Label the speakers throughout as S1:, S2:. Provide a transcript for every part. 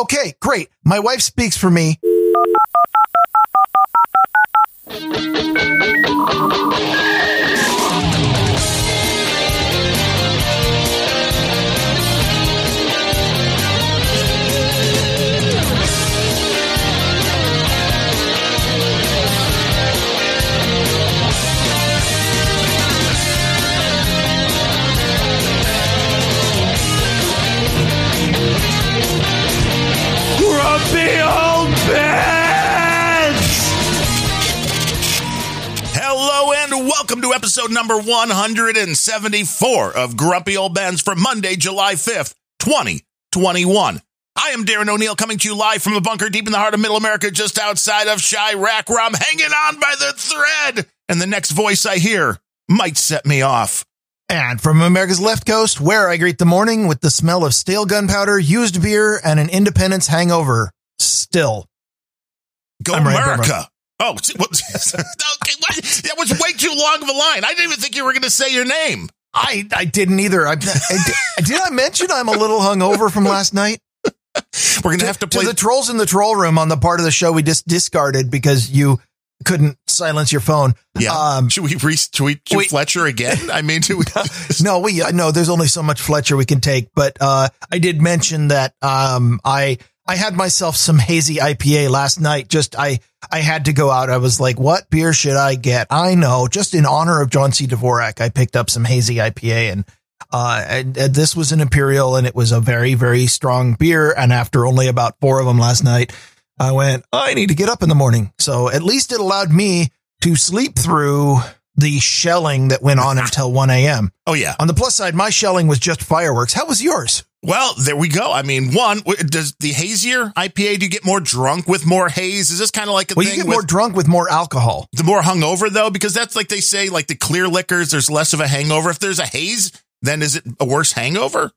S1: Okay, great. My wife speaks for me.
S2: Welcome to episode number 174 of Grumpy Old Bens for Monday, July 5th, 2021. I am Darren O'Neill coming to you live from a bunker deep in the heart of middle America, just outside of Chiraq, where I'm hanging on by the thread. And the next voice I hear might set me off.
S1: And from America's left coast, where I greet the morning with the smell of stale gunpowder, used beer, and an independence hangover. Still.
S2: Go
S1: I'm
S2: America. Oh, what, okay, what? that was way too long of a line. I didn't even think you were going to say your name.
S1: I, I didn't either. I, I, did, did I mention I'm a little hungover from last night?
S2: We're going to have to play
S1: to the trolls in the troll room on the part of the show we just discarded because you couldn't silence your phone.
S2: Yeah.
S1: Um,
S2: should we retweet
S1: we-
S2: Fletcher again? I mean, do we,
S1: no, we uh, no. There's only so much Fletcher we can take, but uh, I did mention that um, I I had myself some hazy IPA last night. Just I I had to go out. I was like, what beer should I get? I know, just in honor of John C. Dvorak, I picked up some hazy IPA and. Uh, and, and this was an imperial and it was a very, very strong beer. And after only about four of them last night, I went, I need to get up in the morning. So at least it allowed me to sleep through the shelling that went on until 1 a.m.
S2: oh yeah.
S1: On the plus side, my shelling was just fireworks. How was yours?
S2: Well, there we go. I mean, one, does the hazier IPA, do you get more drunk with more haze? Is this kind of like a
S1: Well, you get
S2: with
S1: more drunk with more alcohol.
S2: the more hungover though? Because that's like they say, like the clear liquors, there's less of a hangover. If there's a haze, then is it a worse hangover?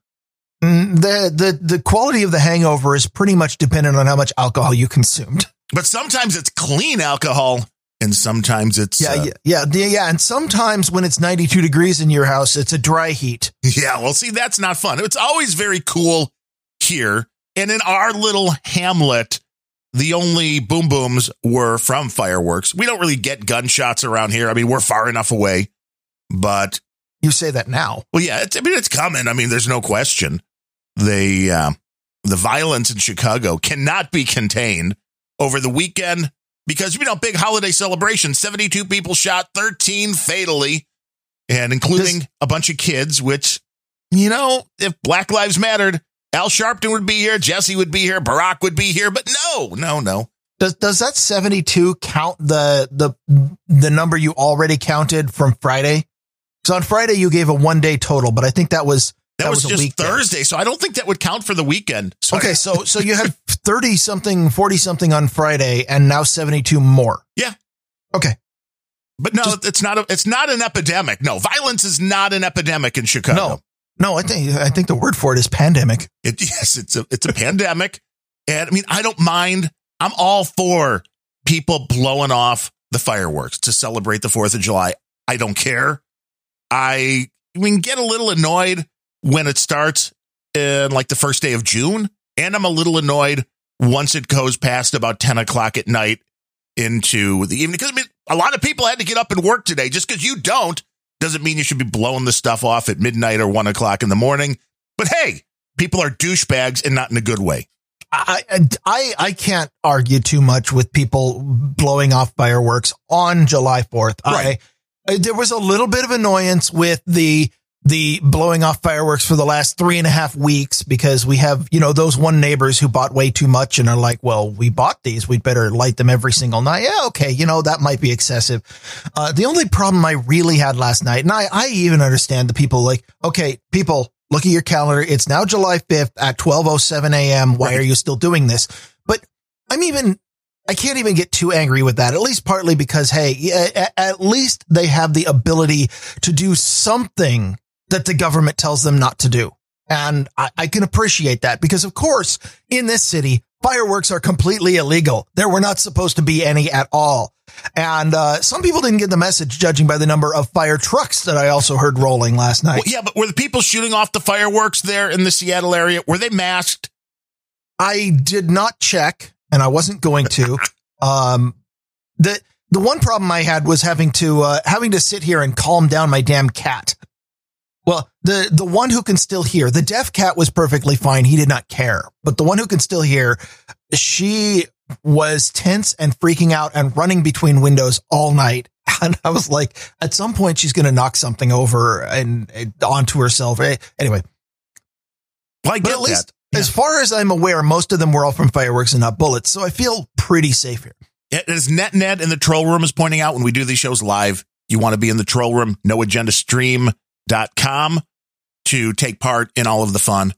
S1: Mm, The, the, the quality of the hangover is pretty much dependent on how much alcohol you consumed.
S2: But sometimes it's clean alcohol and sometimes it's,
S1: Yeah,
S2: uh,
S1: yeah, yeah, yeah. And sometimes when it's 92 degrees in your house, it's a dry heat.
S2: Yeah, well, see, that's not fun. It's always very cool here. And in our little hamlet, the only boom booms were from fireworks. We don't really get gunshots around here. I mean, we're far enough away, but
S1: You say that now.
S2: well, yeah, it's, I mean, it's coming. I mean, there's no question. The, uh, the violence in Chicago cannot be contained over the weekend because, you know, big holiday celebration, 72 people shot, 13 fatally, and including
S1: This-
S2: a bunch of kids, which, you know, if Black Lives Mattered, Al Sharpton would be here, Jesse would be here, Barack would be here, but no, no, no.
S1: Does does that 72 count the the the number you already counted from Friday? So on Friday you gave a one day total, but I think that was
S2: That, was,
S1: a
S2: just
S1: weekday.
S2: Thursday, so I don't think that would count for the weekend. So
S1: Okay, so so you had 30 something, 40 something on Friday and now 72 more.
S2: Yeah.
S1: Okay.
S2: But no,
S1: Just-
S2: it's not a, it's not an epidemic. No, violence is not an epidemic in Chicago.
S1: No. No, I think I think the word for it is pandemic.
S2: It, yes, it's a it's a pandemic, and I mean I don't mind. I'm all for people blowing off the fireworks to celebrate the Fourth of July. I don't care. I, I mean get a little annoyed when it starts in like the first day of June, and I'm a little annoyed once it goes past about ten o'clock at night into the evening because I mean a lot of people had to get up and work today. Just because you don't doesn't mean you should be blowing the stuff off at midnight or one o'clock in the morning. But hey, people are douchebags and not in a good way.
S1: I, I I can't argue too much with people blowing off fireworks on July 4th.
S2: Right.
S1: I there was a little bit of annoyance with the the blowing off fireworks for the last three and a half weeks because we have, you know, those one neighbors who bought way too much and are like, well, we bought these. We'd better light them every single night. Yeah. Okay. You know, that might be excessive. Uh, the only problem I really had last night, and I, I even understand the people like, okay, people look at your calendar. It's now July 5th at 1207 a.m. Why
S2: Right.
S1: are you still doing this? But I'm even, I can't even get too angry with that, at least partly because, hey, at least they have the ability to do something that the government tells them not to do. And I, I can appreciate that because, of course, in this city, fireworks are completely illegal. There were not supposed to be any at all. And uh, some people didn't get the message, judging by the number of fire trucks that I also heard rolling last night.
S2: Well, yeah, but were the people shooting off the fireworks there in the Seattle area, were they masked?
S1: I did not check, and I wasn't going to. um, the the one problem I had was having to uh, having to sit here and calm down my damn cat. Well, the the one who can still hear, the deaf cat was perfectly fine. He did not care. But the one who can still hear, she was tense and freaking out and running between windows all night. And I was like, at some point, she's going to knock something over and, and onto herself. Eh, Anyway,
S2: Well, I
S1: but
S2: get
S1: at least,
S2: that.
S1: as far as I'm aware, most of them were all from fireworks and not bullets. So I feel pretty safe here.
S2: As NetNet in the troll room is pointing out when we do these shows live, you want to be in the troll room, noagendastream.com to take part in all of the fun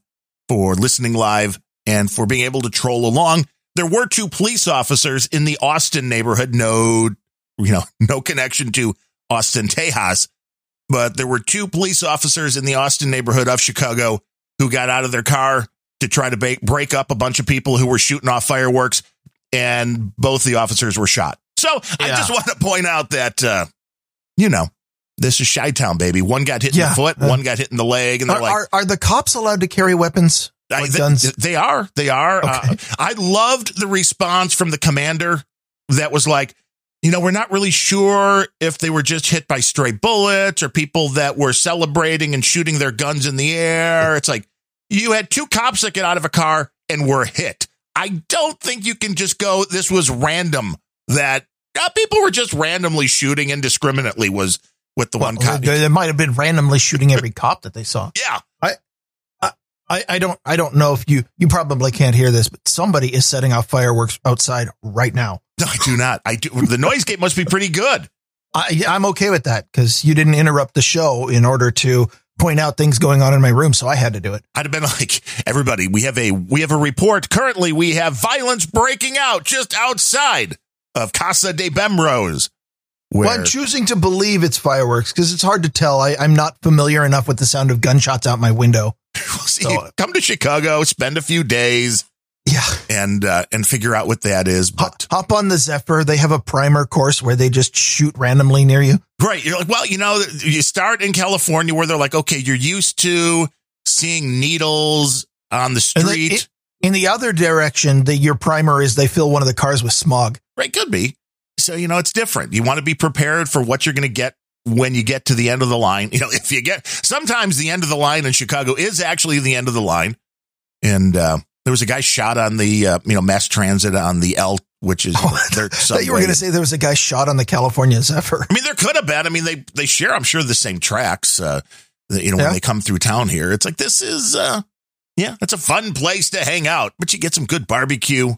S2: for listening live and for being able to troll along. There were two police officers in the Austin neighborhood. No, you know, no connection to Austin, Tejas, but there were two police officers in the Austin neighborhood of Chicago who got out of their car to try to ba- break up a bunch of people who were shooting off fireworks and both the officers were shot. So I just want to point out that, uh, you know, this is Chi Town, baby. One got hit in
S1: Yeah.
S2: the foot,
S1: Uh,
S2: one got hit in the leg, and they're
S1: Are,
S2: like,
S1: are, are the cops allowed to carry weapons? Like guns?
S2: They are. They are. Uh, I loved the response from the commander that was like, you know, we're not really sure if they were just hit by stray bullets or people that were celebrating and shooting their guns in the air. It's like you had two cops that get out of a car and were hit. I don't think you can just go, this was random, that uh, people were just randomly shooting indiscriminately, was what the one cop.
S1: they, they might have been randomly shooting every cop that they saw.
S2: Yeah.
S1: I, I, I don't I don't know if you you probably can't hear this, but somebody is setting off fireworks outside right now.
S2: No, I do not. I do. The noise gate must be pretty good.
S1: I, I'm okay with that because you didn't interrupt the show in order to point out things going on in my room, so I had to do it.
S2: I'd have been like, everybody, we have a we have a report. Currently, we have violence breaking out just outside of Casa de Bemrose. Where
S1: Well, I'm choosing to believe it's fireworks because it's hard to tell. I, I'm not familiar enough with the sound of gunshots out my window.
S2: see,
S1: so-
S2: come to Chicago, spend a few days,
S1: Yeah,
S2: and uh, and figure out what that is.
S1: hop,
S2: But
S1: hop on the Zephyr. They have a primer course where they just shoot randomly near you.
S2: right, you're like, well, you know, you start in California where they're like, okay, you're used to seeing needles on the street.
S1: it- in the other direction, the, your primer is they fill one of the cars with smog.
S2: Right, could be. So, you know, it's different. You want to be prepared for what you're going to get when you get to the end of the line. You know, if you get sometimes the end of the line in Chicago is actually the end of the line. And uh, there was a guy shot on the, uh, you know, mass transit on the L, which is
S1: Oh,
S2: their
S1: I thought you were going to say there was a guy shot on the California Zephyr.
S2: I mean, there could have been. I mean, they they share, I'm sure, the same tracks. Uh, you know,
S1: Yeah.
S2: when they come through town here, it's like this is, uh, yeah, it's a fun place to hang out. But you get some good barbecue.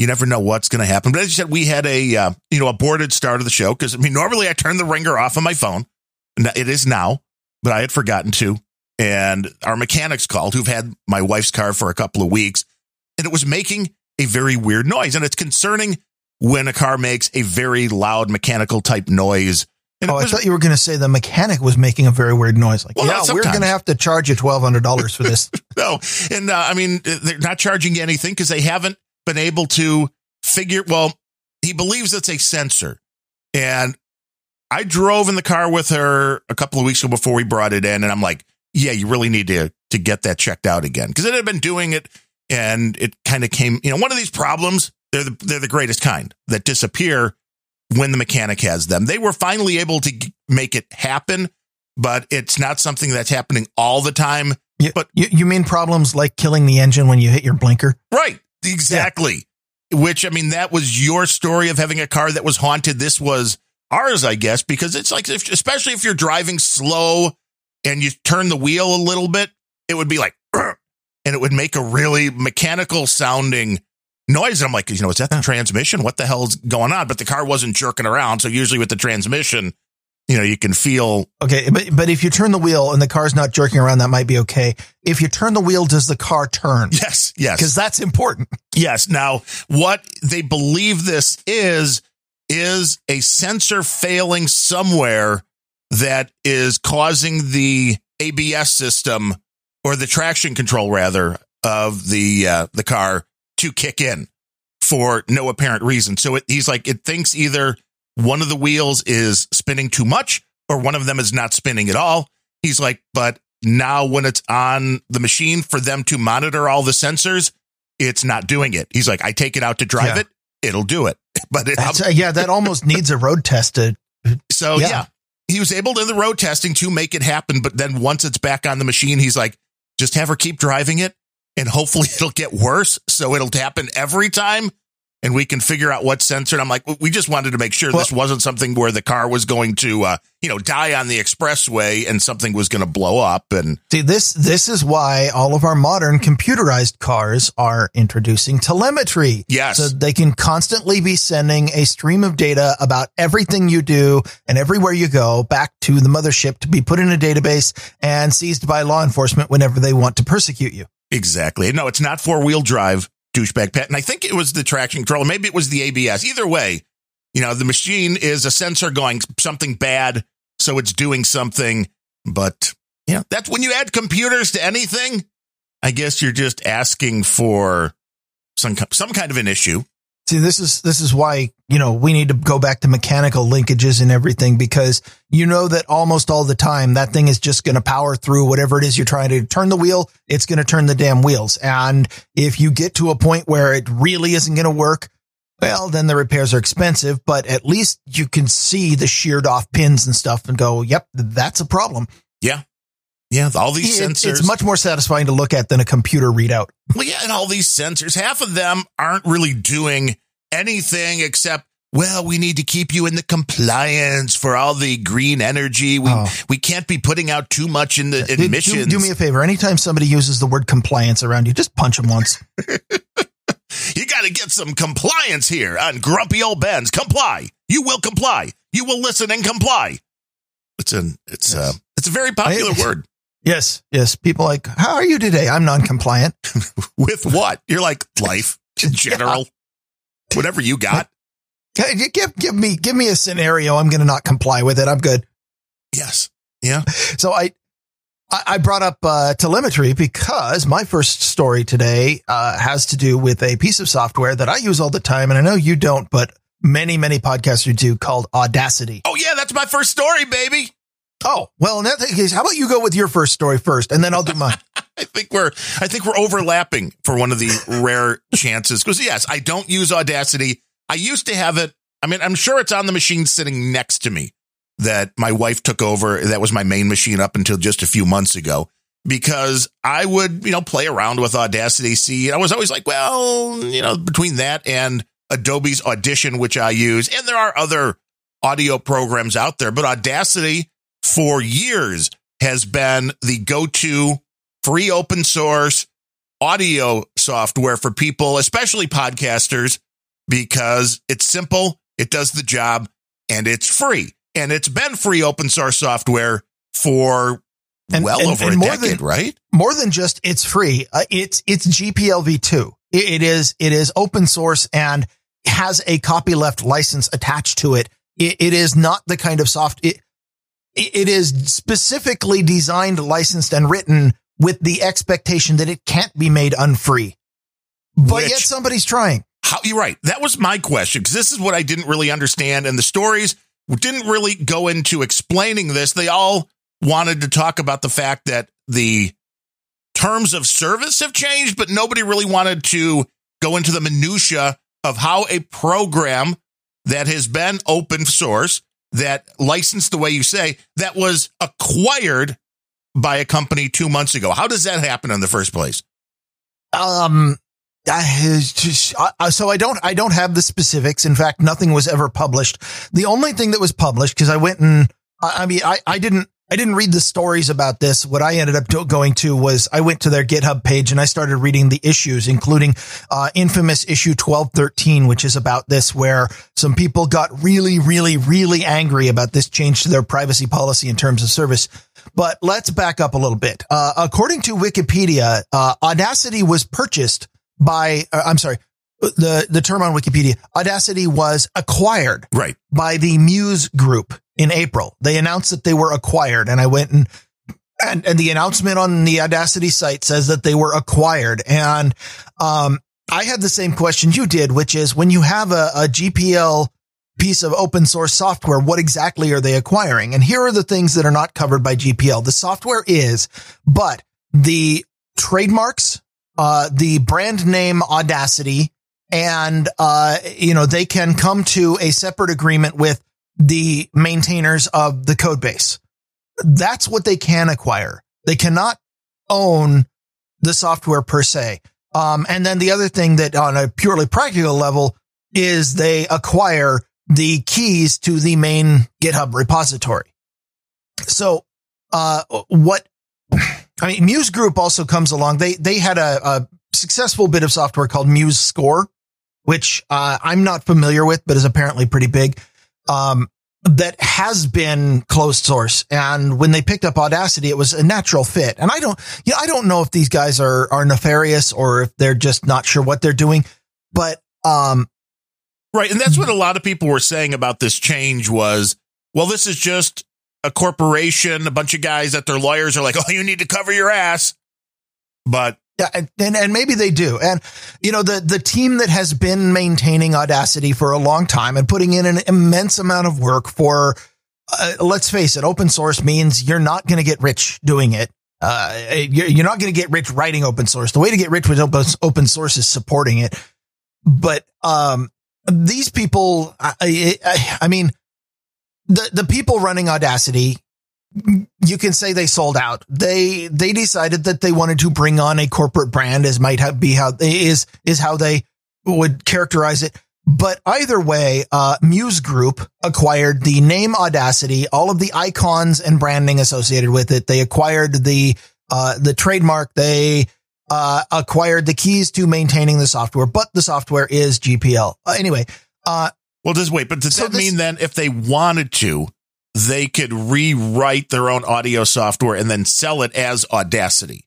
S2: You never know what's going to happen. But as you said, we had a uh, you know aborted start of the show because I mean, normally I turn the ringer off on my phone. It is now, but I had forgotten to. And our mechanics called, who've had my wife's car for a couple of weeks, and it was making a very weird noise. And it's concerning when a car makes a very loud mechanical type noise. And
S1: Oh,
S2: it
S1: I thought you were going to say the mechanic was making a very weird noise. Like,
S2: Well,
S1: yeah, we're going to have to charge you twelve hundred dollars for this.
S2: no, and uh, I mean they're not charging you anything because they haven't been able to figure. Well, he believes it's a sensor, and I drove in the car with her a couple of weeks ago before we brought it in, and I'm like, yeah, you really need to to get that checked out again because it had been doing it, and it kind of came. You know, one of these problems they're the they're the greatest kind that disappear when the mechanic has them. They were finally able to g- make it happen, but it's not something that's happening all the time.
S1: You,
S2: But-
S1: you, you mean problems like killing the engine when you hit your blinker?
S2: Right. Exactly. Which, I mean, that was your story of having a car that was haunted. This was ours, I guess, because it's like, if, especially if you're driving slow and you turn the wheel a little bit, it would be like, and it would make a really mechanical sounding noise. And I'm like, you know, is that the transmission? What the hell's going on? But the car wasn't jerking around. So usually with the transmission, you know, you can feel
S1: Okay, but but if you turn the wheel and the car's not jerking around, that might be okay. If you turn the wheel, does the car turn?
S2: yes, yes.
S1: Because that's important.
S2: Yes. Now, what they believe this is, is a sensor failing somewhere that is causing the ABS system or the traction control rather of the, uh, the car to kick in for no apparent reason. So it, he's like, it thinks either one of the wheels is spinning too much or one of them is not spinning at all. He's like, but now when it's on the machine for them to monitor all the sensors, it's not doing it. He's like, I take it out to drive
S1: Yeah.
S2: it, it'll do it. But it,
S1: uh, yeah, that almost needs a road test to.
S2: so yeah.
S1: Yeah.
S2: he was able to in the road testing to make it happen. But then once it's back on the machine, he's like, just have her keep driving it and hopefully it'll get worse. So it'll happen every time and we can figure out what's censored. I'm like, we just wanted to make sure this wasn't something where the car was going to, uh, you know, die on the expressway and something was going to blow up. And
S1: See, this this is why all of our modern computerized cars are introducing telemetry.
S2: yes,
S1: So they can constantly be sending a stream of data about everything you do and everywhere you go back to the mothership to be put in a database and seized by law enforcement whenever they want to persecute you.
S2: Exactly. No, it's not four wheel drive, douchebag pet. And I think it was the traction control. Maybe it was the ABS. Either way, you know, the machine is a sensor going something bad. So it's doing something. But yeah, that's when you add computers to anything. I guess you're just asking for some, some kind of an issue.
S1: See, this is this is why you know we need to go back to mechanical linkages and everything because you know that almost all the time that thing is just going to power through whatever it is you're trying to turn the wheel. It's going to turn the damn wheels, and if you get to a point where it really isn't going to work, well, then the repairs are expensive. But at least you can see the sheared off pins and stuff and go, "Yep, that's a problem."
S2: Yeah. Yeah, all these
S1: It-
S2: sensors.
S1: it's much more satisfying to look at than a computer readout.
S2: Well, yeah, and all these sensors, half of them aren't really doing anything except, well, we need to keep you in the compliance for all the green energy. We
S1: Oh.
S2: we can't be putting out too much in the
S1: Do- do- do me a favor. Anytime somebody uses the word compliance around you, just punch them once.
S2: you got to get some compliance here on Grumpy Old Ben's. Comply. You will comply. You will listen and comply. It's an it's
S1: Yes.
S2: uh it's a very popular
S1: I-
S2: word.
S1: Yes, yes. People like, how are you today? I'm non-compliant.
S2: With what? You're like life in general. Whatever you got.
S1: Give, give me, give me a scenario. I'm going to not comply with it. I'm good.
S2: Yes. Yeah.
S1: So I, I I brought up uh, telemetry because my first story today uh, has to do with a piece of software that I use all the time, and I know you don't, but many, many podcasters do, called Audacity.
S2: Oh yeah, that's my first story, baby.
S1: Oh, well, in that case, how about you go with your first story first, and then I'll do mine.
S2: I think we're I think we're overlapping for one of the rare chances. Because yes, I don't use Audacity. I used to have it. I mean, I'm sure it's on the machine sitting next to me that my wife took over. That was my main machine up until just a few months ago. Because I would, you know, play around with Audacity. See, I was always like, well, you know, between that and Adobe's Audition, which I use, and there are other audio programs out there, but Audacity for years has been the go-to free open source audio software for people, especially podcasters, because it's simple, it does the job, and it's free. And it's been free open source software for
S1: And-
S2: well
S1: and-
S2: over
S1: and
S2: a
S1: more
S2: decade,
S1: than-
S2: right?
S1: more than just it's free. Uh, it's it's GPLv2. It, it is it is open source and has a copyleft license attached to it. It, it is not the kind of soft. It, it is specifically designed, licensed, and written with the expectation that it can't be made unfree. But
S2: Which-
S1: yet somebody's trying.
S2: How you're right. That was my question because this is what I didn't really understand, and the stories didn't really go into explaining this. They all wanted to talk about the fact that the terms of service have changed, but nobody really wanted to go into the minutia of how a program that has been open source, that licensed the way you say, that was acquired by a company two months ago. How does that happen in the first place?
S1: Um, I, I- so I don't, I don't have the specifics. In fact, nothing was ever published. The only thing that was published, because I went and, I, I mean, I, I didn't, I didn't read the stories about this. What I ended up going to was I went to their GitHub page and I started reading the issues, including uh, infamous issue 1213, which is about this, where some people got really, really, really angry about this change to their privacy policy in terms of service. But let's back up a little bit. Uh, according to Wikipedia, uh, Audacity was purchased by, uh, I'm sorry, the, the term on Wikipedia, Audacity was acquired
S2: Right.
S1: by the Muse Group in April. They announced that they were acquired, and I went and and, and the announcement on the Audacity site says that they were acquired. And um, I had the same question you did, which is when you have a, a GPL piece of open source software, what exactly are they acquiring? And here are the things that are not covered by GPL. The software is, but the trademarks, uh, the brand name Audacity and, uh, you know, they can come to a separate agreement with the maintainers of the code base. That's what they can acquire. They cannot own the software per se. Um, and then the other thing that on a purely practical level is they acquire the keys to the main GitHub repository. So, uh, what, I mean, Muse Group also comes along. They, they had a, a successful bit of software called MuseScore, which, uh, I'm not familiar with, but is apparently pretty big. Um, that has been closed source. And when they picked up Audacity, it was a natural fit. And I don't, you know, I don't know if these guys are, are nefarious or if they're just not sure what they're doing, but, um,
S2: Right. And that's what a lot of people were saying about this change was, well, this is just a corporation, a bunch of guys that their lawyers are like, oh, you need to cover your ass. But
S1: and, and, maybe they do. And you know, the the team that has been maintaining Audacity for a long time and putting in an immense amount of work for uh, let's face it, open source means you're not going to get rich doing it. Uh, you're, you're not going to get rich writing open source. The way to get rich with open, open source is supporting it. But um, these people, I, I, I mean, the the people running Audacity you can say they sold out. They they decided that they wanted to bring on a corporate brand, as might have, be how is is how they would characterize it. But either way, uh, Muse Group acquired the name Audacity, all of the icons and branding associated with it. They acquired the uh, the trademark. They uh, acquired the keys to maintaining the software, but the software is GPL. Uh, anyway, uh,
S2: well, just wait. But does so that this, mean then if they wanted to, they could rewrite their own audio software and then sell it as Audacity.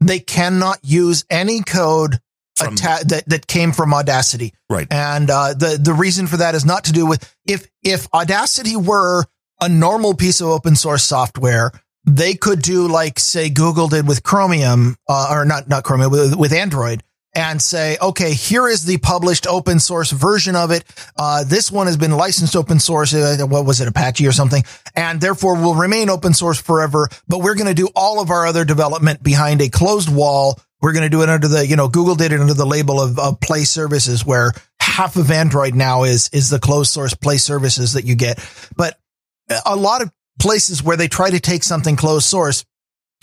S1: They cannot use any code from, atta- that that came from Audacity.
S2: Right.
S1: And uh, the the reason for that is not to do with if if Audacity were a normal piece of open source software, they could do like say Google did with Chromium, uh, or not not Chromium with, with Android and say, okay, here is the published open source version of it. Uh, this one has been licensed open source. Uh, what was it, Apache or something? And therefore will remain open source forever. But we're going to do all of our other development behind a closed wall. We're going to do it under the, you know, Google did it under the label of, of Play Services, where half of Android now is is the closed source Play Services that you get. But a lot of places where they try to take something closed source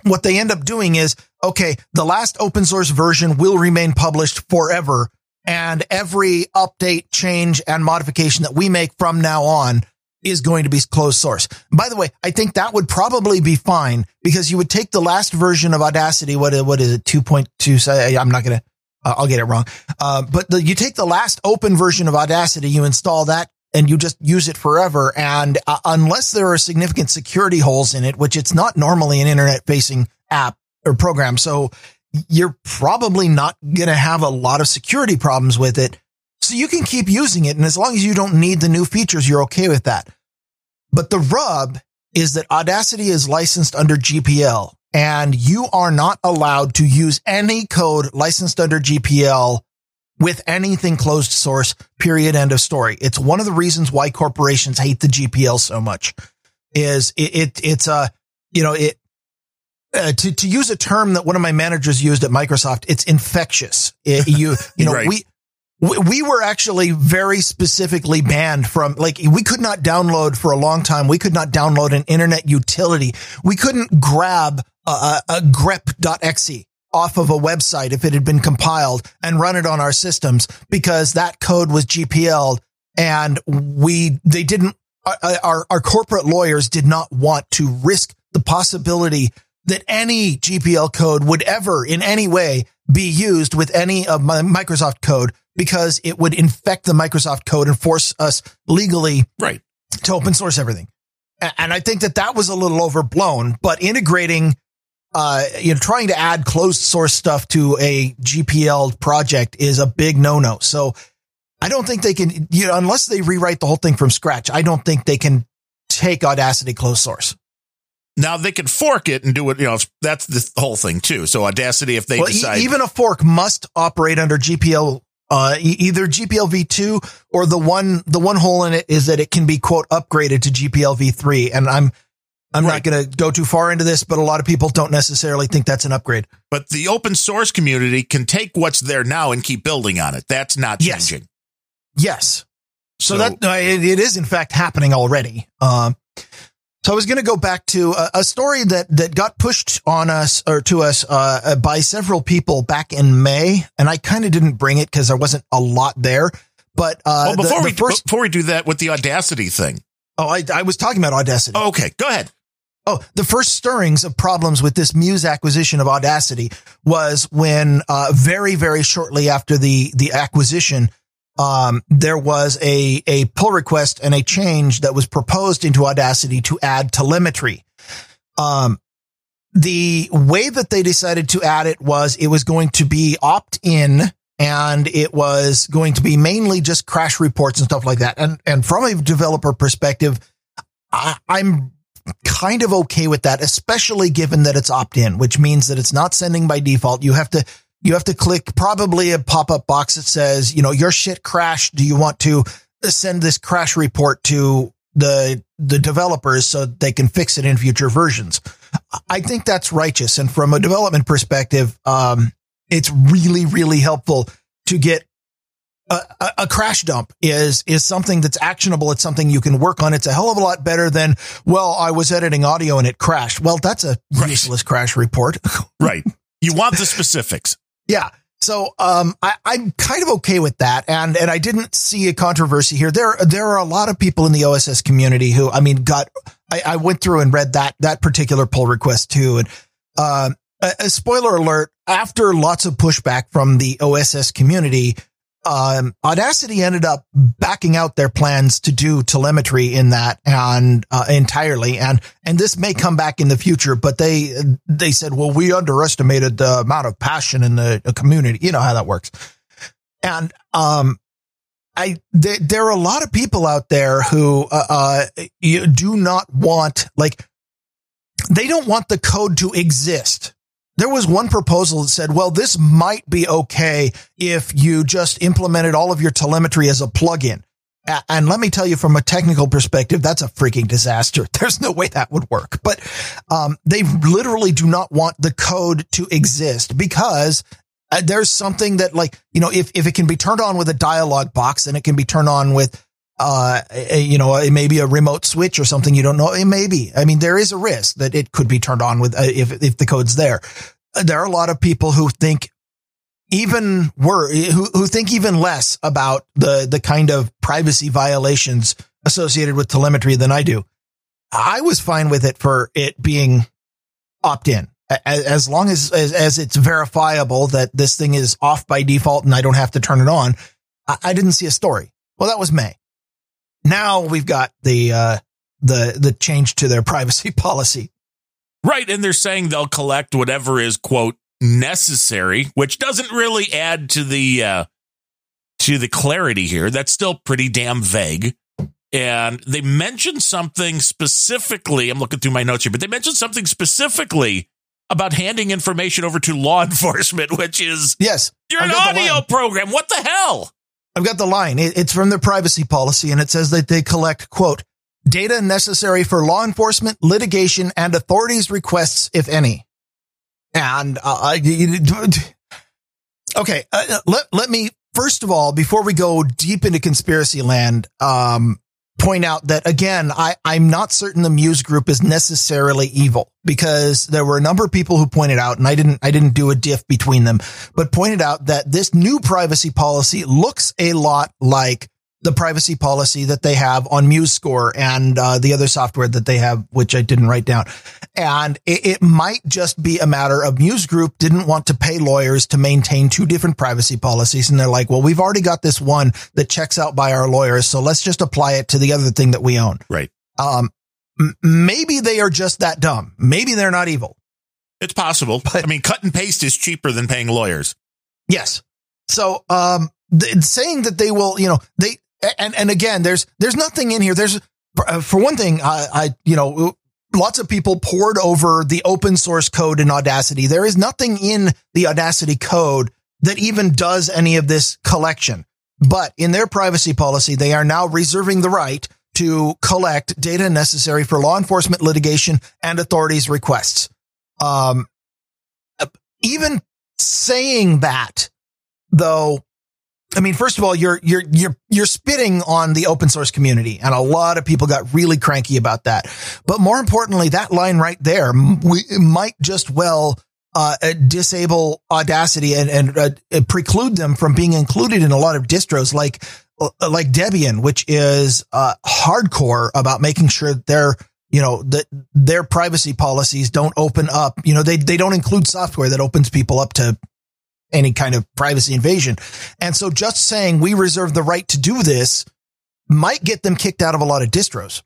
S1: what they end up doing is, okay, the last open source version will remain published forever. And every update, change and modification that we make from now on is going to be closed source. By the way, I think that would probably be fine because you would take the last version of Audacity. What, what is it? 2.2. I'm not going to, uh, I'll get it wrong. Uh, but the, you take the last open version of Audacity, you install that and you just use it forever. And uh, unless there are significant security holes in it, which it's not normally an internet facing app or program. So you're probably not going to have a lot of security problems with it. So you can keep using it. And as long as you don't need the new features, you're okay with that. But the rub is that Audacity is licensed under GPL and you are not allowed to use any code licensed under GPL with anything closed source, period, end of story. It's one of the reasons why corporations hate the GPL so much is it, it it's a, you know, it, uh, to, to use a term that one of my managers used at Microsoft, it's infectious. It, you, you know, right. we, we were actually very specifically banned from like we could not download for a long time. We could not download an internet utility. We couldn't grab a, a, a grep.exe off of a website if it had been compiled and run it on our systems because that code was GPL and we, they didn't, uh, uh, our, our corporate lawyers did not want to risk the possibility that any GPL code would ever in any way be used with any of my Microsoft code because it would infect the Microsoft code and force us legally
S2: right
S1: to open source everything. And I think that that was a little overblown, but integrating uh, you know, trying to add closed source stuff to a GPL project is a big no no. So I don't think they can, you know, unless they rewrite the whole thing from scratch, I don't think they can take Audacity closed source.
S2: Now they can fork it and do it. You know, that's the whole thing too. So Audacity, if they well, decide,
S1: e- even a fork must operate under GPL, uh, e- either GPL v2 or the one, the one hole in it is that it can be quote upgraded to GPL v3. And I'm, I'm
S2: Right.
S1: not going to go too far into this, but a lot of people don't necessarily think that's an upgrade.
S2: But the open source community can take what's there now and keep building on it. That's not changing.
S1: Yes. yes. So, that uh, it, it is in fact happening already. Um, so I was going to go back to a, a story that that got pushed on us or to us uh, by several people back in May, and I kind of didn't bring it because there wasn't a lot there. But uh,
S2: well,
S1: the-
S2: before
S1: the
S2: we
S1: first,
S2: before we do that with the audacity thing.
S1: oh, I, I was talking about Audacity.
S2: Okay, go ahead.
S1: Oh, the first stirrings of problems with this Muse acquisition of Audacity was when, uh, very, very shortly after the, the acquisition, um, there was a, a pull request and a change that was proposed into Audacity to add telemetry. Um, the way that they decided to add it was it was going to be opt in and it was going to be mainly just crash reports and stuff like that. And, and from a developer perspective, I, I'm kind of okay with that, especially given that it's opt in, which means that it's not sending by default. You have to, you have to click probably a pop up box that says, you know, your shit crashed. Do you want to send this crash report to the, the developers so they can fix it in future versions? I think that's righteous. And from a development perspective, um, it's really, really helpful to get a, a, crash dump is is something that's actionable. It's something you can work on. It's a hell of a lot better than well, I was editing audio and it crashed. Well, that's a
S2: Right.
S1: useless crash report.
S2: Right. You want the specifics.
S1: yeah. So um, I, I'm kind of okay with that, and and I didn't see a controversy here. There there are a lot of people in the OSS community who I mean got I, I went through and read that that particular pull request too, and um, a, a spoiler alert: after lots of pushback from the OSS community, um, Audacity ended up backing out their plans to do telemetry in that and uh, entirely, and and this may come back in the future. But they they said, well, we underestimated the amount of passion in the community. You know how that works, and um. I there, are a lot of people out there who uh, uh do not want like they don't want the code to exist. There was one proposal that said, well, this might be okay if you just implemented all of your telemetry as a plugin. And let me tell you from a technical perspective, that's a freaking disaster. There's no way that would work. But um, they literally do not want the code to exist because uh, there's something that like, you know, if, if it can be turned on with a dialog box and it can be turned on with uh, a, you know, a, maybe a remote switch or something you don't know. It may be. I mean, there is a risk that it could be turned on with uh, if if the code's there. Uh, There are a lot of people who think even were who who think even less about the the kind of privacy violations associated with telemetry than I do. I was fine with it for it being opt in. As long as, as as it's verifiable that this thing is off by default and I don't have to turn it on, I, I didn't see a story. Well, that was May. Now we've got the uh, the the change to their privacy policy.
S2: Right. And they're saying they'll collect whatever is, quote, necessary, which doesn't really add to the, uh, to the clarity here. That's still pretty damn vague. And they mentioned something specifically. I'm looking through my notes here, but they mentioned something specifically about handing information over to law enforcement, which is
S1: Yes,
S2: you're
S1: I've
S2: an audio program. What the hell?
S1: I've got the line. It's from their privacy policy, and it says that they collect quote data necessary for law enforcement, litigation, and authorities' requests, if any. And uh, okay, uh, let let me first of all, before we go deep into conspiracy land, um, point out that again, I, I'm not certain the Muse group is necessarily evil because there were a number of people who pointed out, and I didn't, I didn't do a diff between them, but pointed out that this new privacy policy looks a lot like the privacy policy that they have on MuseScore and uh, the other software that they have, which I didn't write down. And it, it might just be a matter of Muse Group didn't want to pay lawyers to maintain two different privacy policies. And they're like, well, we've already got this one that checks out by our lawyers. So let's just apply it to the other thing that we own.
S2: Right.
S1: Um, m- maybe they are just that dumb. Maybe they're not evil.
S2: It's possible.
S1: But-
S2: I mean, cut and paste is cheaper than paying lawyers.
S1: Yes. So, um, th- saying that they will, you know, they, and, and again, there's, there's nothing in here. There's, uh, for one thing, I, I, you know, lots of people poured over the open source code in Audacity. There is nothing in the Audacity code that even does any of this collection. But in their privacy policy, they are now reserving the right to collect data necessary for law enforcement litigation and authorities requests. Um, even saying that though, I mean, first of all, you're, you're, you're, you're spitting on the open source community and a lot of people got really cranky about that. But more importantly, that line right there we, might just well, uh, disable Audacity and, and uh, preclude them from being included in a lot of distros like, uh, like Debian, which is, uh, hardcore about making sure their, you know, that their privacy policies don't open up, you know, they, they don't include software that opens people up to any kind of privacy invasion. And so just saying we reserve the right to do this might get them kicked out of a lot of distros.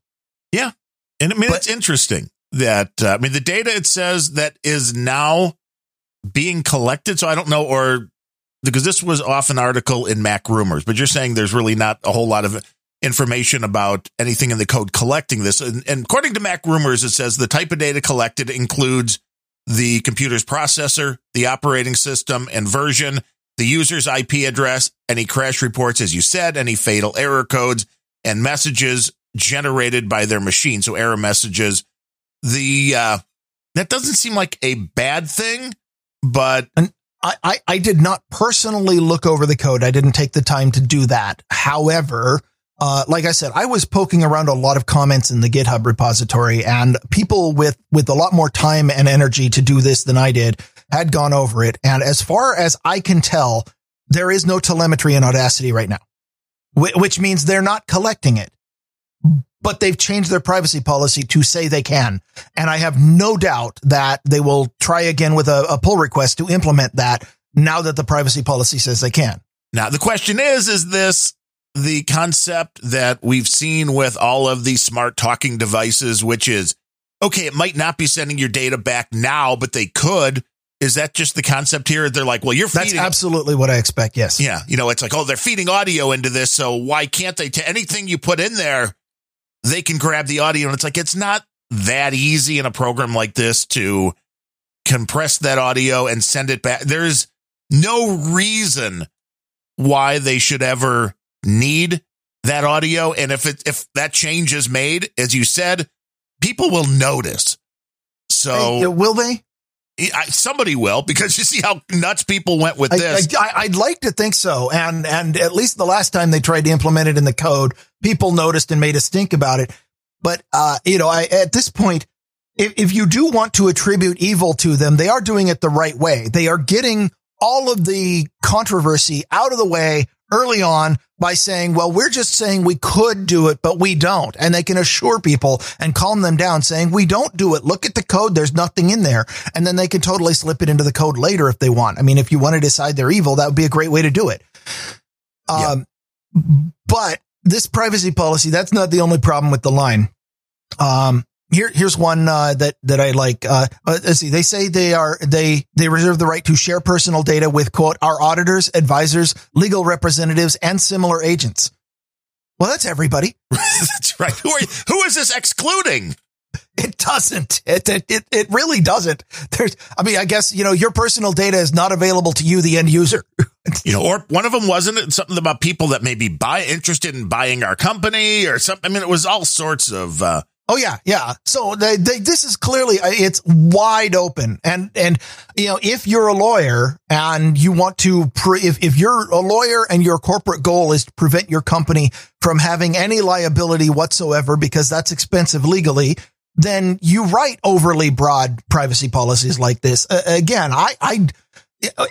S2: Yeah. And I mean, but, it's interesting that, uh, I mean, the data it says that is now being collected. So I don't know, or because this was off an article in MacRumors, but you're saying there's really not a whole lot of information about anything in the code collecting this. And, and according to MacRumors, it says the type of data collected includes the computer's processor, the operating system and version, the user's IP address, any crash reports, as you said, any fatal error codes and messages generated by their machine. So error messages. The, uh, that doesn't seem like a bad thing, but
S1: and I, I, I did not personally look over the code. I didn't take the time to do that. However, uh, like I said, I was poking around a lot of comments in the GitHub repository and people with, with a lot more time and energy to do this than I did had gone over it. And as far as I can tell, there is no telemetry in Audacity right now, which means they're not collecting it, but they've changed their privacy policy to say they can. And I have no doubt that they will try again with a, a pull request to implement that now that the privacy policy says they can.
S2: Now, the question is, is this the concept that we've seen with all of these smart talking devices, which is okay, it might not be sending your data back now, but they could. Is that just the concept here? They're like, well, you're
S1: feeding. That's absolutely what I expect. Yes.
S2: Yeah. You know, it's like, oh, they're feeding audio into this. So why can't they? T- anything you put in there, they can grab the audio. And it's like, it's not that easy in a program like this to compress that audio and send it back. There's no reason why they should ever need that audio. And if it, if that change is made, as you said, people will notice. So
S1: hey, will they?
S2: I, somebody will because you see how nuts people went with this.
S1: I, would like to think so, and and at least the last time they tried to implement it in the code, people noticed and made a stink about it. But uh, you know, I, at this point, if if you do want to attribute evil to them, they are doing it the right way. They are getting all of the controversy out of the way early on by saying, well, we're just saying we could do it, but we don't. And they can assure people and calm them down saying, we don't do it. Look at the code. There's nothing in there. And then they can totally slip it into the code later if they want. I mean, if you want to decide they're evil, that would be a great way to do it. Um, but this privacy policy, that's not the only problem with the line. Um, here, here's one uh, that that I like. Uh, uh, let's see. They say they are they they reserve the right to share personal data with quote our auditors, advisors, legal representatives, and similar agents. Well, that's everybody.
S2: that's right. Who are who is this excluding?
S1: It doesn't. It, it it really doesn't. There's. I mean, I guess you know your personal data is not available to you, the end user.
S2: you know, or one of them wasn't something about people that may be buy interested in buying our company or something. I mean, it was all sorts of. uh
S1: Oh yeah, yeah. So they, they, this is clearly uh, it's wide open, and and you know if you're a lawyer and you want to pre- if if you're a lawyer and your corporate goal is to prevent your company from having any liability whatsoever because that's expensive legally, then you write overly broad privacy policies like this. Uh, again, I I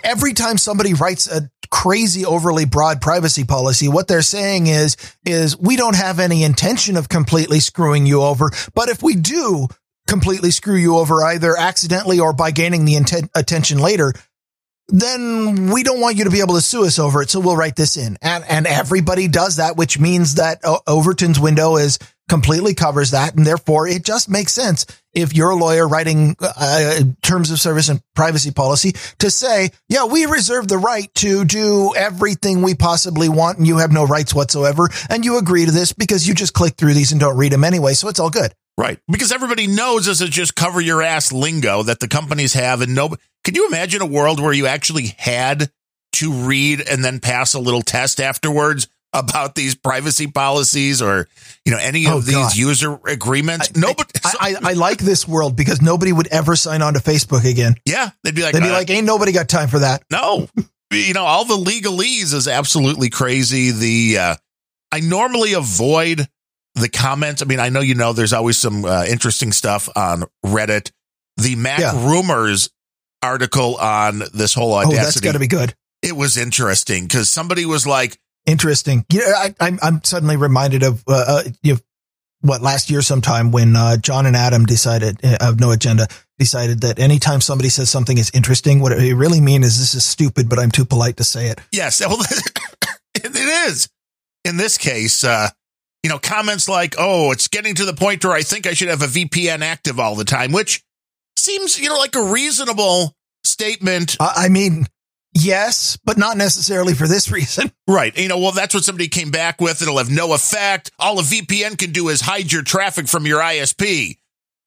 S1: every time somebody writes a crazy overly broad privacy policy, what they're saying is, is we don't have any intention of completely screwing you over. But if we do completely screw you over either accidentally or by gaining the intent, attention later, then we don't want you to be able to sue us over it. So we'll write this in. And, and everybody does that, which means that uh, Overton's window is completely covers that. And therefore it just makes sense if you're a lawyer writing uh, terms of service and privacy policy to say, yeah, we reserve the right to do everything we possibly want and you have no rights whatsoever. And you agree to this because you just click through these and don't read them anyway. So it's all good.
S2: Right. Because everybody knows this is just cover your ass lingo that the companies have. And no, can you imagine a world where you actually had to read and then pass a little test afterwards about these privacy policies or you know any of
S1: Oh,
S2: these
S1: God.
S2: user agreements. Nobody,
S1: I, I, I like this world because nobody would ever sign on to Facebook again.
S2: yeah, they'd be like,
S1: They'd be
S2: uh,
S1: like, ain't nobody got time for that.
S2: no, you know, all the legalese is absolutely crazy. The uh, I normally avoid the comments. I mean, I know you know there's always some uh, interesting stuff on Reddit. The Mac
S1: Yeah.
S2: rumors article on this whole
S1: Oh,
S2: audacity.
S1: that's got to be good.
S2: it was interesting because somebody was like,
S1: Interesting. You know, I, I'm, I'm suddenly reminded of, uh, uh, you know, what last year sometime when, uh, John and Adam decided uh, of no agenda decided that anytime somebody says something is interesting, what it really mean is this is stupid, but I'm too polite to say it.
S2: Yes, well, it is. In this case, uh, you know, comments like, "Oh, it's getting to the point where I think I should have a VPN active all the time," which seems, you know, like a reasonable statement,
S1: I, I mean, yes, but not necessarily for this reason.
S2: right? You know, well, that's what somebody came back with. It'll have no effect. All a VPN can do is hide your traffic from your ISP.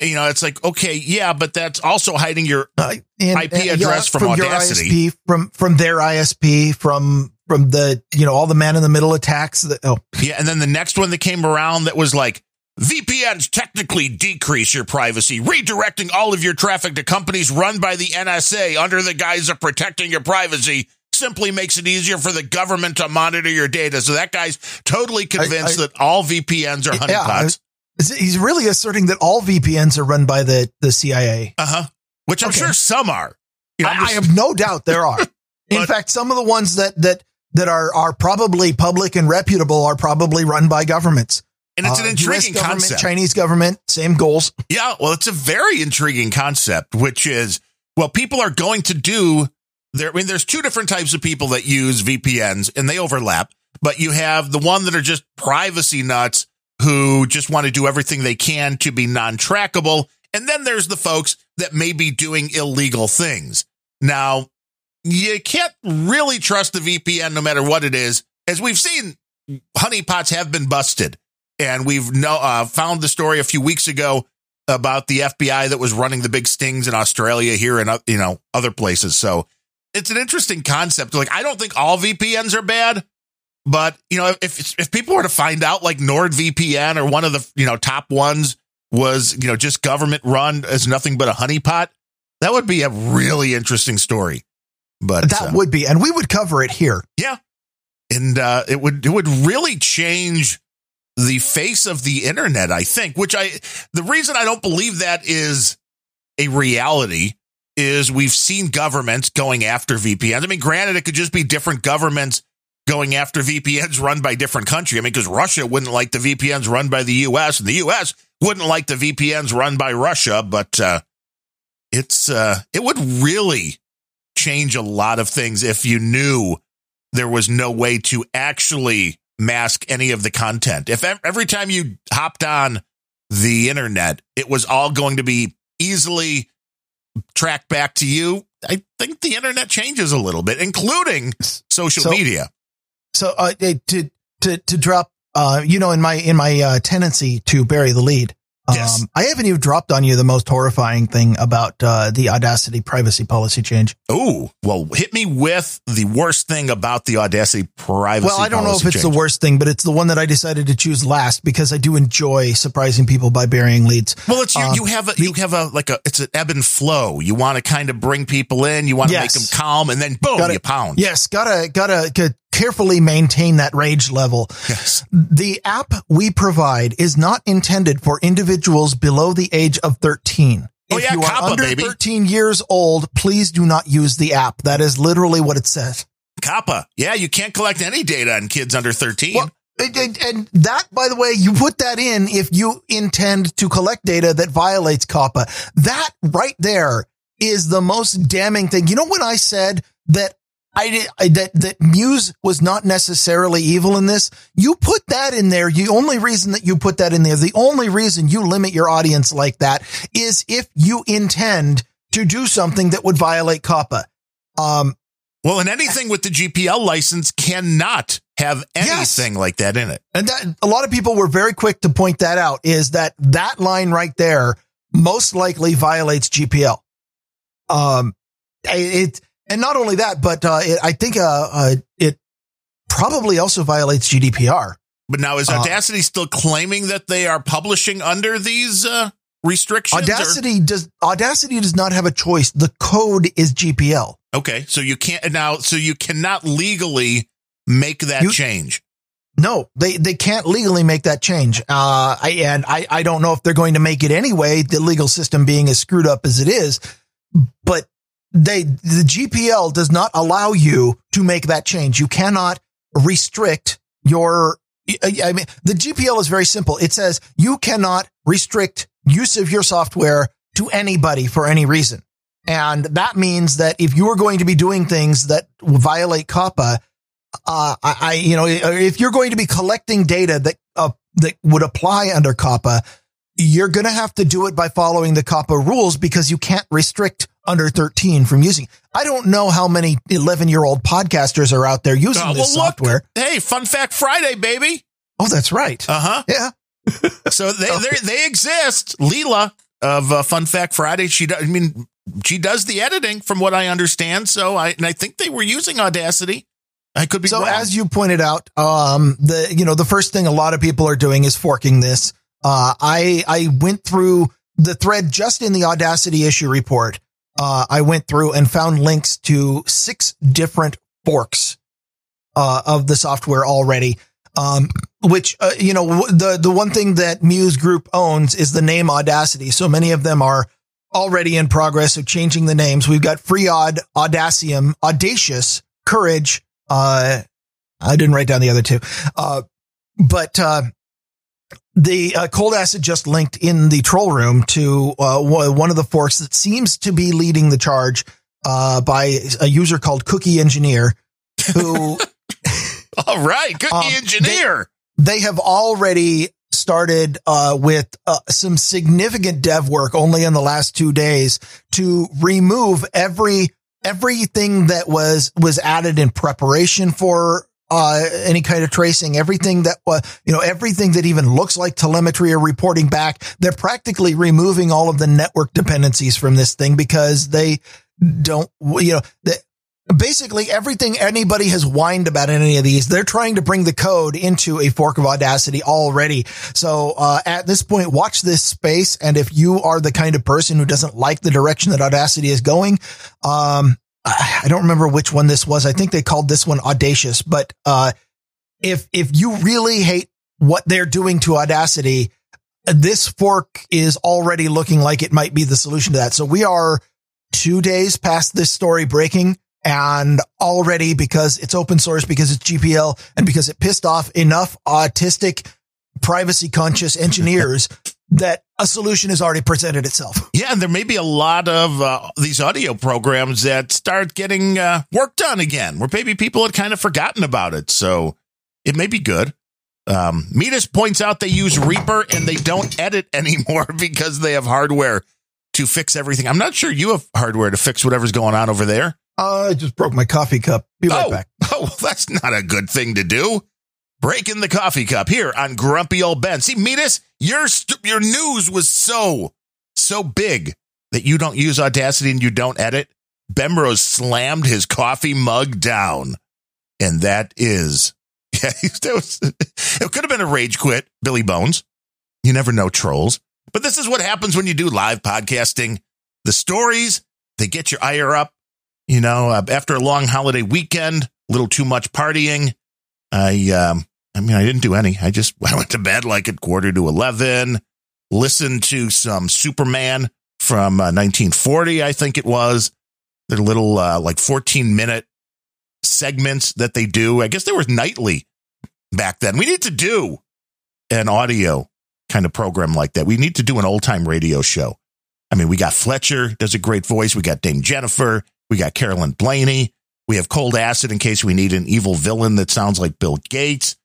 S2: You know, it's like, okay, yeah, but that's also hiding your
S1: Uh, and-
S2: IP
S1: and,
S2: address from
S1: your
S2: Audacity.
S1: ISP, from, from their ISP, from, from the, you know, all the man in the middle attacks that, oh,
S2: Yeah, and then the next one that came around that was like VPNs technically decrease your privacy, redirecting all of your traffic to companies run by the NSA under the guise of protecting your privacy simply makes it easier for the government to monitor your data. So that guy's totally convinced
S1: I-
S2: that all VPNs are honeypots.
S1: It- He's really asserting that all VPNs are run by the, the CIA.
S2: Uh huh. Which I'm
S1: Okay.
S2: sure some are. You know,
S1: I, I have no doubt there are. In
S2: But-
S1: fact, some of the ones that, that, that are, are probably public and reputable are probably run by governments.
S2: And it's
S1: Uh,
S2: an intriguing concept.
S1: Chinese government, same goals.
S2: Yeah, well, it's a very intriguing concept, which is, well, people are going to do there. I mean, there's two different types of people that use VPNs and they overlap, but you have the one that are just privacy nuts who just want to do everything they can to be non trackable. And then there's the folks that may be doing illegal things. Now, you can't really trust the VPN no matter what it is. As we've seen, honeypots have been busted. And we've no, uh, found the story a few weeks ago about the FBI that was running the big stings in Australia here and, uh, you know, other places. So it's an interesting concept. Like, I don't think all VPNs are bad, but, you know, if, if people were to find out like NordVPN or one of the, you know, top ones was, you know, just government run as nothing but a honeypot, that would be a really interesting story. But
S1: That
S2: uh,
S1: would be, and we would cover it here.
S2: yeah. And uh, it would it would really change the face of the internet, I think, which I the reason I don't believe that is a reality is we've seen governments going after VPNs. I mean, granted, it could just be different governments going after VPNs run by different country. I mean, because Russia wouldn't like the VPNs run by the US, and the US wouldn't like the VPNs run by Russia, but uh it's uh it would really change a lot of things if you knew there was no way to actually mask any of the content. If every time you hopped on the internet, it was all going to be easily tracked back to you, I think the internet changes a little bit, including social
S1: So-
S2: media.
S1: So, uh, to, to, to drop, uh, you know, in my, in my, uh, tendency to bury the lead. Um,
S2: Yes.
S1: I haven't even dropped on you the most horrifying thing about, uh, the Audacity privacy policy change.
S2: Oh, well, hit me with the worst thing about the Audacity privacy. Policy.
S1: Well, I don't know if it's
S2: change.
S1: the worst thing, but it's the one that I decided to choose last because I do enjoy surprising people by burying leads.
S2: Well, it's you,
S1: Um,
S2: you have a you have a like a it's an ebb and flow. You want to kind of bring people in, you want to
S1: Yes.
S2: make them calm, and then boom,
S1: Gotta-
S2: you pound.
S1: Yes, gotta, gotta, gotta carefully maintain that rage level.
S2: Yes.
S1: The app we provide is not intended for individuals below the age of 13.
S2: Oh,
S1: if
S2: yeah,
S1: you are
S2: COPPA,
S1: under
S2: baby.
S1: 13 years old, please do not use the app. That is literally what it says.
S2: Kappa. Yeah, you can't collect any data on kids under 13.
S1: Well, and, and- and that, by the way, you put that in if you intend to collect data that violates COPPA. That right there is the most damning thing. You know, when I said that I I, that, that Muse was not necessarily evil in this, you put that in there. The only reason that you put that in there, the only reason you limit your audience like that is if you intend to do something that would violate COPPA. Um,
S2: well, and anything with the GPL license cannot have
S1: Yes.
S2: anything like that in it.
S1: And that a lot of people were very quick to point that out is that that line right there most likely violates GPL. Um, it, and not only that, but, uh, it, I think, uh, uh, it probably also violates GDPR.
S2: But now is
S1: Uh,
S2: Audacity still claiming that they are publishing under these uh, restrictions? or-
S1: Audacity does Audacity does not have a choice. The code is GPL.
S2: okay, so you can't now. So you cannot legally make that
S1: You-
S2: change.
S1: No, they they can't legally make that change. Uh, I and I I don't know if they're going to make it anyway. The legal system being as screwed up as it is, but they the GPL does not allow you to make that change. You cannot restrict your. I mean, the GPL is very simple. It says you cannot restrict use of your software to anybody for any reason. And that means that if you are going to be doing things that violate COPPA, uh, I, I, you know, if you're going to be collecting data that, uh, that would apply under COPPA, you're going to have to do it by following the COPPA rules because you can't restrict under 13 from using. I don't know how many 11 year old podcasters are out there using
S2: Uh,
S1: this
S2: well, look.
S1: software.
S2: Hey, Fun Fact Friday, baby.
S1: Oh, that's right.
S2: Uh huh.
S1: yeah.
S2: So they they they exist. Leela of uh, Fun Fact Friday. She does. I mean, she does the editing, from what I understand. So I and I think they were using Audacity. I could be
S1: So
S2: wrong.
S1: as you pointed out, um, the, you know, the first thing a lot of people are doing is forking this. Uh, I, I went through the thread just in the Audacity issue report. Uh, I went through and found links to six different forks, uh, of the software already. Um, which, uh, you know, the, the one thing that Muse Group owns is the name Audacity. So many of them are already in progress of changing the names. We've got Freeod, Audacium, Audacious, Courage, uh, I didn't write down the other two. Uh, but, uh, the uh, cold acid just linked in the troll room to uh, one of the forks that seems to be leading the charge uh, by a user called Cookie Engineer, who
S2: All right, Cookie
S1: Um,
S2: engineer.
S1: they have already started uh, with uh, some significant dev work only in the last two days to remove every everything that was was added in preparation for uh, any kind of tracing, everything that was, you know, everything that even looks like telemetry or reporting back. They're practically removing all of the network dependencies from this thing because they don't, you know, the, basically everything anybody has whined about in any of these, they're trying to bring the code into a fork of Audacity already. So, uh, at this point, watch this space. And if you are the kind of person who doesn't like the direction that Audacity is going, um, I don't remember which one this was. I think they called this one Audacious, but, uh, if, if you really hate what they're doing to Audacity, this fork is already looking like it might be the solution to that. So we are two days past this story breaking and already because it's open source, because it's GPL and because it pissed off enough autistic, privacy conscious engineers that a solution has already presented itself.
S2: Yeah, and there may be a lot of uh, these audio programs that start getting uh, work done again, where maybe people had kind of forgotten about it. So it may be good. Um, Metis points out they use Reaper and they don't edit anymore because they have hardware to fix everything. I'm not sure you have hardware to fix whatever's going on over there.
S1: Uh, I just broke my coffee cup. Be right
S2: oh,
S1: back.
S2: oh, well, that's not a good thing to do. Breaking the coffee cup here on Grumpy Old Ben. See, Metis, your st- your news was so so big that you don't use Audacity and you don't edit. Bemrose slammed his coffee mug down, and that is yeah. That was, it could have been a rage quit, Billy Bones. You never know, trolls. But this is what happens when you do live podcasting. The stories they get your ire up. You know, uh, after a long holiday weekend, a little too much partying. I, um, I mean, I didn't do any. I just I went to bed like at quarter to eleven. Listened to some Superman from uh, 1940, I think it was. Their little uh, like 14 minute segments that they do. I guess they were nightly back then. We need to do an audio kind of program like that. We need to do an old time radio show. I mean, we got Fletcher does a great voice. We got Dame Jennifer. We got Carolyn Blaney. We have Cold Acid in case we need an evil villain that sounds like Bill Gates.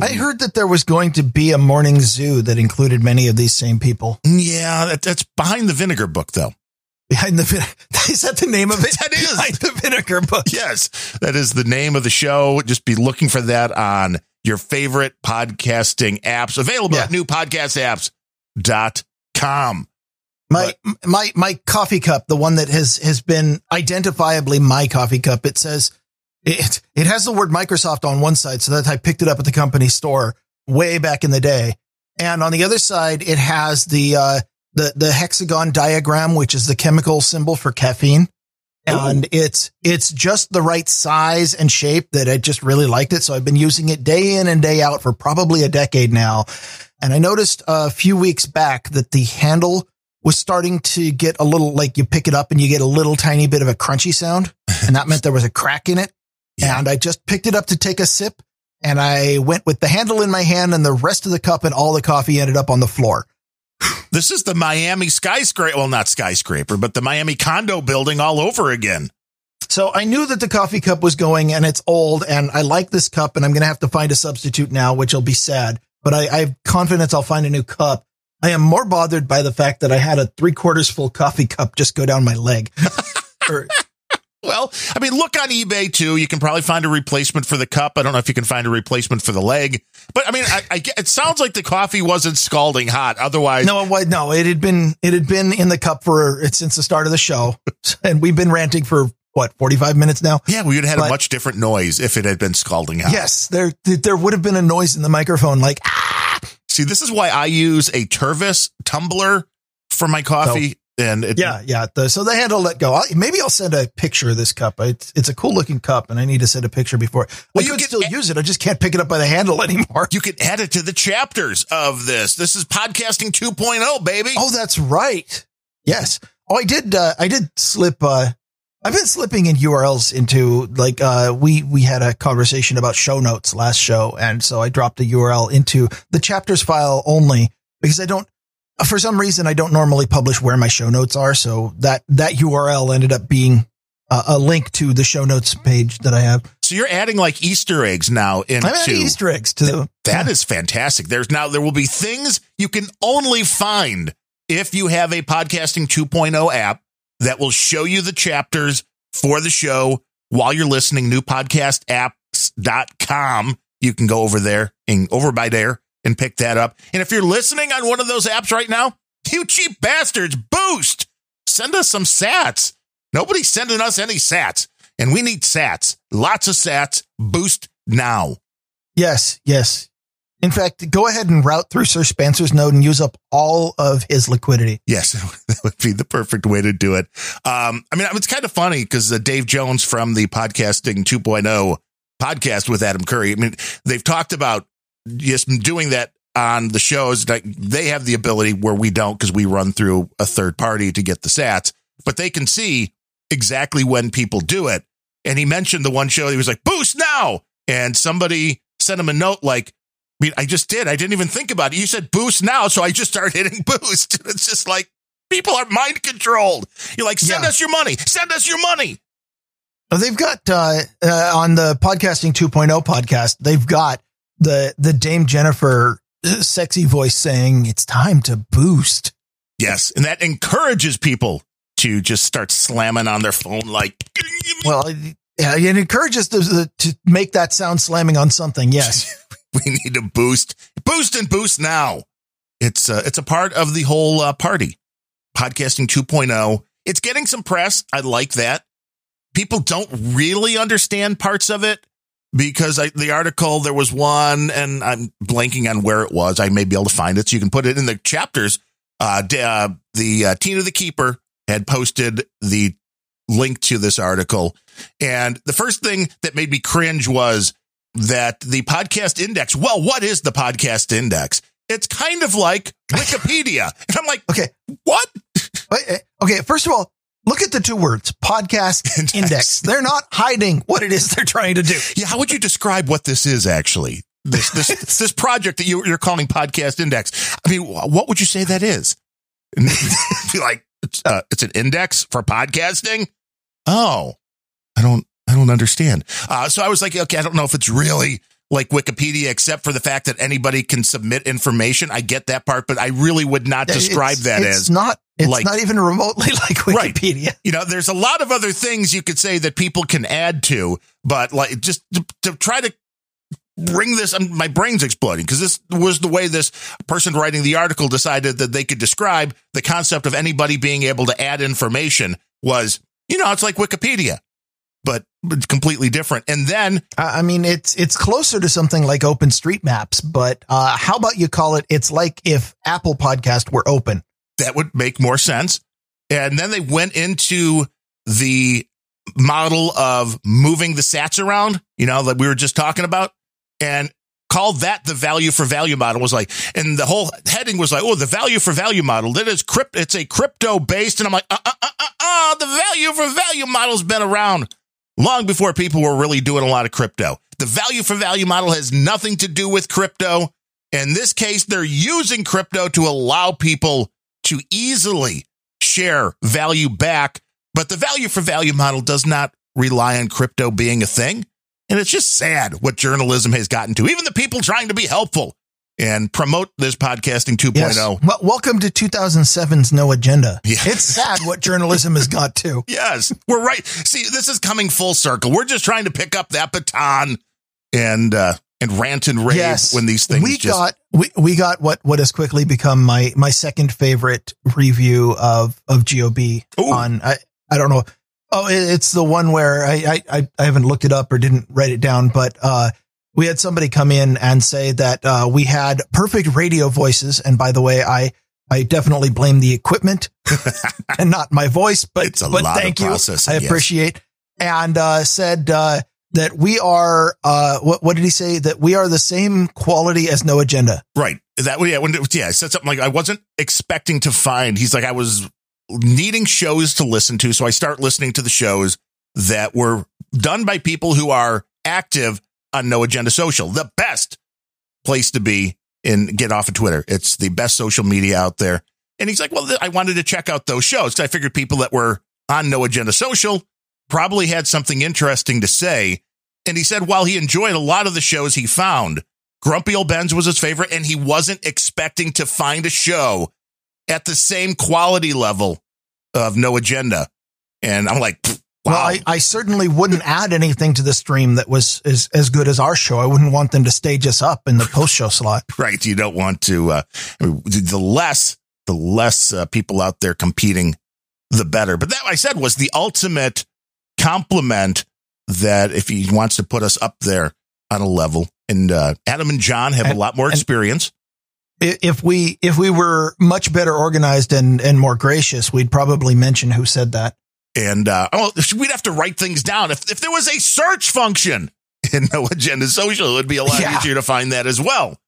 S1: I heard that there was going to be a morning zoo that included many of these same people.
S2: Mm, yeah, that, that's behind the vinegar book, though.
S1: Behind the vin- is that the name of it?
S2: That is.
S1: behind the vinegar book.
S2: Yes, that is the name of the show. Just be looking for that on your favorite podcasting apps available
S1: Yeah.
S2: at newpodcastapps.com.
S1: My my my coffee cup, the one that has has been identifiably my coffee cup. It says it it has the word Microsoft on one side, so that I picked it up at the company store way back in the day, and on the other side it has the uh, the the hexagon diagram, which is the chemical symbol for caffeine. And Ooh. it's it's just the right size and shape that I just really liked it. So I've been using it day in and day out for probably a decade now. And I noticed a few weeks back that the handle was starting to get a little like you pick it up and you get a little tiny bit of a crunchy sound. And that meant there was a crack in it. Yeah. And I just picked it up to take a sip and I went with the handle in my hand and the rest of the cup and all the coffee ended up on the floor.
S2: This is the Miami skyscraper. Well, not skyscraper, but the Miami condo building all over again.
S1: So I knew that the coffee cup was going and it's old and I like this cup and I'm going to have to find a substitute now, which will be sad, but I, I have confidence I'll find a new cup. I am more bothered by the fact that I had a three quarters full coffee cup just go down my leg. or,
S2: well, I mean, look on eBay too. You can probably find a replacement for the cup. I don't know if you can find a replacement for the leg, but I mean, I, I it sounds like the coffee wasn't scalding hot. Otherwise,
S1: no, it was, no, it had been it had been in the cup for since the start of the show, and we've been ranting for what 45 minutes now.
S2: Yeah, we would have had but, a much different noise if it had been scalding hot.
S1: Yes, there there would have been a noise in the microphone like ah.
S2: See, this is why I use a Tervis tumbler for my coffee. So, and it,
S1: yeah, yeah. The, so they had to let go. I'll, maybe I'll send a picture of this cup. It's, it's a cool looking cup, and I need to send a picture before. Well, I you can still use it. I just can't pick it up by the handle anymore.
S2: You can add it to the chapters of this. This is podcasting 2.0, baby.
S1: Oh, that's right. Yes. Oh, I did. Uh, I did slip. Uh, I've been slipping in URLs into like uh, we we had a conversation about show notes last show, and so I dropped a URL into the chapters file only because I don't for some reason, I don't normally publish where my show notes are. So that, that URL ended up being a, a link to the show notes page that I have.
S2: So you're adding like Easter eggs now into
S1: I'm adding Easter eggs to
S2: the, that yeah. is fantastic. There's now, there will be things you can only find if you have a podcasting 2.0 app that will show you the chapters for the show while you're listening. Newpodcastapps.com. You can go over there and over by there and pick that up. And if you're listening on one of those apps right now, you cheap bastards, boost. Send us some sats. Nobody's sending us any sats, and we need sats. Lots of sats. Boost now.
S1: Yes, yes. In fact, go ahead and route through Sir Spencer's node and use up all of his liquidity.
S2: Yes, that would be the perfect way to do it. Um, I mean, it's kind of funny because uh, Dave Jones from the Podcasting 2.0 podcast with Adam Curry, I mean, they've talked about just doing that on the shows like they have the ability where we don't because we run through a third party to get the sats but they can see exactly when people do it and he mentioned the one show he was like boost now and somebody sent him a note like I mean, I just did. I didn't even think about it. You said boost now, so I just started hitting boost. It's just like people are mind controlled. You're like, send yeah. us your money. Send us your money.
S1: They've got uh, uh, on the podcasting 2.0 podcast. They've got the the Dame Jennifer sexy voice saying it's time to boost.
S2: Yes, and that encourages people to just start slamming on their phone like.
S1: Well, yeah, it encourages to, to make that sound slamming on something. Yes,
S2: we need to boost, boost, and boost now. It's uh, it's a part of the whole uh, party. Podcasting 2.0. It's getting some press. I like that. People don't really understand parts of it because I, the article there was one, and I'm blanking on where it was. I may be able to find it, so you can put it in the chapters. Uh, uh, the uh, Tina the Keeper had posted the link to this article, and the first thing that made me cringe was that the podcast index. Well, what is the podcast index? It's kind of like Wikipedia, and I'm like,
S1: okay,
S2: what?
S1: Okay, first of all, Look at the two words podcast index. index. They're not hiding what it is they're trying to do.
S2: Yeah. How would you describe what this is actually? This, this, this project that you, you're calling podcast index. I mean, what would you say that is? like, it's, uh, it's an index for podcasting. Oh, I don't, I don't understand. Uh, so I was like, okay, I don't know if it's really like Wikipedia, except for the fact that anybody can submit information. I get that part, but I really would not describe
S1: it's,
S2: that
S1: it's
S2: as
S1: not. It's like, not even remotely like Wikipedia.
S2: Right. You know, there's a lot of other things you could say that people can add to, but like just to, to try to bring this, um, my brain's exploding because this was the way this person writing the article decided that they could describe the concept of anybody being able to add information was, you know, it's like Wikipedia, completely different. And then
S1: I mean, it's it's closer to something like Open Street Maps, but uh, how about you call it? It's like if Apple Podcast were open.
S2: that would make more sense. And then they went into the model of moving the sats around, you know, that we were just talking about, and called that the value for value model. Was like, and the whole heading was like, oh, the value for value model. That is crypt. It's a crypto based, and I'm like, uh, uh, uh, uh, uh, the value for value model's been around long before people were really doing a lot of crypto. The value for value model has nothing to do with crypto. In this case, they're using crypto to allow people to easily share value back. But the value for value model does not rely on crypto being a thing. And it's just sad what journalism has gotten to. Even the people trying to be helpful and promote this podcasting 2.0.
S1: Yes. Well, welcome to 2007's No Agenda.
S2: Yeah.
S1: It's sad what journalism has got to.
S2: Yes, we're right. See, this is coming full circle. We're just trying to pick up that baton and uh and rant and rave
S1: Yes,
S2: when these things
S1: we
S2: just
S1: got we, we got what what has quickly become my my second favorite review of of GOB
S2: Ooh.
S1: on I I don't know oh it's the one where I, I I I haven't looked it up or didn't write it down but uh we had somebody come in and say that uh we had perfect radio voices and by the way I I definitely blame the equipment and not my voice but
S2: It's a
S1: but
S2: lot of
S1: thank you I
S2: yes.
S1: appreciate and uh said uh that we are uh what what did he say that we are the same quality as no agenda
S2: Right. That way, yeah, when, yeah, I said something like I wasn't expecting to find. He's like, I was needing shows to listen to. So I start listening to the shows that were done by people who are active on No Agenda Social, the best place to be and get off of Twitter. It's the best social media out there. And he's like, well, th- I wanted to check out those shows because I figured people that were on No Agenda Social probably had something interesting to say. And he said, while he enjoyed a lot of the shows he found, Grumpy Old Ben's was his favorite, and he wasn't expecting to find a show at the same quality level of No Agenda. And I'm like, wow.
S1: well I, I certainly wouldn't add anything to the stream that was as as good as our show I wouldn't want them to stage us up in the post show slot
S2: right. You don't want to, uh, the less, the less uh, people out there competing, the better. But that I said was the ultimate compliment that if he wants to put us up there on a level and, uh, Adam and John have a lot more experience.
S1: If we if we were much better organized and and more gracious we'd probably mention who said that
S2: And uh, oh, we'd have to write things down. If if there was a search function in No Agenda Social, it would be a lot
S1: Yeah.
S2: easier to find that as well.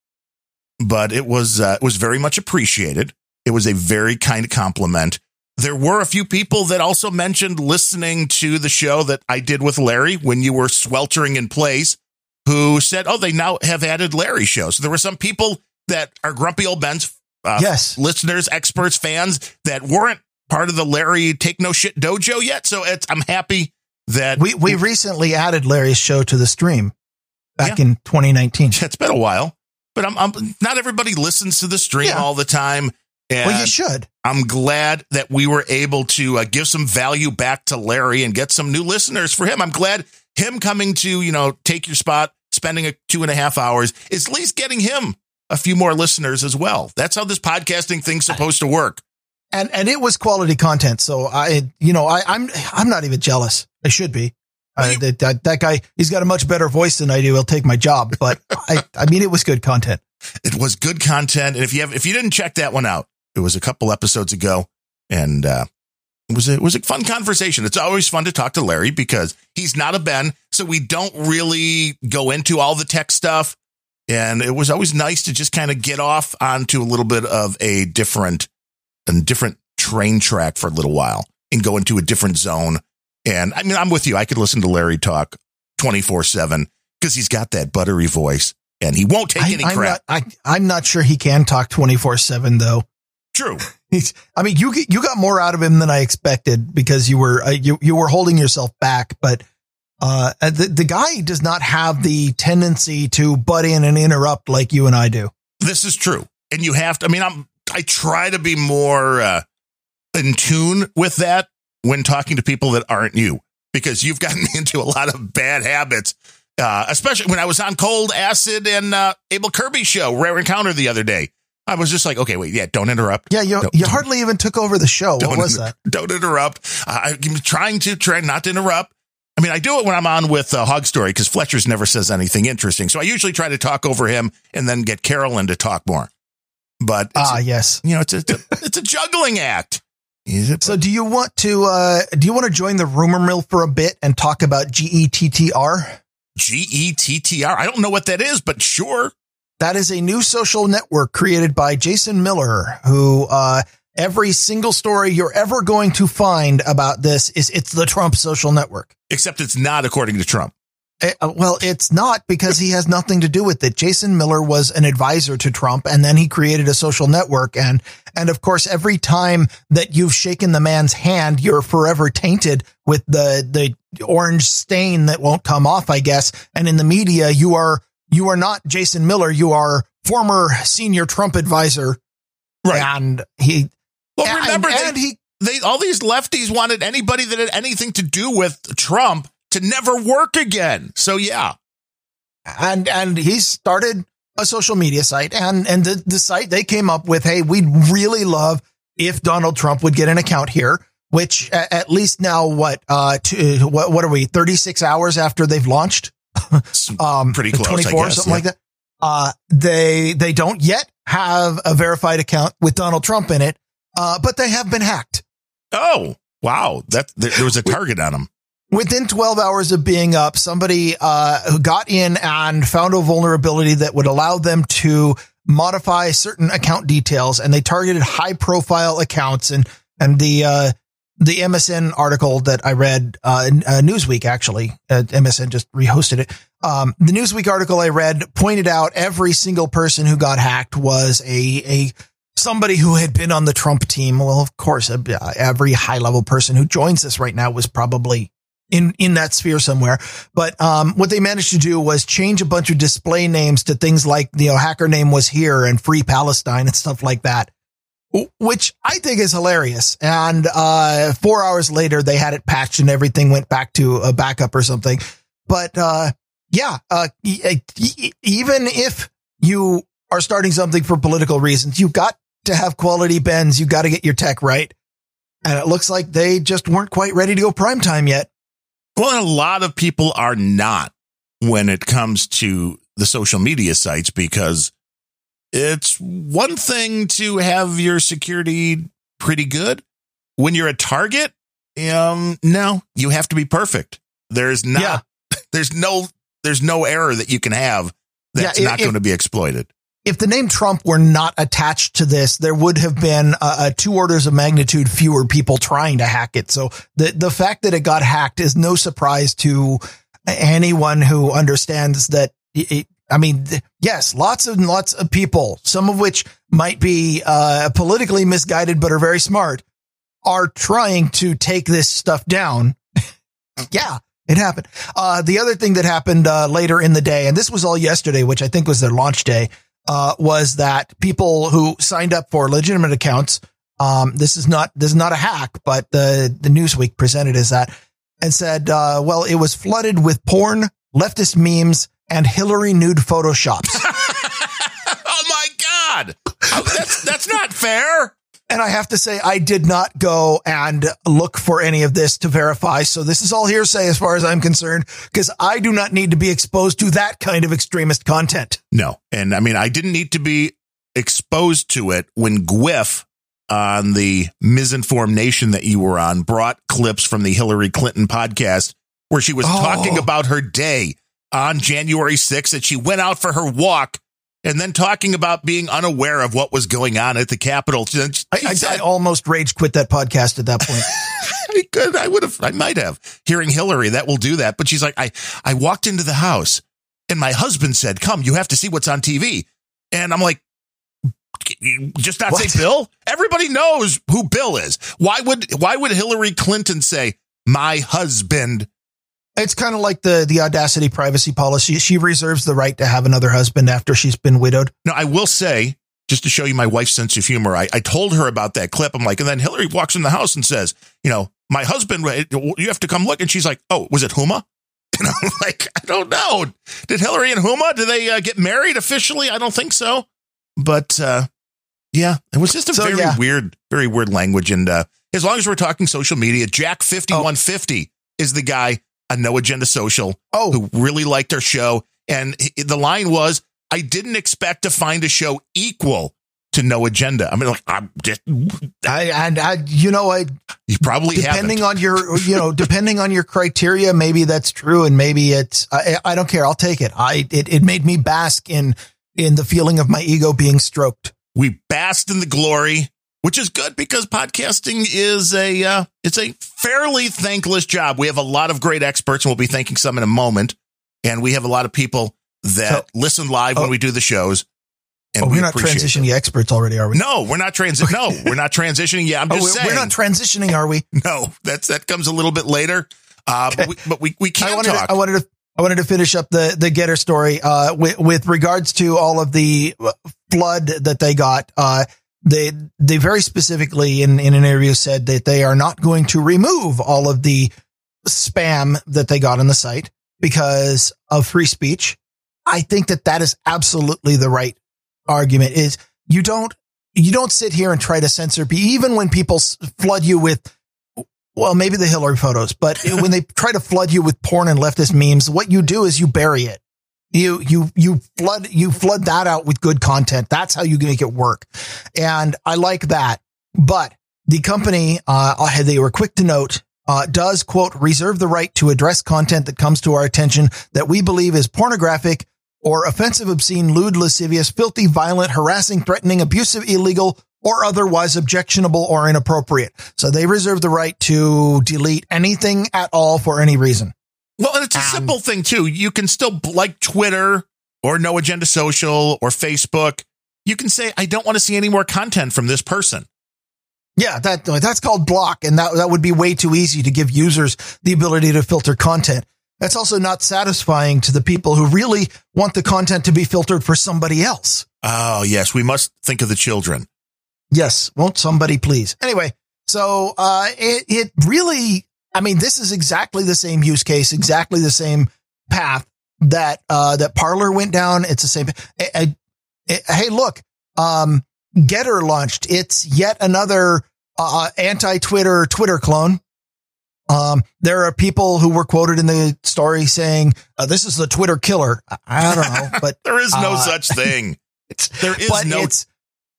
S2: But it was uh, it was very much appreciated. It was a very kind compliment. There were a few people that also mentioned listening to the show that I did with Larry when you were sweltering in place, who said, "Oh, they now have added Larry shows." So there were some people that are grumpy old Ben's uh,
S1: yes
S2: listeners, experts, fans that weren't part of the Larry Take No Shit Dojo yet. So it's I'm happy that
S1: we we recently added Larry's show to the stream back in 2019
S2: it's been a while, but I'm, I'm not everybody listens to the stream
S1: Yeah.
S2: all the time. And
S1: well you should
S2: I'm glad that we were able to uh, give some value back to Larry and get some new listeners for him. I'm glad him coming to, you know, take your spot, spending a two and a half hours is at least getting him a few more listeners as well. That's how this podcasting thing's supposed to work.
S1: And and it was quality content. So I, you know, I, I'm I'm not even jealous. I should be. Uh, that, that that guy, he's got a much better voice than I do. He'll take my job, but I I mean, it was good content.
S2: It was good content. And if you have, if you didn't check that one out, it was a couple episodes ago and, uh, it was a, it was a fun conversation. It's always fun to talk to Larry because he's not a Ben. So we don't really go into all the tech stuff. And it was always nice to just kind of get off onto a little bit of a different, a different train track for a little while and go into a different zone. And I mean, I'm with you. I could listen to Larry talk 24 seven because he's got that buttery voice and he won't take
S1: I,
S2: any
S1: I'm
S2: crap.
S1: not, I I'm not sure he can talk 24 seven though.
S2: True.
S1: He's, I mean, you you got more out of him than I expected because you were uh, you you were holding yourself back, but. Uh, the, the guy does not have the tendency to butt in and interrupt like you and I do.
S2: This is true. And you have to, I mean, I'm, I try to be more uh, in tune with that when talking to people that aren't you because you've gotten me into a lot of bad habits, uh, especially when I was on Cold Acid and uh, Abel Kirby show, Rare Encounter the other day. I was just like, okay, wait, yeah, don't interrupt.
S1: Yeah, you
S2: Don't-
S1: you hardly even took over the show. What was
S2: inter-
S1: that?
S2: Don't interrupt. I- I'm trying to try not to interrupt. I mean, I do it when I'm on with uh, Hog Story because Fletcher's never says anything interesting. So I usually try to talk over him and then get Carolyn to talk more. But
S1: ah, yes,
S2: you know, it's a, it's a, it's a juggling act.
S1: So, do you want to uh, do you want to join the rumor mill for a bit and talk about GETTR?
S2: GETTR. I don't know what that is, but sure.
S1: That is a new social network created by Jason Miller, who uh, every single story you're ever going to find about this is it's the Trump social network.
S2: Except it's not according to Trump.
S1: It, uh, well, it's not because he has nothing to do with it. Jason Miller was an advisor to Trump and then he created a social network. And, and of course, every time that you've shaken the man's hand, you're forever tainted with the, the orange stain that won't come off, I guess. And in the media, you are, you are not Jason Miller. You are former senior Trump advisor.
S2: Right.
S1: And he,
S2: well, remember,
S1: and,
S2: they,
S1: and he,
S2: they, all these lefties wanted anybody that had anything to do with Trump to never work again. So yeah.
S1: And and he started a social media site and and the, the site they came up with, hey, we'd really love if Donald Trump would get an account here, which at least now what uh to, what what are we 36 hours after they've launched?
S2: um pretty close 24 guess,
S1: something
S2: yeah.
S1: like that. Uh they they don't yet have a verified account with Donald Trump in it, uh but they have been hacked.
S2: Oh, wow. That there, there was a target on them
S1: within 12 hours of being up, somebody uh, who got in and found a vulnerability that would allow them to modify certain account details, and they targeted high profile accounts. And and the uh, the MSN article that I read, uh, uh, Newsweek actually, uh, MSN just rehosted it. Um, the Newsweek article I read pointed out every single person who got hacked was a a somebody who had been on the Trump team. Well, of course, every high level person who joins us right now was probably in, in that sphere somewhere. But, um, what they managed to do was change a bunch of display names to things like, you know, hacker name was here and free Palestine and stuff like that, which I think is hilarious. And, uh, four hours later, they had it patched and everything went back to a backup or something. But, uh, yeah, uh, even if you are starting something for political reasons, you've got to have quality bends. You've got to get your tech right. And it looks like they just weren't quite ready to go prime time yet.
S2: Well, a lot of people are not when it comes to the social media sites because it's one thing to have your security pretty good. When you're a target, um, no, you have to be perfect. There's not, yeah. there's no, there's no error that you can have that's yeah, if, not going to be exploited.
S1: If the name Trump were not attached to this, there would have been uh, two orders of magnitude fewer people trying to hack it. So the the fact that it got hacked is no surprise to anyone who understands that. It, I mean, yes, lots and lots of people, some of which might be uh, politically misguided but are very smart, are trying to take this stuff down. yeah, it happened. Uh, the other thing that happened uh, later in the day, and this was all yesterday, which I think was their launch day, uh, was that people who signed up for legitimate accounts, um, this is not this is not a hack, but the the Newsweek presented as that, and said, uh, well, it was flooded with porn, leftist memes, and Hillary nude photoshops.
S2: oh my god, that's that's not fair.
S1: And I have to say, I did not go and look for any of this to verify. So this is all hearsay as far as I'm concerned, because I do not need to be exposed to that kind of extremist content.
S2: No. And I mean, I didn't need to be exposed to it when Gwiff on the Misinformed Nation that you were on brought clips from the Hillary Clinton podcast where she was oh. talking about her day on January 6th that she went out for her walk and then talking about being unaware of what was going on at the Capitol.
S1: I, I, I, almost rage quit that podcast at that point.
S2: I could, I would have, I might have. Hearing Hillary, that will do that. But she's like, I, I walked into the house and my husband said, "Come, you have to see what's on TV." And I'm like, just not what? say Bill. Everybody knows who Bill is. Why would why would Hillary Clinton say my husband
S1: it's kind of like the the audacity privacy policy. She reserves the right to have another husband after she's been widowed.
S2: No, I will say, just to show you my wife's sense of humor, I, I told her about that clip. I'm like, and then Hillary walks in the house and says, you know, my husband, you have to come look. And she's like, oh, was it Huma? And I'm like, I don't know. Did Hillary and Huma, did they uh, get married officially? I don't think so. But uh, yeah, it was just a so, very yeah. weird, very weird language. And uh, as long as we're talking social media, Jack5150 oh. is the guy on No Agenda Social
S1: Oh,
S2: who really liked our show. And the line was, I didn't expect to find a show equal to No Agenda. I mean, like, I'm just,
S1: I, and I, you know, I,
S2: you probably
S1: depending
S2: haven't.
S1: on your, you know, depending on your criteria, maybe that's true. And maybe it's, I, I don't care. I'll take it. I, it, it made me bask in, in the feeling of my ego being stroked.
S2: we basked in the glory, which is good because podcasting is a uh, it's a fairly thankless job. We have a lot of great experts, and we'll be thanking some in a moment. And we have a lot of people that listen live when
S1: oh.
S2: we do the shows. And
S1: Oh,
S2: we
S1: we're not
S2: transitioning
S1: transitioning experts already, are we?
S2: No, we're not transi- No, we're not transitioning Yeah, I'm
S1: Oh,
S2: just
S1: we're,
S2: saying.
S1: we're not transitioning, are we?
S2: no, that's that comes a little bit later. Uh, but, we, but we we
S1: I
S2: can
S1: wanted,
S2: talk.
S1: to, I wanted to, I wanted to finish up the the GETTR story uh, with with regards to all of the flood that they got. Uh, they they very specifically in in an interview said that they are not going to remove all of the spam that they got on the site because of free speech. I think that that is absolutely the right argument. Is you don't you don't sit here and try to censor even when people flood you with well, maybe the Hillary photos, but when they try to flood you with porn and leftist memes, what you do is you bury it. You, you, you flood, you flood that out with good content. That's how you make it work. And I like that. But the company, uh, they were quick to note, uh, does quote, reserve the right to address content that comes to our attention that we believe is pornographic or offensive, obscene, lewd, lascivious, filthy, violent, harassing, threatening, abusive, illegal, or otherwise objectionable or inappropriate. So they reserve the right to delete anything at all for any reason.
S2: Well, it's a
S1: Um,
S2: simple thing too. You can still like Twitter or No Agenda Social or Facebook. You can say, I don't want to see any more content from this person.
S1: Yeah, that that's called block, and that that would be way too easy to give users the ability to filter content. That's also not satisfying to the people who really want the content to be filtered for somebody else.
S2: Oh, yes. We must think of the children.
S1: Yes, won't somebody please? Anyway, so uh, it it really, I mean, this is exactly the same use case, exactly the same path that uh, that Parler went down. It's the same. eh, eh, eh, hey, look, um, GETTR launched. It's yet another uh, anti-Twitter Twitter clone. Um, there are people who were quoted in the story saying, uh, "This is the Twitter killer." I, I don't know, but
S2: There is no
S1: Uh,
S2: such thing.
S1: it's
S2: There is no.
S1: it's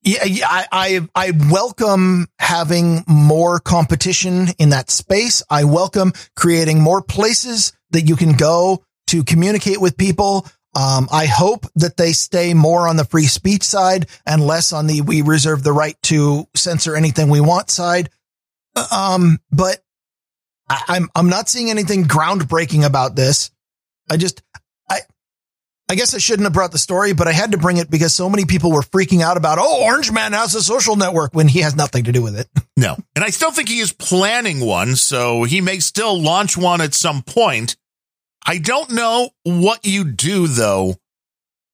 S1: yeah, yeah I, I I welcome having more competition in that space. I welcome creating more places that you can go to communicate with people. Um, I hope that they stay more on the free speech side and less on the we reserve the right to censor anything we want side. Um, but I, I'm I'm not seeing anything groundbreaking about this. I just I guess I shouldn't have brought the story, but I had to bring it because so many people were freaking out about, oh, Orange Man has a social network when he has nothing to do with it.
S2: no. And I still think he is planning one, so he may still launch one at some point. I don't know what you do, though,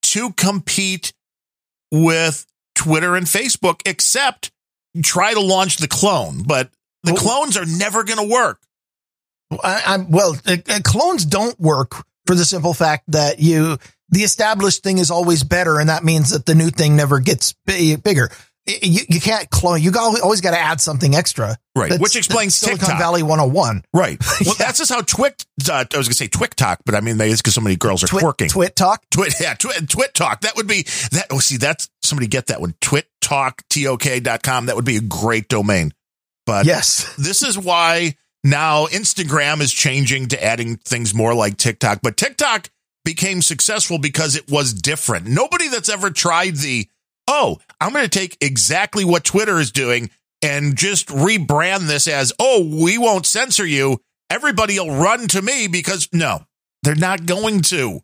S2: to compete with Twitter and Facebook, except try to launch the clone. But the
S1: Well-
S2: clones are never going to work.
S1: I, I'm well, uh, uh, clones don't work for the simple fact that you, the established thing is always better. And that means that the new thing never gets bi- bigger. You, you can't clone. You got, always got to add something extra.
S2: Right.
S1: That's-
S2: Which explains
S1: Silicon
S2: TikTok.
S1: Valley 101.
S2: Right. Well,
S1: Yeah.
S2: that's just how Twit, uh, I was going to say Twik Talk, but I mean, that is because so many girls are
S1: Twit,
S2: twerking.
S1: twit talk.
S2: Twit, yeah, twit, twit talk. That would be that. Oh, see, that's somebody get that one. Twit talk, T-O-K dot com. That would be a great domain. But
S1: Yes.
S2: this is why now Instagram is changing to adding things more like TikTok. But TikTok became successful because it was different. Nobody that's ever tried the, oh, I'm going to take exactly what Twitter is doing and just rebrand this as, oh, we won't censor you. Everybody will run to me because no, they're not going to.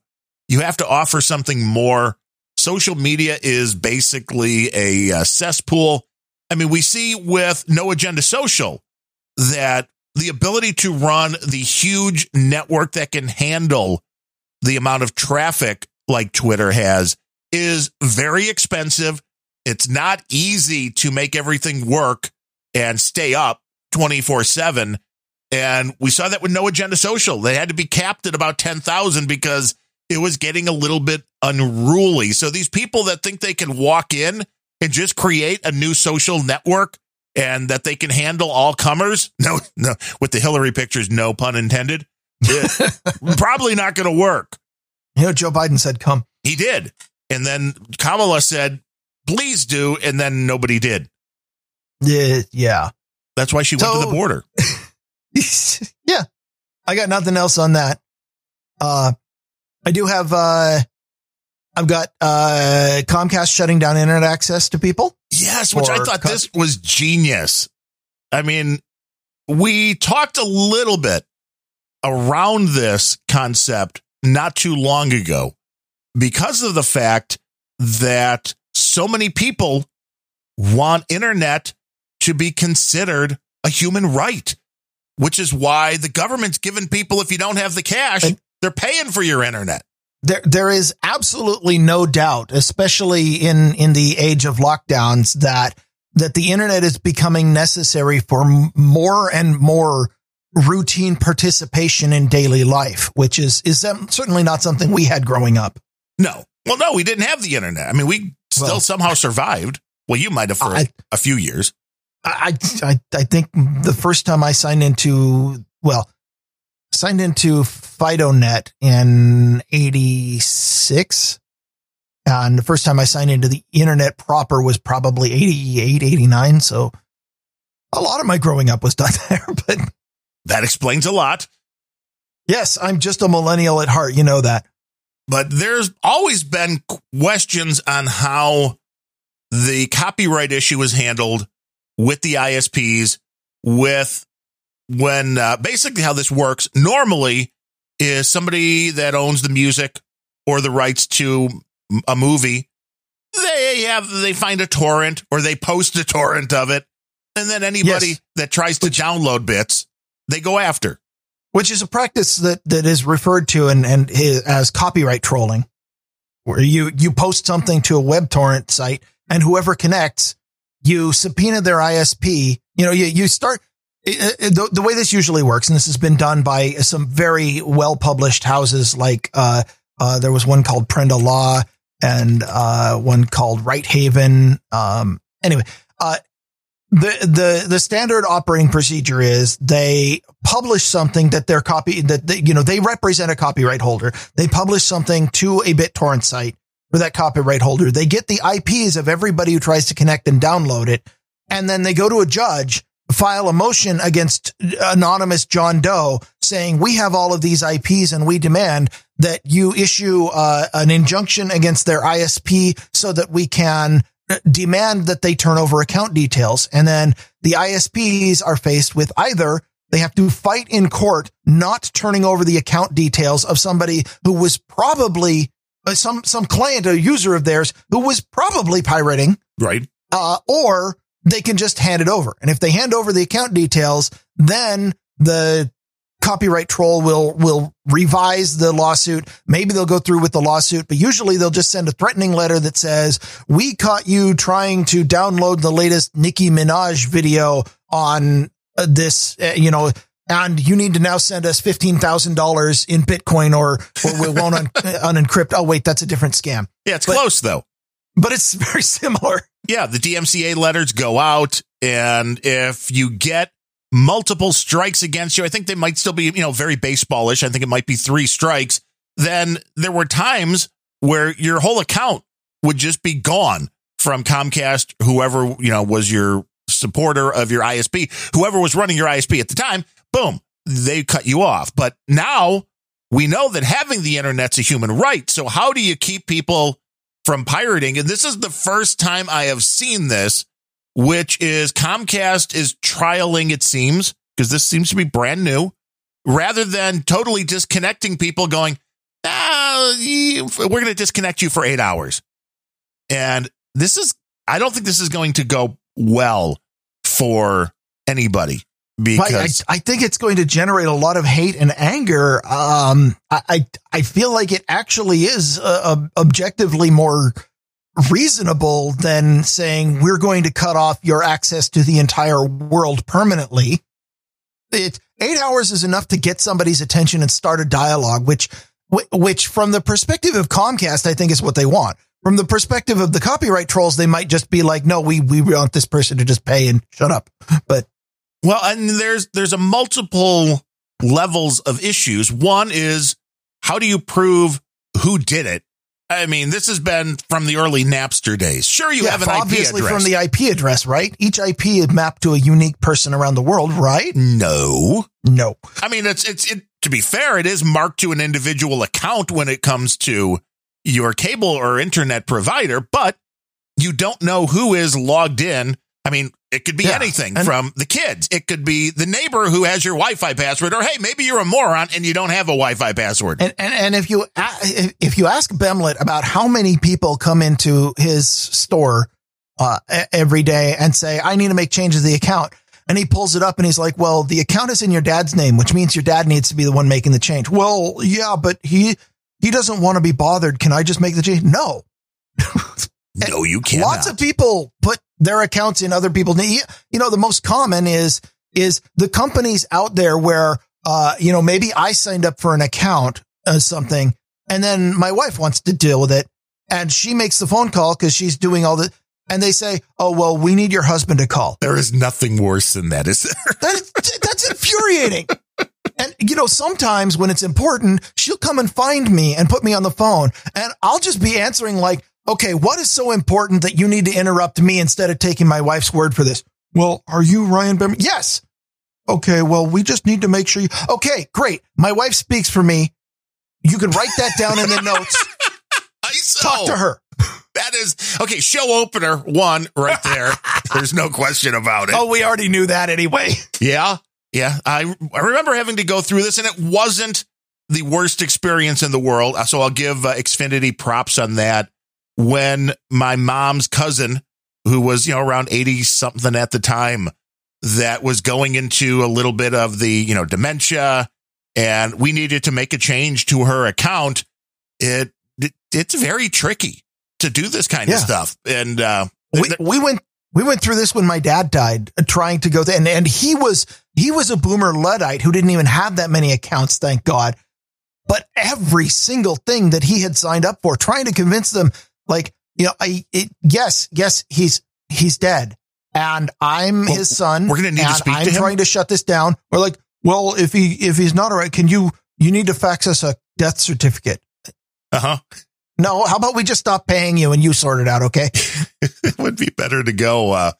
S2: You have to offer something more. Social media is basically a, cesspool. I mean, we see with No Agenda Social that the ability to run the huge network that can handle the amount of traffic like Twitter has is very expensive. It's not easy to make everything work and stay up 24 7. And we saw that with No Agenda Social. They had to be capped at about 10,000 because it was getting a little bit unruly. So these people that think they can walk in and just create a new social network and that they can handle all comers, no, no, with the Hillary pictures, no pun intended. Probably not going to work.
S1: You know, Joe Biden said, come.
S2: He did. And then Kamala said, please do. And then nobody did.
S1: Yeah. Yeah.
S2: That's why she went to the border.
S1: yeah. I got nothing else on that. Uh, I do have, uh, I've got, uh, Comcast shutting down internet access to people.
S2: Yes, which I thought
S1: cut-
S2: this was genius. I mean, we talked a little bit around this concept not too long ago because of the fact that so many people want internet to be considered a human right, which is why the government's giving people, if you don't have the cash,
S1: And-
S2: they're paying for your internet.
S1: There, there is absolutely no doubt, especially in, in the age of lockdowns that, that the internet is becoming necessary for m- more and more routine participation in daily life, which is, is certainly not something we had growing up.
S2: No. Well, no, we didn't have the internet. I mean, we still
S1: Well-
S2: somehow survived. Well, you might have for
S1: I-
S2: a few years.
S1: I, I, I think the first time I signed into, well, signed into FidoNet in 86. And the first time I signed into the internet proper was probably 88, 89. So a lot of my growing up was done there, but
S2: That explains a lot.
S1: yes, I'm just a millennial at heart. You know that.
S2: But there's always been questions on how the copyright issue is handled with the ISPs, with when uh, basically how this works normally is somebody that owns the music or the rights to a movie. They have, they find a torrent or they post a torrent of it. And then anybody
S1: Yes.
S2: that tries to download bits, they go after.
S1: which is a practice that, that is referred to and, and as copyright trolling, where you, you post something to a web torrent site and whoever connects, you subpoena their ISP. You know, you, you start the, the way this usually works. And this has been done by some very well published houses. Like, uh, uh, there was one called Prenda Law and, uh, one called Righthaven. Um, anyway, uh, the the the standard operating procedure is they publish something that their copy that they, you know they represent a copyright holder. They publish something to a BitTorrent site for that copyright holder. They get the IPs of everybody who tries to connect and download it, and then they go to a judge, file a motion against anonymous John Doe, saying we have all of these IPs and we demand that you issue uh, an injunction against their ISP so that we can demand that they turn over account details. And then the ISPs are faced with either they have to fight in court, not turning over the account details of somebody who was probably uh, some, some client or user of theirs who was probably pirating,
S2: Right.
S1: uh, or they can just hand it over. And if they hand over the account details, then the copyright troll will, will revise the lawsuit. Maybe they'll go through with the lawsuit, but usually they'll just send a threatening letter that says, we caught you trying to download the latest Nicki Minaj video on uh, this, uh, you know, and you need to now send us $15,000 in Bitcoin or, or we won't un- unencrypt. Oh, wait, that's a different scam,
S2: Yeah, it's
S1: But-
S2: close though.
S1: but it's very similar.
S2: Yeah, the DMCA letters go out, and if you get multiple strikes against you, I think they might still be, you know, very baseballish. I think it might be three strikes. Then there were times where your whole account would just be gone from Comcast, whoever, you know, was your supporter of your ISP, whoever was running your ISP at the time, boom, they cut you off. But now we know that having the internet's a human right. So how do you keep people from pirating? And this is the first time I have seen this, which is Comcast is trialing, it seems, because this seems to be brand new, rather than totally disconnecting people going, ah, we're going to disconnect you for eight hours. And this is, I don't think this is going to go well for anybody because
S1: I, I think it's going to generate a lot of hate and anger. Um, I, I, I feel like it actually is uh, objectively more reasonable than saying we're going to cut off your access to the entire world permanently. It, eight hours is enough to get somebody's attention and start a dialogue, which, which from the perspective of Comcast, I think is what they want. From the perspective of the copyright trolls, they might just be like, no, we, we want this person to just pay and shut up. But
S2: Well, and there's there's a multiple levels of issues. One is how do you prove who did it? I mean, this has been from the early Napster days. Sure, you
S1: Yeah,
S2: have an IP
S1: obviously
S2: address.
S1: from the IP address, right? Each IP is mapped to a unique person around the world, right?
S2: no,
S1: No.
S2: I mean, it's it's it, to be fair, it is marked to an individual account when it comes to your cable or internet provider, but you don't know who is logged in. I mean, it could be
S1: Yeah,
S2: anything
S1: and-
S2: from the kids. It could be the neighbor who has your Wi-Fi password, or hey, maybe you're a moron and you don't have a Wi-Fi password.
S1: And, and and if you if you ask Bemlet about how many people come into his store uh, every day and say, "I need to make changes to the account," and he pulls it up and he's like, "Well, the account is in your dad's name, which means your dad needs to be the one making the change." Well, yeah, but he he doesn't want to be bothered. Can I just make the change? No.
S2: no, you can't.
S1: Lots of people put their accounts in other people's. You you know, the most common is is the companies out there where uh, you know, maybe I signed up for an account as something, and then my wife wants to deal with it, and she makes the phone call because she's doing all the, and they say, "Oh, well, we need your husband to call."
S2: there is nothing worse than that, is there?
S1: That, that's infuriating. And you know, sometimes when it's important, she'll come and find me and put me on the phone, and I'll just be answering like, "Okay, what is so important that you need to interrupt me instead of taking my wife's word for this?" Well, are you Ryan Bem? Yes. Okay, well, we just need to make sure you. Okay, great. My wife speaks for me. You can write that down in the notes. Talk to her.
S2: That is okay. Show opener one right there. There's no question about it.
S1: Oh, we already knew that anyway.
S2: Yeah. Yeah. I, I remember having to go through this and it wasn't the worst experience in the world. So I'll give uh, Xfinity props on that. When my mom's cousin, who was, you know, around 80 something at the time, that was going into a little bit of the, you know, dementia and we needed to make a change to her account. It, it it's very tricky to do this kind
S1: Yeah.
S2: of stuff. And, uh,
S1: we, we went we went through this when my dad died uh, trying to go there and, and he was he was a boomer luddite who didn't even have that many accounts thank god but every single thing that he had signed up for trying to convince them like you know i it, yes yes he's he's dead. And i'm
S2: Well,
S1: his son
S2: we're gonna need to speak to
S1: i'm
S2: him?
S1: trying to shut this down. We're like well if he if he's not all right can you you need to fax us a death certificate.
S2: Uh huh.
S1: no how about we just stop paying you and you sort it out okay?
S2: It would be better to go uh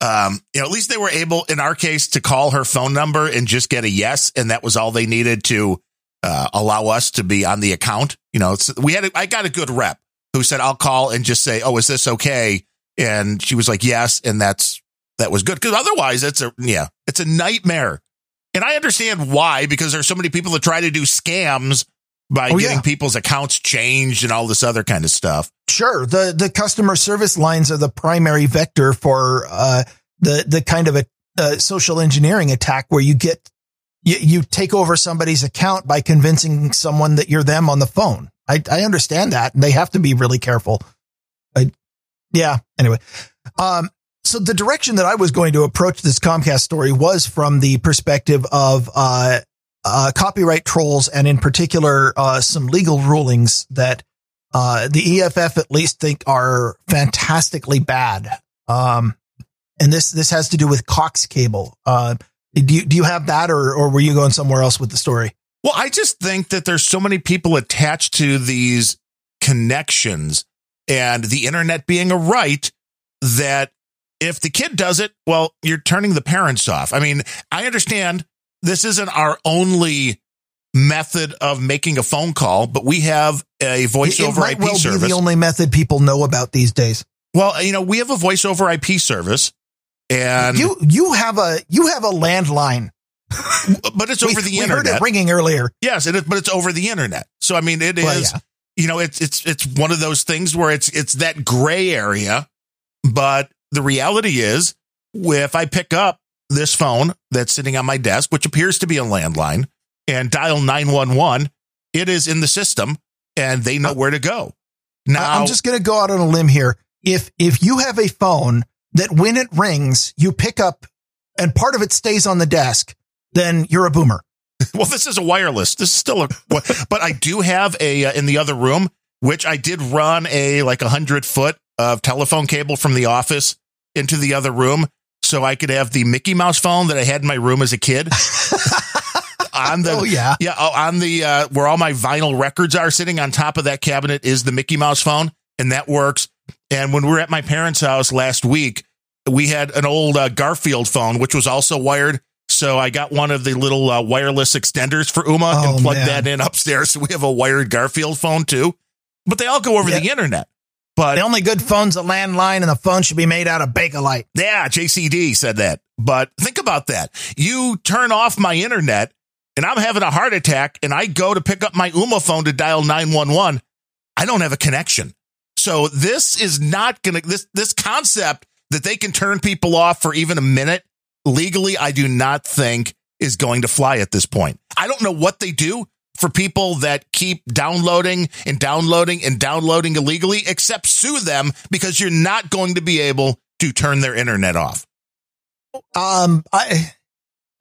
S2: um you know at least they were able in our case to call her phone number and just get a yes and that was all they needed to uh allow us to be on the account. You know it's, we had a, i got a good rep who said i'll call and just say oh is this okay and she was like yes and that's that was good because otherwise it's a yeah it's a nightmare and i understand why because there's so many people that try to do scams by
S1: Oh,
S2: getting
S1: yeah.
S2: people's accounts changed and all this other kind of stuff
S1: Sure. The the customer service lines are the primary vector for uh, the the kind of a uh, social engineering attack where you get you, you take over somebody's account by convincing someone that you're them on the phone. I, I understand that, and they have to be really careful. I, yeah. Anyway, um, so the direction that I was going to approach this Comcast story was from the perspective of uh, uh, copyright trolls, and in particular, uh, some legal rulings that uh, the EFF at least think are fantastically bad. Um, and this this has to do with Cox Cable. Uh, do you do you have that, or or were you going somewhere else with the story?
S2: Well, I just think that there's so many people attached to these connections and the internet being a right that if the kid does it, well, you're turning the parents off. I mean, I understand this isn't our only method of making a phone call, but we have a voice
S1: it
S2: over
S1: might
S2: IP
S1: well
S2: service.
S1: be the only method people know about these days.
S2: well, you know, we have a voice over IP service and
S1: you you have a you have a landline.
S2: but it's
S1: We-
S2: over the
S1: we heard
S2: internet.
S1: it ringing earlier.
S2: Yes, it is, but it's over the internet. So I mean, it is.
S1: Well, yeah.
S2: You know, it's it's it's one of those things where it's it's that gray area. But the reality is, if I pick up this phone that's sitting on my desk, which appears to be a landline, and dial nine one one, it is in the system, and they know uh, where to go. Now,
S1: I'm just going to go out on a limb here. If if you have a phone that when it rings you pick up and part of it stays on the desk, then you're a boomer.
S2: Well, this is a wireless. This is still a, but I do have a uh, in the other room, which I did run a like a hundred foot of telephone cable from the office into the other room, so I could have the Mickey Mouse phone that I had in my room as a kid. on the
S1: Oh, yeah.
S2: yeah oh, on the uh, where all my vinyl records are sitting on top of that cabinet is the Mickey Mouse phone, and that works. And when we were at my parents' house last week, we had an old uh, Garfield phone, which was also wired. So I got one of the little uh, wireless extenders for Ooma
S1: Oh,
S2: and plugged
S1: man.
S2: that in upstairs. So we have a wired Garfield phone too. But they all go over the internet. But
S1: The only good phone's a landline, and the phone should be made out of Bakelite.
S2: Yeah, JCD said that. But think about that. You turn off my internet and I'm having a heart attack and I go to pick up my Ooma phone to dial 911. I don't have a connection. So this is not going to, this, this concept that they can turn people off for even a minute legally, I do not think is going to fly at this point. I don't know what they do for people that keep downloading and downloading and downloading illegally, except sue them because you're not going to be able to turn their internet off.
S1: Um, I,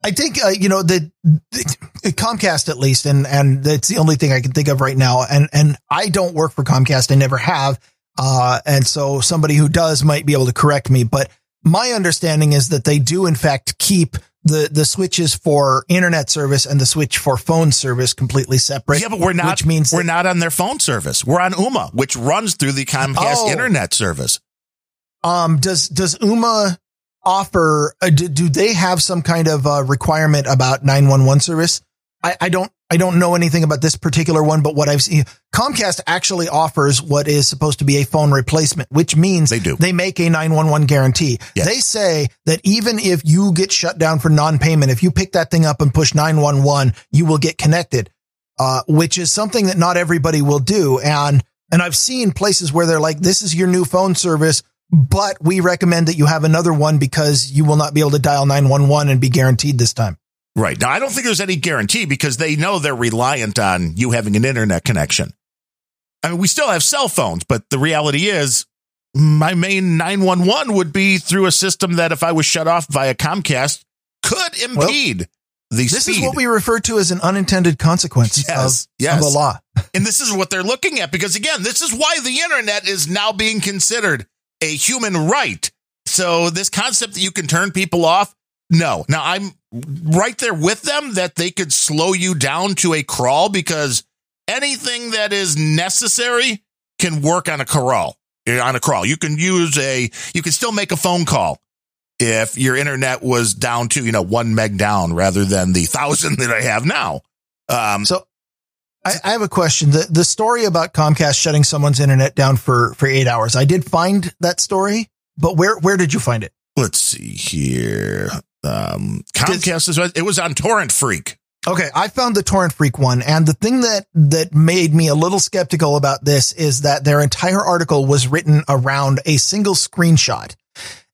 S1: I think uh, you know the, the Comcast at least, and and that's the only thing I can think of right now. And and I don't work for Comcast. I never have. Uh, and so somebody who does might be able to correct me. But my understanding is that they do in fact keep the the switches for internet service and the switch for phone service completely separate.
S2: Yeah, but we're not.
S1: Which means
S2: we're not on their phone service. We're on Ooma, which runs through the Comcast
S1: Oh.
S2: internet service.
S1: Um, does does Ooma offer? Uh, do, do they have some kind of uh, requirement about nine one one service? I, I don't I don't know anything about this particular one, but what I've seen, Comcast actually offers what is supposed to be a phone replacement, which means
S2: They do.
S1: they make a nine one one guarantee.
S2: Yes.
S1: They say that even if you get shut down for non payment, if you pick that thing up and push nine one one, you will get connected. Uh, which is something that not everybody will do, and and I've seen places where they're like, "This is your new phone service." but we recommend that you have another one because you will not be able to dial 911 and be guaranteed this time.
S2: Right now, I don't think there's any guarantee because they know they're reliant on you having an internet connection. I mean, we still have cell phones, but the reality is, my main 911 would be through a system that, if I was shut off via Comcast, could impede the
S1: This
S2: speed.
S1: is what we refer to as an unintended consequence
S2: Yes,
S1: of,
S2: yes.
S1: of a law.
S2: And this is what they're looking at because again, this is why the internet is now being considered a human right. So this concept that you can turn people off, no. Now I'm right there with them that they could slow you down to a crawl because anything that is necessary can work on a crawl. eh, On a crawl, you can use a, you can still make a phone call if your internet was down to, you know, one meg down rather than the thousand that I have now. Um,
S1: So I, I have a question. The the story about Comcast shutting someone's internet down for, for eight hours. I did find that story, but where, where did you find it?
S2: let's see here. Um, Comcast is it was on Torrent Freak.
S1: Okay, I found the Torrent Freak one, and the thing that that made me a little skeptical about this is that their entire article was written around a single screenshot,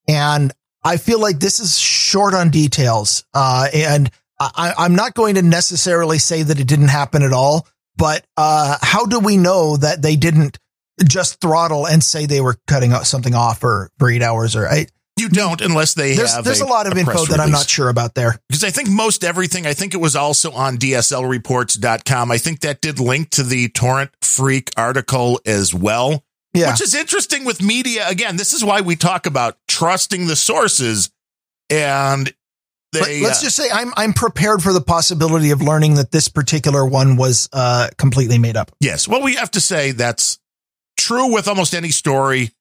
S1: and I feel like this is short on details. Uh, and I, I'm not going to necessarily say that it didn't happen at all, but uh, how do we know that they didn't just throttle and say they were cutting something off for for eight hours? Or I,
S2: You don't unless they
S1: there's
S2: have.
S1: there's a, lot of info that I'm not sure about there.
S2: because I think most everything. I think it was also on DSLReports.com. I think that did link to the Torrent Freak article as well.
S1: Yeah.
S2: Which is interesting with media. Again, this is why we talk about trusting the sources. And they,
S1: Let, us
S2: uh,
S1: just say I'm I'm prepared for the possibility of learning that this particular one was uh completely made up.
S2: Yes. Well, we have to say that's true with almost any story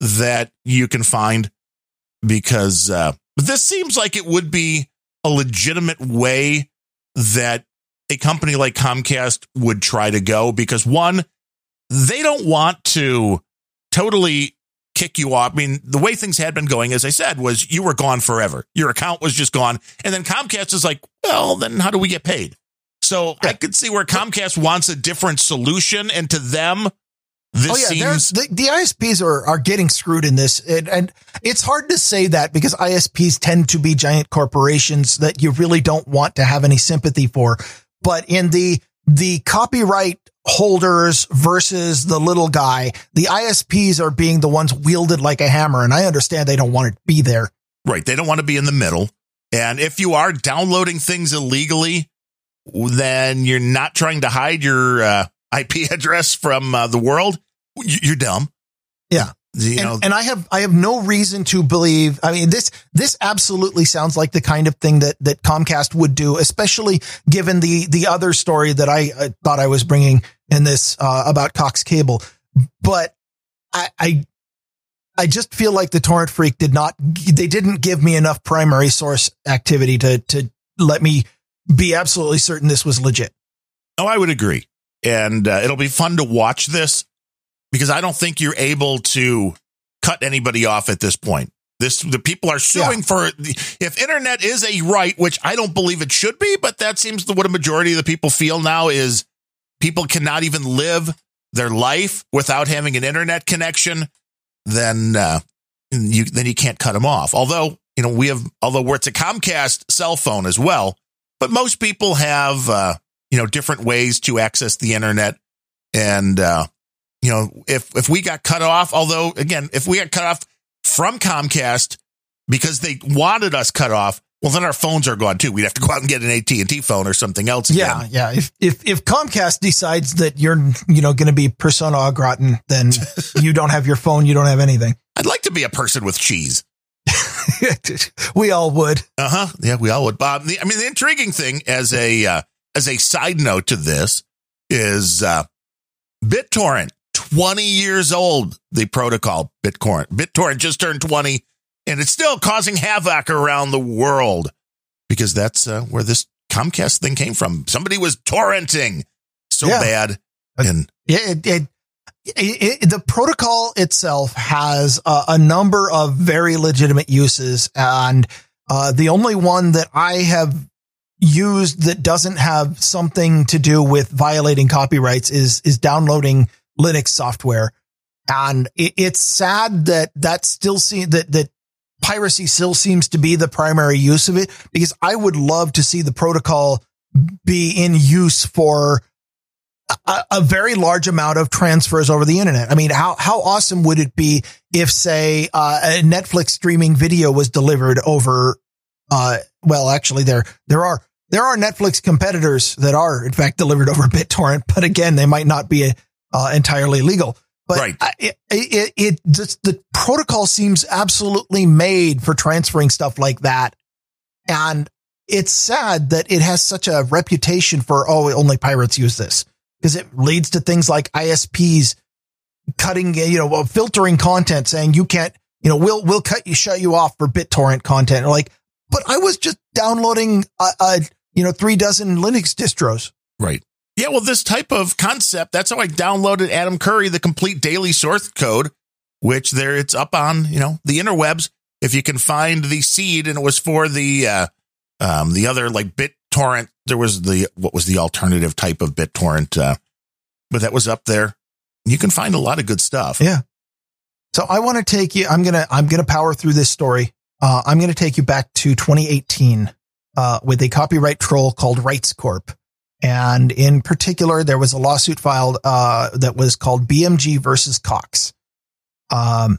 S2: that you can find because uh, this seems like it would be a legitimate way that a company like Comcast would try to go because one, they don't want to totally kick you off. I mean, the way things had been going, as I said, was you were gone forever. Your account was just gone. And then Comcast is like, well, then how do we get paid? So I could see where Comcast wants a different solution. And to them, this
S1: oh yeah,
S2: seems
S1: the, the ISPs are are getting screwed in this, and, and it's hard to say that because ISPs tend to be giant corporations that you really don't want to have any sympathy for. But in the the copyright holders versus the little guy, the ISPs are being the ones wielded like a hammer, and I understand they don't want to be there.
S2: right. They don't want to be in the middle. And if you are downloading things illegally, then you're not trying to hide your uh, IP address from uh, the world. You- You're dumb.
S1: Yeah.
S2: You
S1: and,
S2: know,
S1: and I have I have no reason to believe. I mean, this this absolutely sounds like the kind of thing that that Comcast would do, especially given the the other story that I, I thought I was bringing in this uh, about Cox Cable. But I, I I just feel like the torrent freak did not they didn't give me enough primary source activity to to let me be absolutely certain this was legit.
S2: Oh, I would agree. And uh, it'll be fun to watch this because I don't think you're able to cut anybody off at this point. This the people are suing
S1: Yeah.
S2: for if internet is a right, which I don't believe it should be, but that seems to what a majority of the people feel now is people cannot even live their life without having an internet connection. Then uh, you then you can't cut them off. Although you know we have although we're it's a Comcast cell phone as well, but most people have uh, you know different ways to access the internet and uh, you know if if we got cut off although again if we got cut off from comcast because they wanted us cut off well then our phones are gone too we'd have to go out and get an at&t phone or something else
S1: Yeah,
S2: again.
S1: yeah. If if if Comcast decides that you're you know going to be persona au gratin, then you don't have your phone, you don't have anything.
S2: i'd like to be a person with cheese
S1: we all would.
S2: uh-huh yeah we all would bob the, i mean the intriguing thing as a uh, as a side note to this is uh bittorrent 20 years old the protocol bittorrent bittorrent just turned 20 and it's still causing havoc around the world because that's uh, where this comcast thing came from somebody was torrenting so
S1: Yeah.
S2: bad and
S1: Yeah, it, it, it, it- the protocol itself has a, a number of very legitimate uses, and uh, the only one that I have used that doesn't have something to do with violating copyrights is is downloading Linux software, and it, it's sad that that still see that that piracy still seems to be the primary use of it because I would love to see the protocol be in use for a, a very large amount of transfers over the internet. I mean, how how awesome would it be if, say, uh, a Netflix streaming video was delivered over? Uh, well, actually, there there are there are Netflix competitors that are in fact delivered over BitTorrent, but again, they might not be uh, entirely legal. But
S2: Right.
S1: I- it it, it just the protocol seems absolutely made for transferring stuff like that, and it's sad that it has such a reputation for oh only pirates use this because it leads to things like ISPs cutting, you know, filtering content saying you can't, you know, we'll, we'll cut you, shut you off for BitTorrent content. Like, but I was just downloading a, a you know, three dozen Linux distros.
S2: Right. Yeah, well, this type of concept, that's how I downloaded Adam Curry, the complete daily source code, which there it's up on, you know, the interwebs. If you can find the seed, and it was for the uh um the other like BitTorrent, there was the what was the alternative type of BitTorrent, uh, but that was up there. You can find a lot of good stuff.
S1: Yeah. So I want to take you, I'm going to, I'm going to power through this story. Uh, I'm going to take you back to 2018, uh, with a copyright troll called Rightscorp. And in particular, there was a lawsuit filed, uh, that was called BMG versus Cox. Um,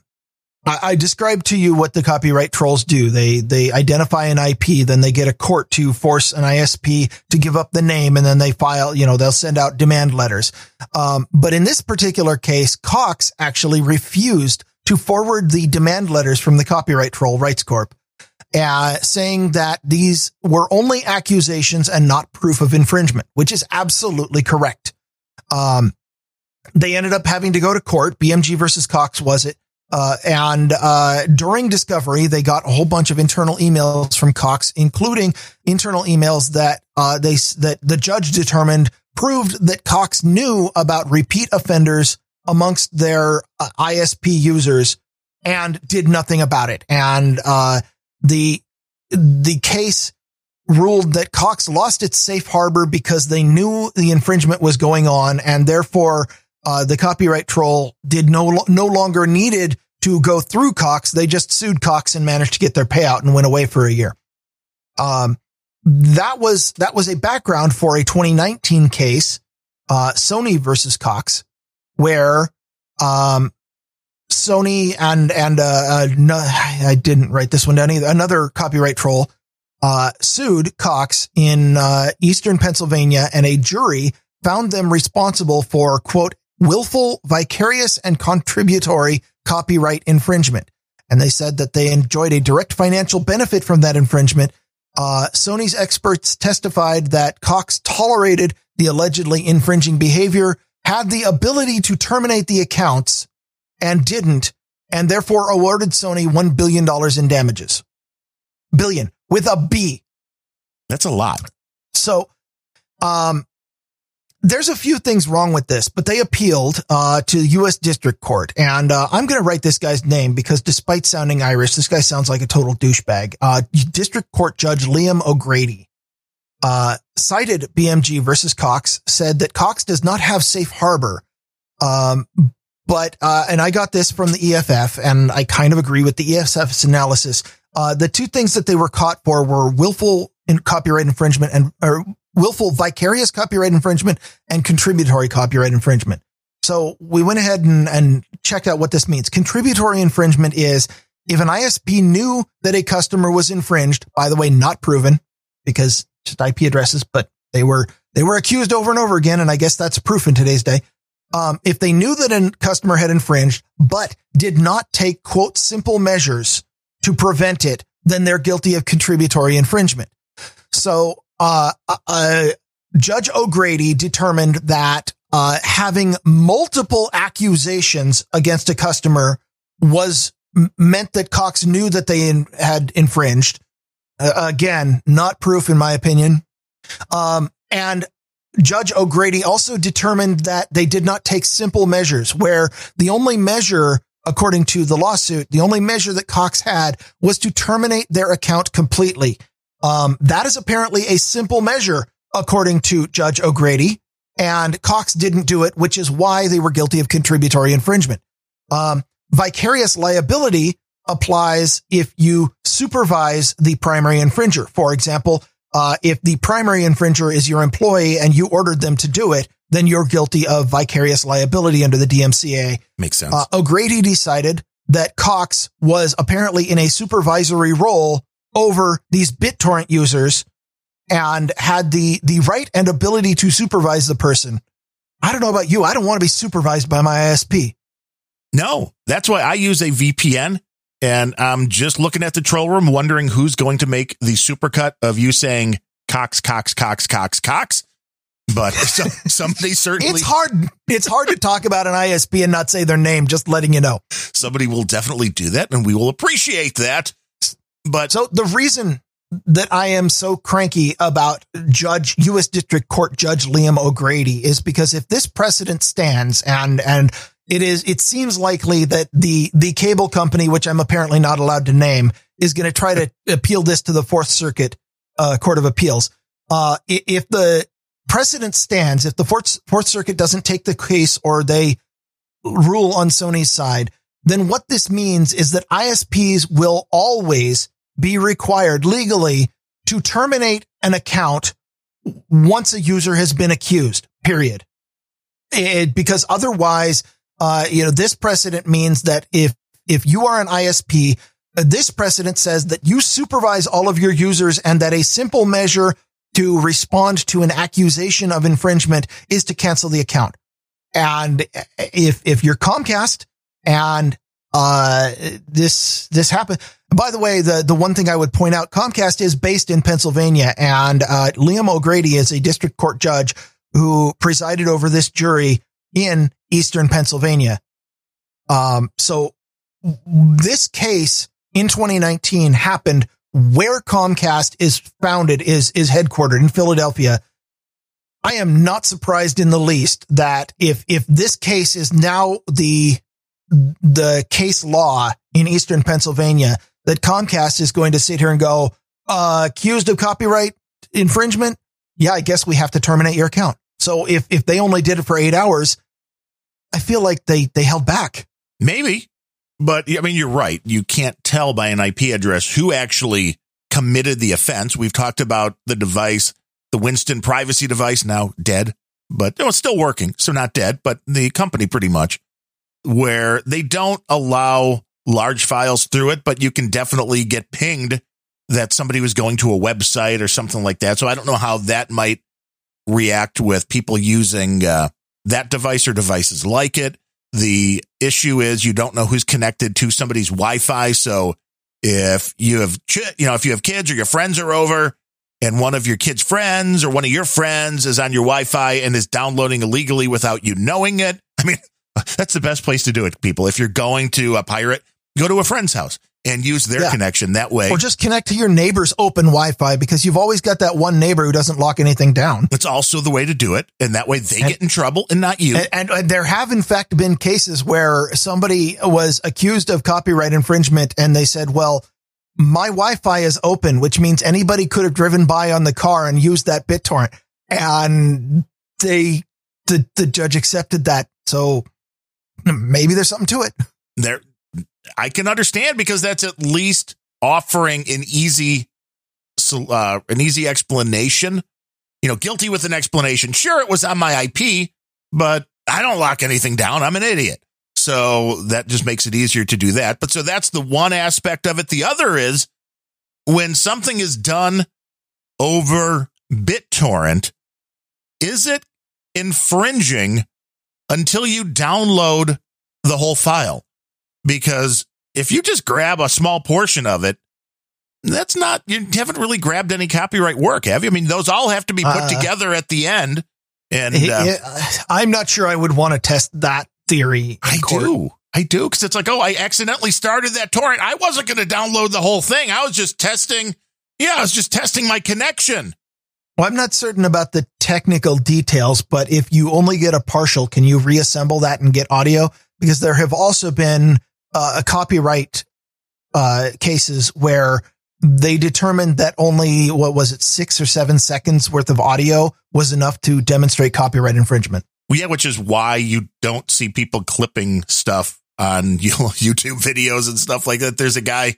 S1: I, I described to you what the copyright trolls do. They, they identify an IP, then they get a court to force an ISP to give up the name, and then they file, you know, they'll send out demand letters. Um, but in this particular case, Cox actually refused to forward the demand letters from the copyright troll Rightscorp, uh, saying that these were only accusations and not proof of infringement, which is absolutely correct. Um, they ended up having to go to court. BMG versus Cox was it. Uh, and uh, during discovery, they got a whole bunch of internal emails from Cox, including internal emails that uh, they that the judge determined proved that Cox knew about repeat offenders amongst their uh, ISP users and did nothing about it. And uh, the the case ruled that Cox lost its safe harbor because they knew the infringement was going on, and therefore uh, the copyright troll did no no longer needed to go through Cox. They just sued Cox and managed to get their payout and went away for a year. Um, that was that was a background for a 2019 case, uh, Sony versus Cox, where um, Sony and and uh, uh, no, I didn't write this one down either. Another copyright troll uh, sued Cox in uh, eastern Pennsylvania, and a jury found them responsible for quote willful, vicarious, and contributory copyright infringement. And they said that they enjoyed a direct financial benefit from that infringement. Uh, Sony's experts testified that Cox tolerated the allegedly infringing behavior, had the ability to terminate the accounts and didn't, and therefore awarded Sony $1 billion in damages. Billion with a B.
S2: That's a lot.
S1: So, um, there's a few things wrong with this, but they appealed uh, to the U.S. District Court, and uh, I'm going to write this guy's name because, despite sounding Irish, this guy sounds like a total douchebag. Uh, District Court Judge Liam O'Grady uh, cited BMG versus Cox, said that Cox does not have safe harbor, um, but uh, and I got this from the EFF, and I kind of agree with the EFF's analysis. Uh, the two things that they were caught for were willful in copyright infringement and or willful vicarious copyright infringement and contributory copyright infringement. So we went ahead and, and checked out what this means. Contributory infringement is if an ISP knew that a customer was infringed, by the way, not proven because just IP addresses, but they were, they were accused over and over again. And I guess that's proof in today's day. Um, if they knew that a customer had infringed, but did not take quote simple measures to prevent it, then they're guilty of contributory infringement. So uh, uh, uh, Judge O'Grady determined that uh, having multiple accusations against a customer was meant that Cox knew that they in, had infringed. Uh, again, not proof in my opinion. Um, and Judge O'Grady also determined that they did not take simple measures where the only measure according to the lawsuit, the only measure that Cox had was to terminate their account completely. Um, that is apparently a simple measure, according to Judge O'Grady. And Cox didn't do it, which is why they were guilty of contributory infringement. Um, vicarious liability applies if you supervise the primary infringer. For example, uh, if the primary infringer is your employee and you ordered them to do it, then you're guilty of vicarious liability under the DMCA.
S2: Makes sense.
S1: Uh, O'Grady decided that Cox was apparently in a supervisory role over these BitTorrent users and had the, the right and ability to supervise the person. I don't know about you. I don't want to be supervised by my ISP.
S2: No, that's why I use a VPN and I'm just looking at the troll room, wondering who's going to make the supercut of you saying Cox, Cox, Cox, Cox, Cox. But some, somebody certainly.
S1: it's hard. It's hard to talk about an ISP and not say their name. Just letting you know.
S2: Somebody will definitely do that, and we will appreciate that. But
S1: so the reason that I am so cranky about Judge U.S. District Court Judge Liam O'Grady is because if this precedent stands and and it is it seems likely that the the cable company, which I'm apparently not allowed to name, is going to try to appeal this to the Fourth Circuit uh, Court of Appeals. Uh, if the precedent stands, if the Fourth, Fourth Circuit doesn't take the case or they rule on Sony's side, then what this means is that ISPs will always be required legally to terminate an account once a user has been accused, period. It, because otherwise, uh, you know, this precedent means that if, if you are an ISP, uh, this precedent says that you supervise all of your users and that a simple measure to respond to an accusation of infringement is to cancel the account. And if, if you're Comcast and, uh, this, this happened, by the way, the, the one thing I would point out, Comcast is based in Pennsylvania and, uh, Liam O'Grady is a district court judge who presided over this jury in Eastern Pennsylvania. Um, so this case in 2019 happened where Comcast is founded is, is headquartered in Philadelphia. I am not surprised in the least that if, if this case is now the, the case law in Eastern Pennsylvania, that Comcast is going to sit here and go, uh, accused of copyright infringement. Yeah, I guess we have to terminate your account. So if, if they only did it for eight hours, I feel like they, they held back.
S2: Maybe, but I mean, you're right. You can't tell by an IP address who actually committed the offense. We've talked about the device, the Winston privacy device, now dead, but it's still working. So not dead, but the company pretty much where they don't allow large files through it, but you can definitely get pinged that somebody was going to a website or something like that. So I don't know how that might react with people using uh, that device or devices like it. The issue is you don't know who's connected to somebody's Wi-Fi. So if you have, you know, if you have kids or your friends are over and one of your kids' friends or one of your friends is on your Wi-Fi and is downloading illegally without you knowing it, I mean, that's the best place to do it, people. If you're going to a pirate, go to a friend's house and use their yeah. connection that way.
S1: Or just connect to your neighbor's open Wi-Fi because you've always got that one neighbor who doesn't lock anything down.
S2: It's also the way to do it. And that way they and, get in trouble and not you.
S1: And, and, and, there have in fact been cases where somebody was accused of copyright infringement and they said, well, my Wi-Fi is open, which means anybody could have driven by on the car and used that BitTorrent. And they, the, the judge accepted that. So maybe there's something to it.
S2: There, I can understand because that's at least offering an easy, uh, an easy explanation. You know, guilty with an explanation. Sure, it was on my IP, but I don't lock anything down. I'm an idiot. So that just makes it easier to do that. But so that's the one aspect of it. The other is when something is done over BitTorrent, is it infringing until you download the whole file? Because if you just grab a small portion of it, that's not, you haven't really grabbed any copyright work, have you? I mean, those all have to be put uh, together at the end. And uh,
S1: I'm not sure I would want to test that theory.
S2: I court. do. I do. Cause it's like, oh, I accidentally started that torrent. I wasn't going to download the whole thing. I was just testing. Yeah, I was just testing my connection.
S1: Well, I'm not certain about the technical details, but if you only get a partial, can you reassemble that and get audio? Because there have also been uh, copyright uh, cases where they determined that only what was it six or seven seconds worth of audio was enough to demonstrate copyright infringement.
S2: Well, yeah, which is why you don't see people clipping stuff on YouTube videos and stuff like that. There's a guy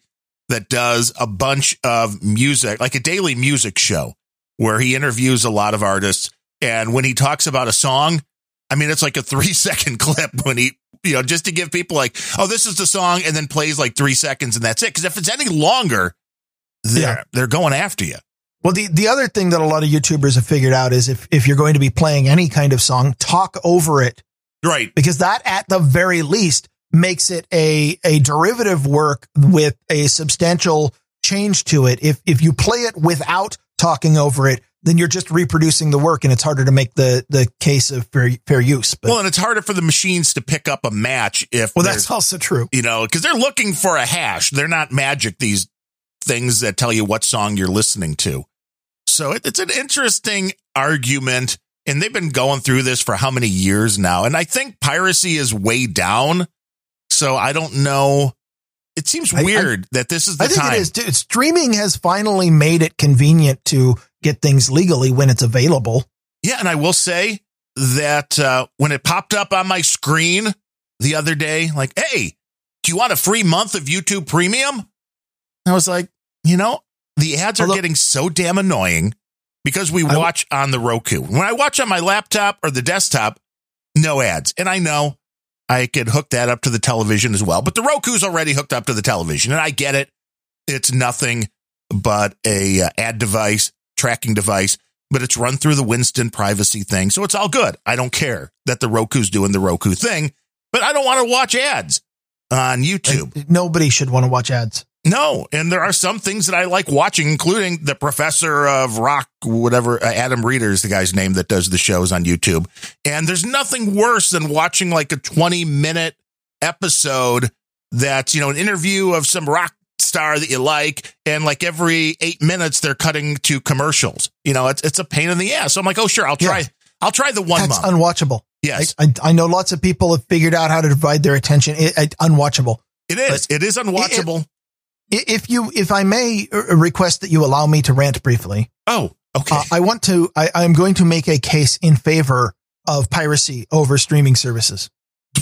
S2: that does a bunch of music, like a daily music show, where he interviews a lot of artists. And when he talks about a song, I mean, it's like a three second clip when he you know, just to give people like, oh, this is the song, and then plays like three seconds, and that's it. Because if it's any longer, they're yeah. they're going after you.
S1: Well, the, the other thing that a lot of YouTubers have figured out is if, if you're going to be playing any kind of song, talk over it.
S2: Right.
S1: Because that at the very least makes it a, a derivative work with a substantial change to it. If, if you play it without talking over it, then you're just reproducing the work and it's harder to make the, the case of fair, fair use.
S2: But, well, and it's harder for the machines to pick up a match if,
S1: well, that's also true,
S2: you know, cause they're looking for a hash. They're not magic. These things that tell you what song you're listening to. So it, it's an interesting argument and they've been going through this for how many years now? And I think piracy is way down. So I don't know. It seems weird I, I, that this is the I think time. It is.
S1: Dude, streaming has finally made it convenient to get things legally when it's available.
S2: Yeah, and I will say that uh, when it popped up on my screen the other day, like, hey, do you want a free month of YouTube Premium? I was like, you know, the ads are Although, getting so damn annoying because we watch I, on the Roku. When I watch on my laptop or the desktop, no ads. And I know I could hook that up to the television as well, but the Roku's already hooked up to the television and I get it. It's nothing but a uh, ad device tracking device, but it's run through the Winston privacy thing. So it's all good. I don't care that the Roku's doing the Roku thing, but I don't want to watch ads on YouTube.
S1: Nobody should want to watch ads.
S2: No, and there are some things that I like watching, including the professor of rock, whatever, uh, Adam Reader is the guy's name that does the shows on YouTube. And there's nothing worse than watching like a 20 minute episode that's, you know, an interview of some rock star that you like, and like every eight minutes they're cutting to commercials. You know, it's it's a pain in the ass. So I'm like, oh sure, I'll try. Yeah. I'll try the one
S1: That's
S2: month.
S1: unwatchable.
S2: Yes,
S1: I, I, I, know lots of people have figured out how to divide their attention. It, it, unwatchable.
S2: It is. But it is unwatchable.
S1: If, if you, if I may request that you allow me to rant briefly.
S2: Oh, okay. Uh,
S1: I want to. I, I'm going to make a case in favor of piracy over streaming services.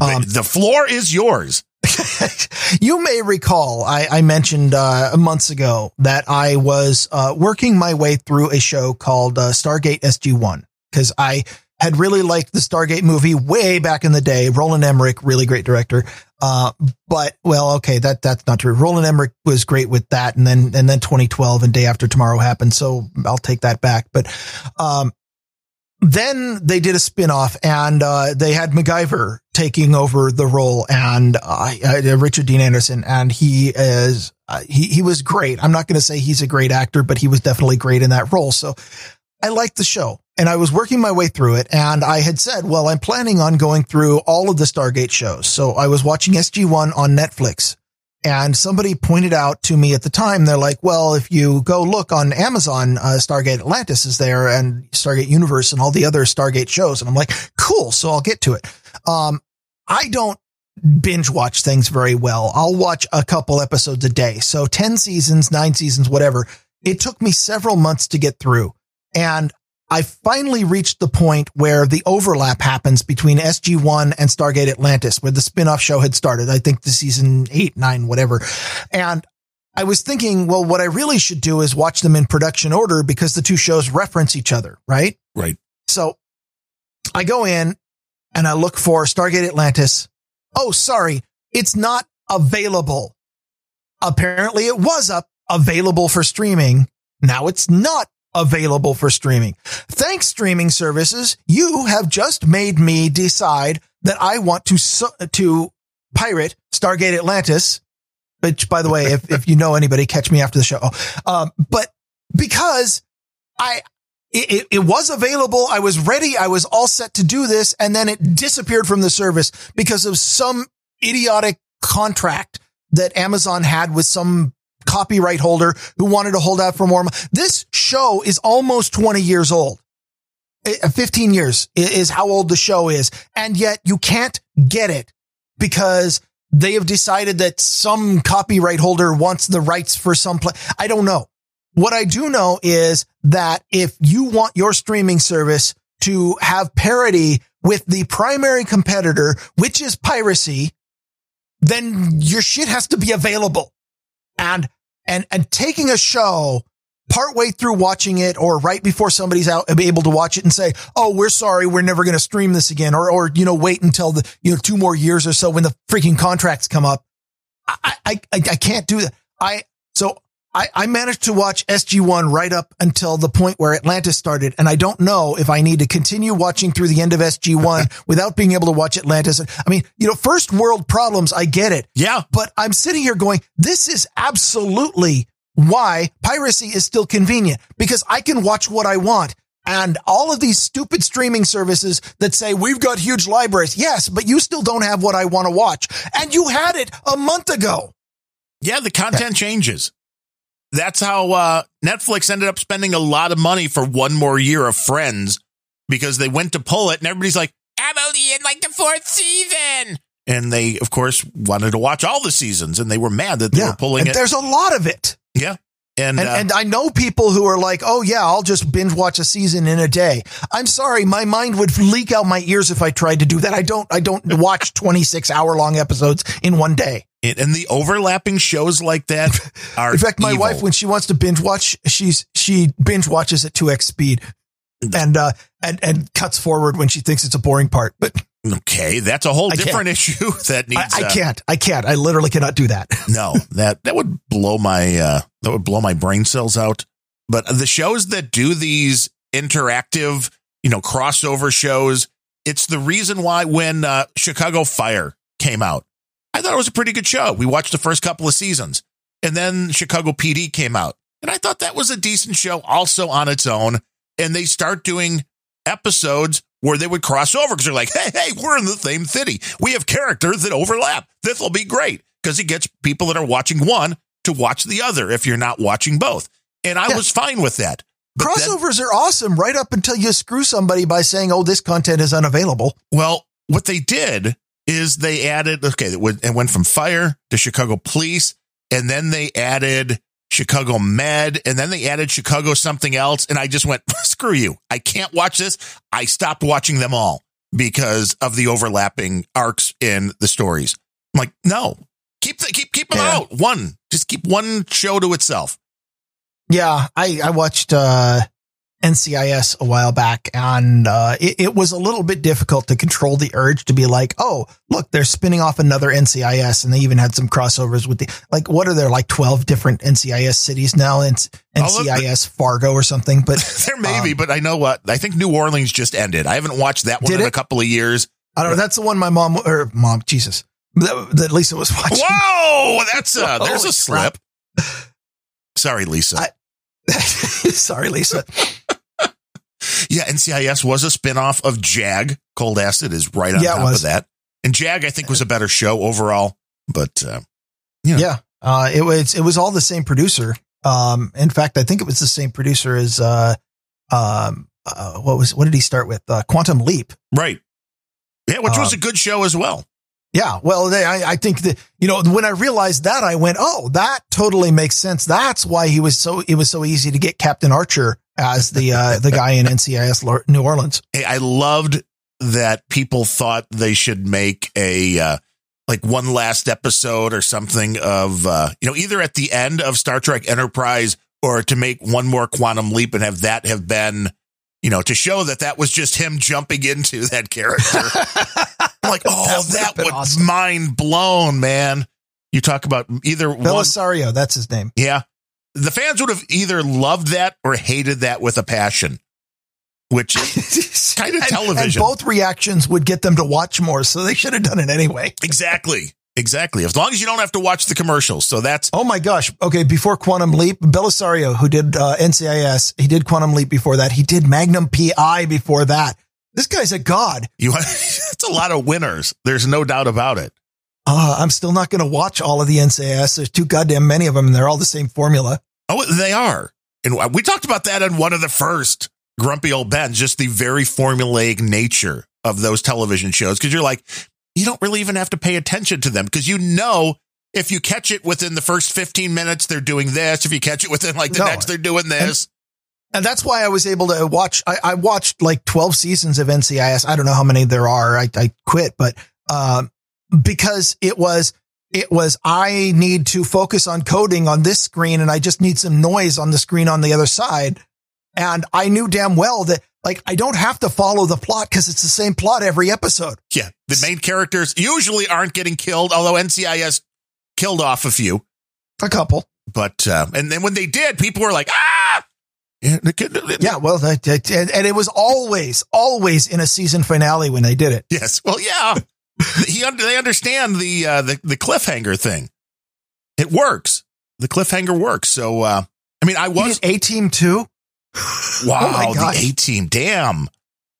S2: Um, the floor is yours.
S1: you may recall I, I mentioned uh, months ago that I was uh, working my way through a show called uh, Stargate SG One because I had really liked the Stargate movie way back in the day. Roland Emmerich, really great director. Uh, but well, okay, that that's not true. Roland Emmerich was great with that, and then and then 2012 and Day After Tomorrow happened, so I'll take that back. But um, then they did a spinoff and uh, they had MacGyver taking over the role and uh, uh, Richard Dean Anderson. And he is, uh, he, he was great. I'm not going to say he's a great actor, but he was definitely great in that role. So I liked the show and I was working my way through it. And I had said, well, I'm planning on going through all of the Stargate shows. So I was watching SG1 on Netflix and somebody pointed out to me at the time, they're like, well, if you go look on Amazon, uh, Stargate Atlantis is there and Stargate Universe and all the other Stargate shows. And I'm like, cool. So I'll get to it. Um, I don't binge watch things very well. I'll watch a couple episodes a day. So 10 seasons, nine seasons, whatever. It took me several months to get through. And I finally reached the point where the overlap happens between SG1 and Stargate Atlantis, where the spinoff show had started. I think the season eight, nine, whatever. And I was thinking, well, what I really should do is watch them in production order because the two shows reference each other, right?
S2: Right.
S1: So I go in and I look for Stargate Atlantis. Oh, sorry. It's not available. Apparently it was up available for streaming. Now it's not available for streaming. Thanks, streaming services. You have just made me decide that I want to, to pirate Stargate Atlantis. Which, by the way, if, if you know anybody, catch me after the show. Um, but because I, it, it, was available. I was ready. I was all set to do this. And then it disappeared from the service because of some idiotic contract that Amazon had with some copyright holder who wanted to hold out for more. This show is almost 20 years old. Uh, 15 years is how old the show is. And yet you can't get it because they have decided that some copyright holder wants the rights for some play. I don't know. What I do know is that if you want your streaming service to have parity with the primary competitor, which is piracy, then your shit has to be available. And and, and taking a show partway through watching it or right before somebody's out be able to watch it and say, Oh, we're sorry. We're never going to stream this again. Or, or, you know, wait until the, you know, two more years or so when the freaking contracts come up. I, I, I, I can't do that. I, so I, I managed to watch SG1 right up until the point where Atlantis started. And I don't know if I need to continue watching through the end of SG1 without being able to watch Atlantis. I mean, you know, first world problems. I get it.
S2: Yeah.
S1: But I'm sitting here going, this is absolutely why piracy is still convenient because I can watch what I want. And all of these stupid streaming services that say we've got huge libraries. Yes, but you still don't have what I want to watch. And you had it a month ago.
S2: Yeah, the content changes that's how uh, Netflix ended up spending a lot of money for one more year of Friends because they went to pull it and everybody's like, I'm only in like the fourth season. And they, of course, wanted to watch all the seasons and they were mad that they
S1: yeah,
S2: were pulling it.
S1: There's a lot of it.
S2: Yeah. And,
S1: and,
S2: uh,
S1: and, I know people who are like, oh yeah, I'll just binge watch a season in a day. I'm sorry. My mind would leak out my ears if I tried to do that. I don't, I don't watch 26 hour long episodes in one day.
S2: It, and the overlapping shows like that are.
S1: In fact, my
S2: evil.
S1: wife, when she wants to binge watch, she's, she binge watches at 2x speed and, uh, and, and cuts forward when she thinks it's a boring part. But
S2: Okay, that's a whole different issue that needs.
S1: I, I uh, can't. I can't. I literally cannot do that.
S2: no, that that would blow my uh, that would blow my brain cells out. But the shows that do these interactive, you know, crossover shows, it's the reason why when uh, Chicago Fire came out, I thought it was a pretty good show. We watched the first couple of seasons, and then Chicago PD came out, and I thought that was a decent show, also on its own. And they start doing episodes where they would cross over because they're like, hey, hey, we're in the same city. We have characters that overlap. This will be great because it gets people that are watching one to watch the other if you're not watching both. And I yeah. was fine with that.
S1: But Crossovers then, are awesome right up until you screw somebody by saying, oh, this content is unavailable.
S2: Well, what they did is they added, okay, it went, it went from fire to Chicago police, and then they added Chicago Med, and then they added Chicago something else. And I just went, screw you. I can't watch this. I stopped watching them all because of the overlapping arcs in the stories. I'm like, no, keep the, keep, keep them yeah. out. One, just keep one show to itself.
S1: Yeah. I, I watched, uh, NCIS a while back, and uh, it, it, was a little bit difficult to control the urge to be like, "Oh, look, they're spinning off another NCIS," and they even had some crossovers with the like. What are there like twelve different NCIS cities now? And NCIS Fargo or something, but
S2: there may um, be. But I know what I think New Orleans just ended. I haven't watched that one in it? a couple of years.
S1: I don't know. That's the one my mom or mom, Jesus, that, that Lisa was watching.
S2: Whoa, that's a there's a slip. Sorry, Lisa. I,
S1: sorry, Lisa.
S2: Yeah, NCIS was a spinoff of Jag. Cold Acid is right on yeah, top of that. And Jag, I think, was a better show overall. But uh,
S1: you know. yeah, uh, it was it was all the same producer. Um, in fact, I think it was the same producer as uh, um, uh, what was what did he start with? Uh, Quantum Leap,
S2: right? Yeah, which was um, a good show as well.
S1: Yeah, well, they, I, I think that you know when I realized that, I went, "Oh, that totally makes sense." That's why he was so it was so easy to get Captain Archer as the uh, the guy in NCIS New Orleans.
S2: Hey, I loved that people thought they should make a uh, like one last episode or something of uh, you know either at the end of Star Trek Enterprise or to make one more quantum leap and have that have been you know to show that that was just him jumping into that character. I'm like, oh, that, that would awesome. mind blown, man. You talk about either
S1: Bellisario, one, that's his name.
S2: Yeah, the fans would have either loved that or hated that with a passion, which is kind of television.
S1: And both reactions would get them to watch more, so they should have done it anyway.
S2: Exactly. Exactly. As long as you don't have to watch the commercials. So that's.
S1: Oh my gosh. Okay. Before Quantum Leap, Bellisario, who did uh, NCIS, he did Quantum Leap before that. He did Magnum PI before that. This guy's a god.
S2: You, it's a lot of winners. There's no doubt about it.
S1: Uh, I'm still not going to watch all of the NCIS. There's too goddamn many of them, and they're all the same formula.
S2: Oh, they are. And we talked about that in one of the first Grumpy Old Ben, just the very formulaic nature of those television shows. Cause you're like, you don't really even have to pay attention to them because you know if you catch it within the first 15 minutes, they're doing this. If you catch it within like the no. next, they're doing this.
S1: And, and, that's why I was able to watch. I, I, watched like 12 seasons of NCIS. I don't know how many there are. I, I quit, but, um, because it was it was, I need to focus on coding on this screen and I just need some noise on the screen on the other side. And I knew damn well that like I don't have to follow the plot because it's the same plot every episode.
S2: Yeah. The main characters usually aren't getting killed, although NCIS killed off a few.
S1: A couple.
S2: But, uh, and then when they did, people were like, ah!
S1: Yeah, well, and it was always, always in a season finale when they did it.
S2: Yes. Well, yeah he they understand the uh, the the cliffhanger thing. It works. The cliffhanger works. So uh, I mean, I was
S1: A team too.
S2: Wow, oh the A team. Damn.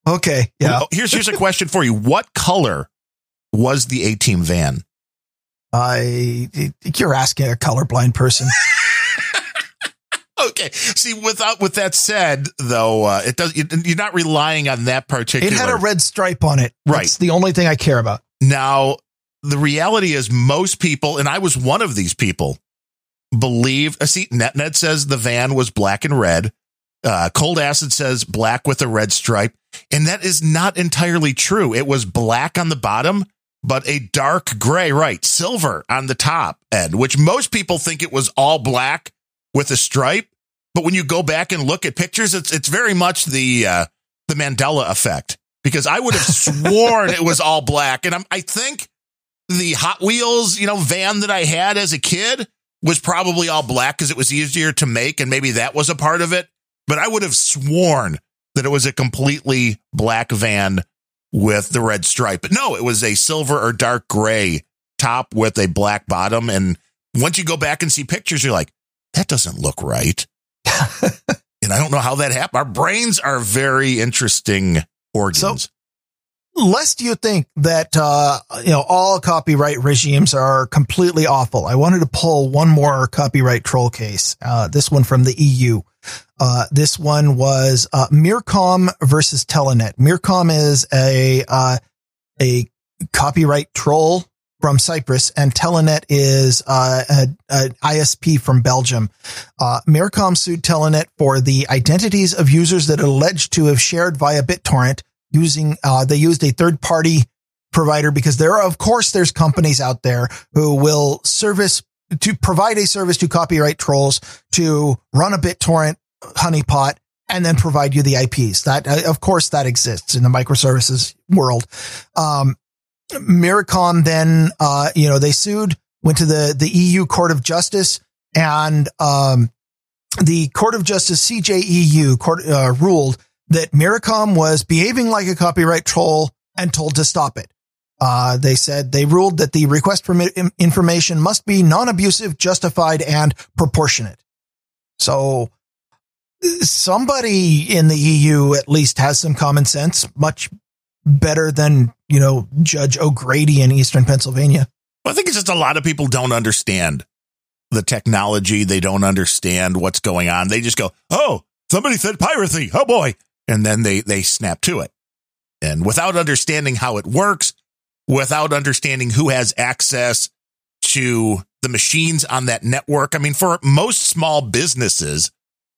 S1: Okay. Yeah.
S2: Well, here's here's a question for you. What color was the A team van?
S1: I you're asking a colorblind person.
S2: okay. See, without with that said, though, uh, it does. You're not relying on that particular.
S1: It had a red stripe on it. Right. That's the only thing I care about.
S2: Now, the reality is most people, and I was one of these people, believe, uh, see, NetNet says the van was black and red. Uh, Cold Acid says black with a red stripe. And that is not entirely true. It was black on the bottom, but a dark gray, right? Silver on the top end, which most people think it was all black with a stripe. But when you go back and look at pictures, it's, it's very much the, uh, the Mandela effect because I would have sworn it was all black. And I'm, I think the Hot Wheels, you know, van that I had as a kid was probably all black because it was easier to make. And maybe that was a part of it. But I would have sworn that it was a completely black van with the red stripe. But no, it was a silver or dark gray top with a black bottom. And once you go back and see pictures, you're like, that doesn't look right. and I don't know how that happened. Our brains are very interesting organs. So,
S1: lest you think that uh, you know all copyright regimes are completely awful, I wanted to pull one more copyright troll case. Uh, this one from the EU. Uh, this one was uh, Mircom versus Telenet. Mircom is a uh, a copyright troll from Cyprus, and Telenet is uh, an ISP from Belgium. Uh, Mircom sued Telenet for the identities of users that alleged to have shared via BitTorrent using. Uh, they used a third party provider because there are, of course, there's companies out there who will service to provide a service to copyright trolls to run a BitTorrent honeypot and then provide you the IPs. That, uh, of course, that exists in the microservices world. Um, Mircom then, uh, you know, they sued, went to the, the EU Court of Justice and, um, the Court of Justice CJEU court, uh, ruled that Mircom was behaving like a copyright troll and told to stop it. Uh, they said they ruled that the request for information must be non-abusive, justified, and proportionate. So somebody in the EU at least has some common sense, much better than, you know, Judge O'Grady in Eastern Pennsylvania.
S2: Well, I think it's just a lot of people don't understand the technology. They don't understand what's going on. They just go, Oh, somebody said piracy. Oh boy. And then they, they snap to it. And without understanding how it works, without understanding who has access to the machines on that network. I mean, for most small businesses,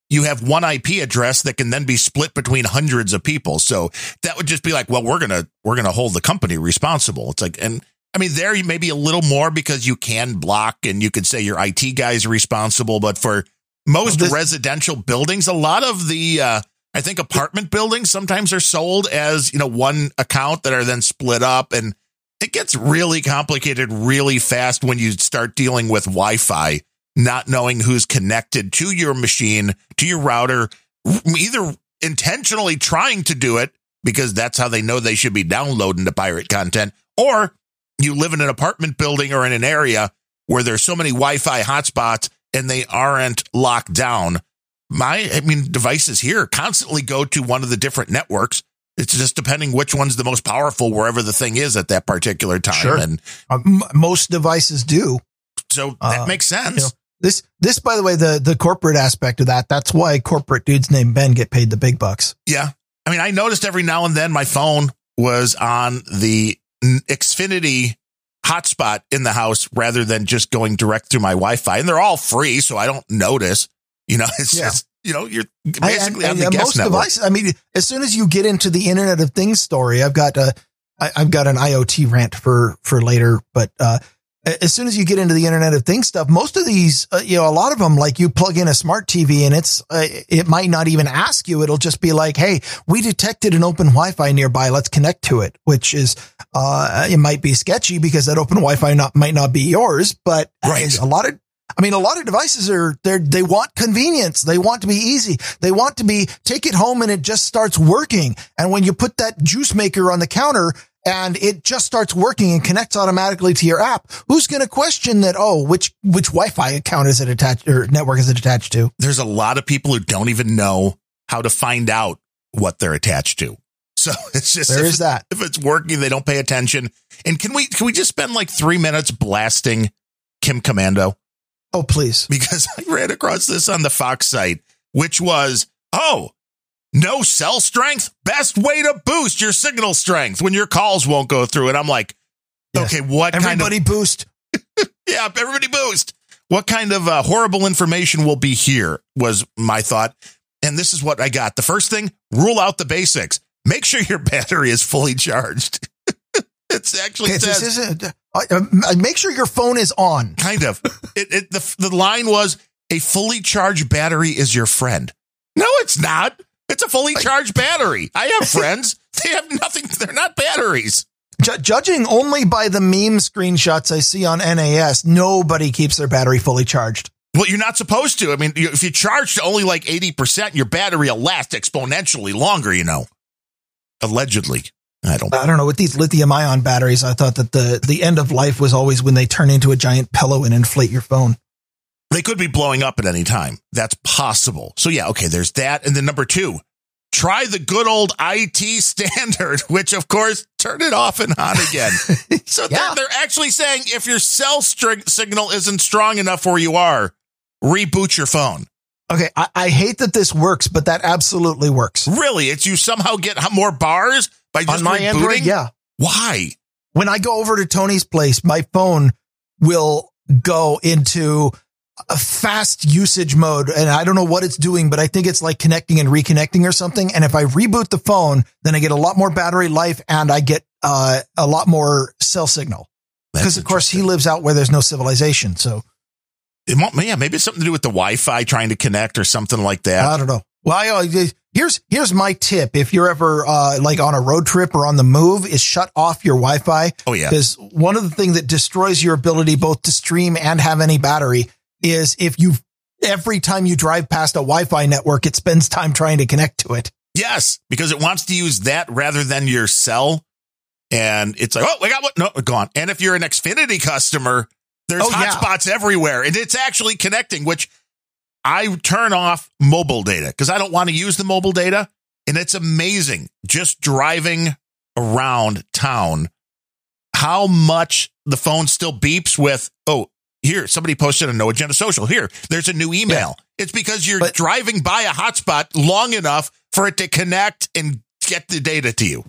S2: you have one IP address that can then be split between hundreds of people. So that would just be like, well, we're going to, we're going to hold the company responsible. It's like, and I mean, there you may be a little more because you can block and you could say your IT guy is responsible. But for most well, this- residential buildings, a lot of the, uh, I think apartment buildings sometimes are sold as, you know, one account that are then split up and it gets really complicated really fast when you start dealing with Wi-Fi not knowing who's connected to your machine, to your router, either intentionally trying to do it because that's how they know they should be downloading the pirate content, or you live in an apartment building or in an area where there's so many Wi-Fi hotspots and they aren't locked down. My, I mean, devices here constantly go to one of the different networks. It's just depending which one's the most powerful wherever the thing is at that particular time.
S1: Sure.
S2: And
S1: uh, m- most devices do.
S2: So that uh, makes sense. You know,
S1: this, this, by the way, the, the corporate aspect of that, that's why corporate dudes named Ben get paid the big bucks.
S2: Yeah. I mean, I noticed every now and then my phone was on the Xfinity hotspot in the house rather than just going direct through my Wi-Fi. And they're all free, so I don't notice. You know, it's yeah. just you know you're basically I, and, on the most network. devices.
S1: I mean, as soon as you get into the Internet of Things story, I've got a I, I've got an IoT rant for for later, but uh, as soon as you get into the Internet of Things stuff, most of these, uh, you know, a lot of them, like you plug in a smart TV and it's, uh, it might not even ask you. It'll just be like, Hey, we detected an open Wi-Fi nearby. Let's connect to it, which is, uh, it might be sketchy because that open Wi-Fi not, might not be yours, but
S2: right.
S1: a lot of, I mean, a lot of devices are they they want convenience. They want to be easy. They want to be take it home and it just starts working. And when you put that juice maker on the counter, and it just starts working and connects automatically to your app, who's going to question that? Oh, which, which Wi-Fi account is it attached or network is it attached to?
S2: There's a lot of people who don't even know how to find out what they're attached to. So it's just,
S1: there is that.
S2: If it's working, they don't pay attention. And can we, can we just spend like three minutes blasting Kim Komando?
S1: Oh, please.
S2: Because I ran across this on the Fox site, which was, oh, no cell strength, best way to boost your signal strength when your calls won't go through. And I'm like, yes. okay, what
S1: everybody
S2: kind
S1: of boost?
S2: yeah, everybody boost. What kind of uh, horrible information will be here? Was my thought. And this is what I got. The first thing: rule out the basics. Make sure your battery is fully charged. it's actually okay, says,
S1: this uh, uh, make sure your phone is on.
S2: Kind of. it, it, the the line was a fully charged battery is your friend. No, it's not. It's a fully charged battery. I have friends. They have nothing. They're not batteries.
S1: J- judging only by the meme screenshots I see on NAS, nobody keeps their battery fully charged.
S2: Well, you're not supposed to. I mean, if you charge to only like 80%, your battery will last exponentially longer, you know. Allegedly. I don't
S1: I don't know. With these lithium ion batteries, I thought that the, the end of life was always when they turn into a giant pillow and inflate your phone.
S2: They could be blowing up at any time. That's possible. So yeah, okay, there's that. And then number two, try the good old IT standard, which of course turn it off and on again. so yeah. they're, they're actually saying if your cell string signal isn't strong enough where you are, reboot your phone.
S1: Okay, I, I, hate that this works, but that absolutely works.
S2: Really? It's you somehow get more bars by just
S1: on my
S2: rebooting?
S1: Android. Yeah.
S2: Why?
S1: When I go over to Tony's place, my phone will go into a fast usage mode and I don't know what it's doing, but I think it's like connecting and reconnecting or something. And if I reboot the phone, then I get a lot more battery life and I get uh, a lot more cell signal. Because of course he lives out where there's no civilization. So
S2: it might, yeah, maybe it's something to do with the Wi-Fi trying to connect or something like that.
S1: I don't know. Well, I, Here's here's my tip. If you're ever uh, like on a road trip or on the move, is shut off your Wi-Fi.
S2: Oh, yeah.
S1: Because one of the things that destroys your ability both to stream and have any battery is if you every time you drive past a Wi-Fi network, it spends time trying to connect to it.
S2: Yes, because it wants to use that rather than your cell. And it's like, oh, we got what? No, gone. And if you're an Xfinity customer, there's
S1: Oh, yeah.
S2: hotspots everywhere and it's actually connecting, which I turn off mobile data because I don't want to use the mobile data. And it's amazing just driving around town how much the phone still beeps with, oh, here, somebody posted a no agenda social. Here, there's a new email. It's because you're
S1: But-
S2: driving by a hotspot long enough for it to connect and get the data to you.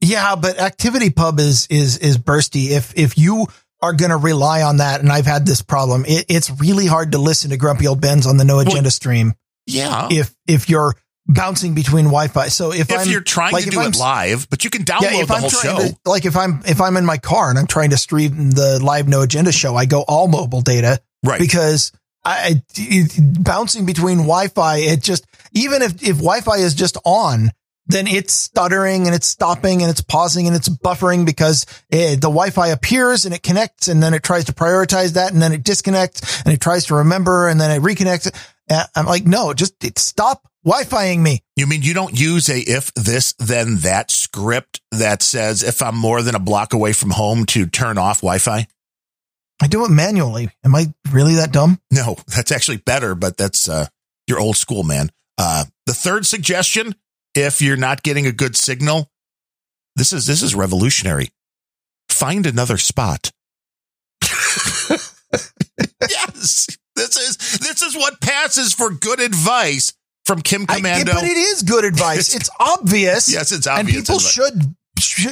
S1: Yeah, but Activity Pub is is is bursty. If if you are going to rely on that, and I've had this problem, it, it's really hard to listen to Grumpy Old Ben's on the No Agenda stream
S2: Yeah.
S1: if if you're bouncing between Wi-Fi. So if,
S2: if
S1: I'm if
S2: you're trying
S1: like,
S2: to do
S1: I'm
S2: it live, but you can download
S1: yeah,
S2: the
S1: I'm
S2: whole show.
S1: to, like if I'm if I'm in my car and I'm trying to stream the live No Agenda show, I go all mobile data
S2: right.
S1: because I it, bouncing between Wi-Fi. It just even if if Wi-Fi is just on, then it's stuttering and it's stopping and it's pausing and it's buffering because eh, the Wi-Fi appears and it connects and then it tries to prioritize that and then it disconnects and it tries to remember and then it reconnects. I'm like, no, just stop Wi-Fiing me.
S2: You mean you don't use a if this then that script that says if I'm more than a block away from home to turn off Wi-Fi?
S1: I do it manually. Am I really that dumb?
S2: No, that's actually better, but that's uh your old school man. Uh the third suggestion, if you're not getting a good signal, this is this is revolutionary. Find another spot. yes. This is this is what passes for good advice from Kim
S1: I-
S2: Komando.
S1: but it is good advice. It's obvious.
S2: yes, it's obvious.
S1: and
S2: people
S1: should,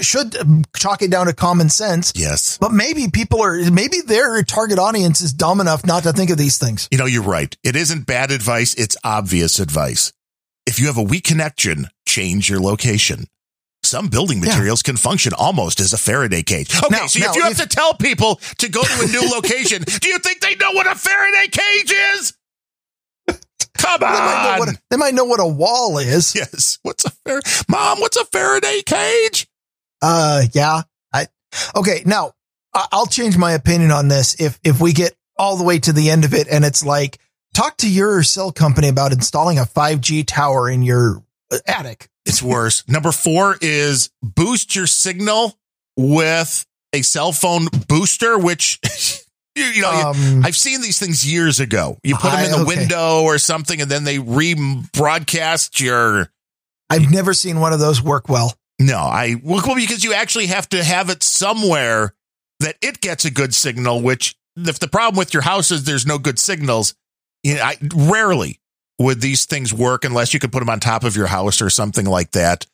S1: should um, chalk it down to common sense.
S2: yes.
S1: But maybe people are maybe their target audience is dumb enough not to think of these things.
S2: You know, you're right. It isn't bad advice, it's obvious advice. If you have a weak connection, change your location. Some building
S1: Yeah.
S2: materials can function almost as a Faraday cage. Okay,
S1: Now-
S2: so
S1: now,
S2: if you have
S1: if-
S2: to tell people to go to a new location, do you think they know what a Faraday cage is? Come
S1: They might,
S2: on.
S1: what they might know what a wall is.
S2: yes. What's a Faraday? Mom, what's a Faraday cage?
S1: Uh, yeah. I okay. Now I'll change my opinion on this if if we get all the way to the end of it and it's like talk to your cell company about installing a 5G tower in your uh, attic.
S2: It's worse. Number four is boost your signal with a cell phone booster, which you, know,
S1: Um,
S2: I've seen these things years ago. You put them in the
S1: okay.
S2: window or something, and then they rebroadcast your.
S1: I've never seen one of those work well.
S2: No, I well well, because you actually have to have it somewhere that it gets a good signal. Which, if the problem with your house is there's no good signals, you know, I rarely would these things work unless you could put them on top of your house or something like that.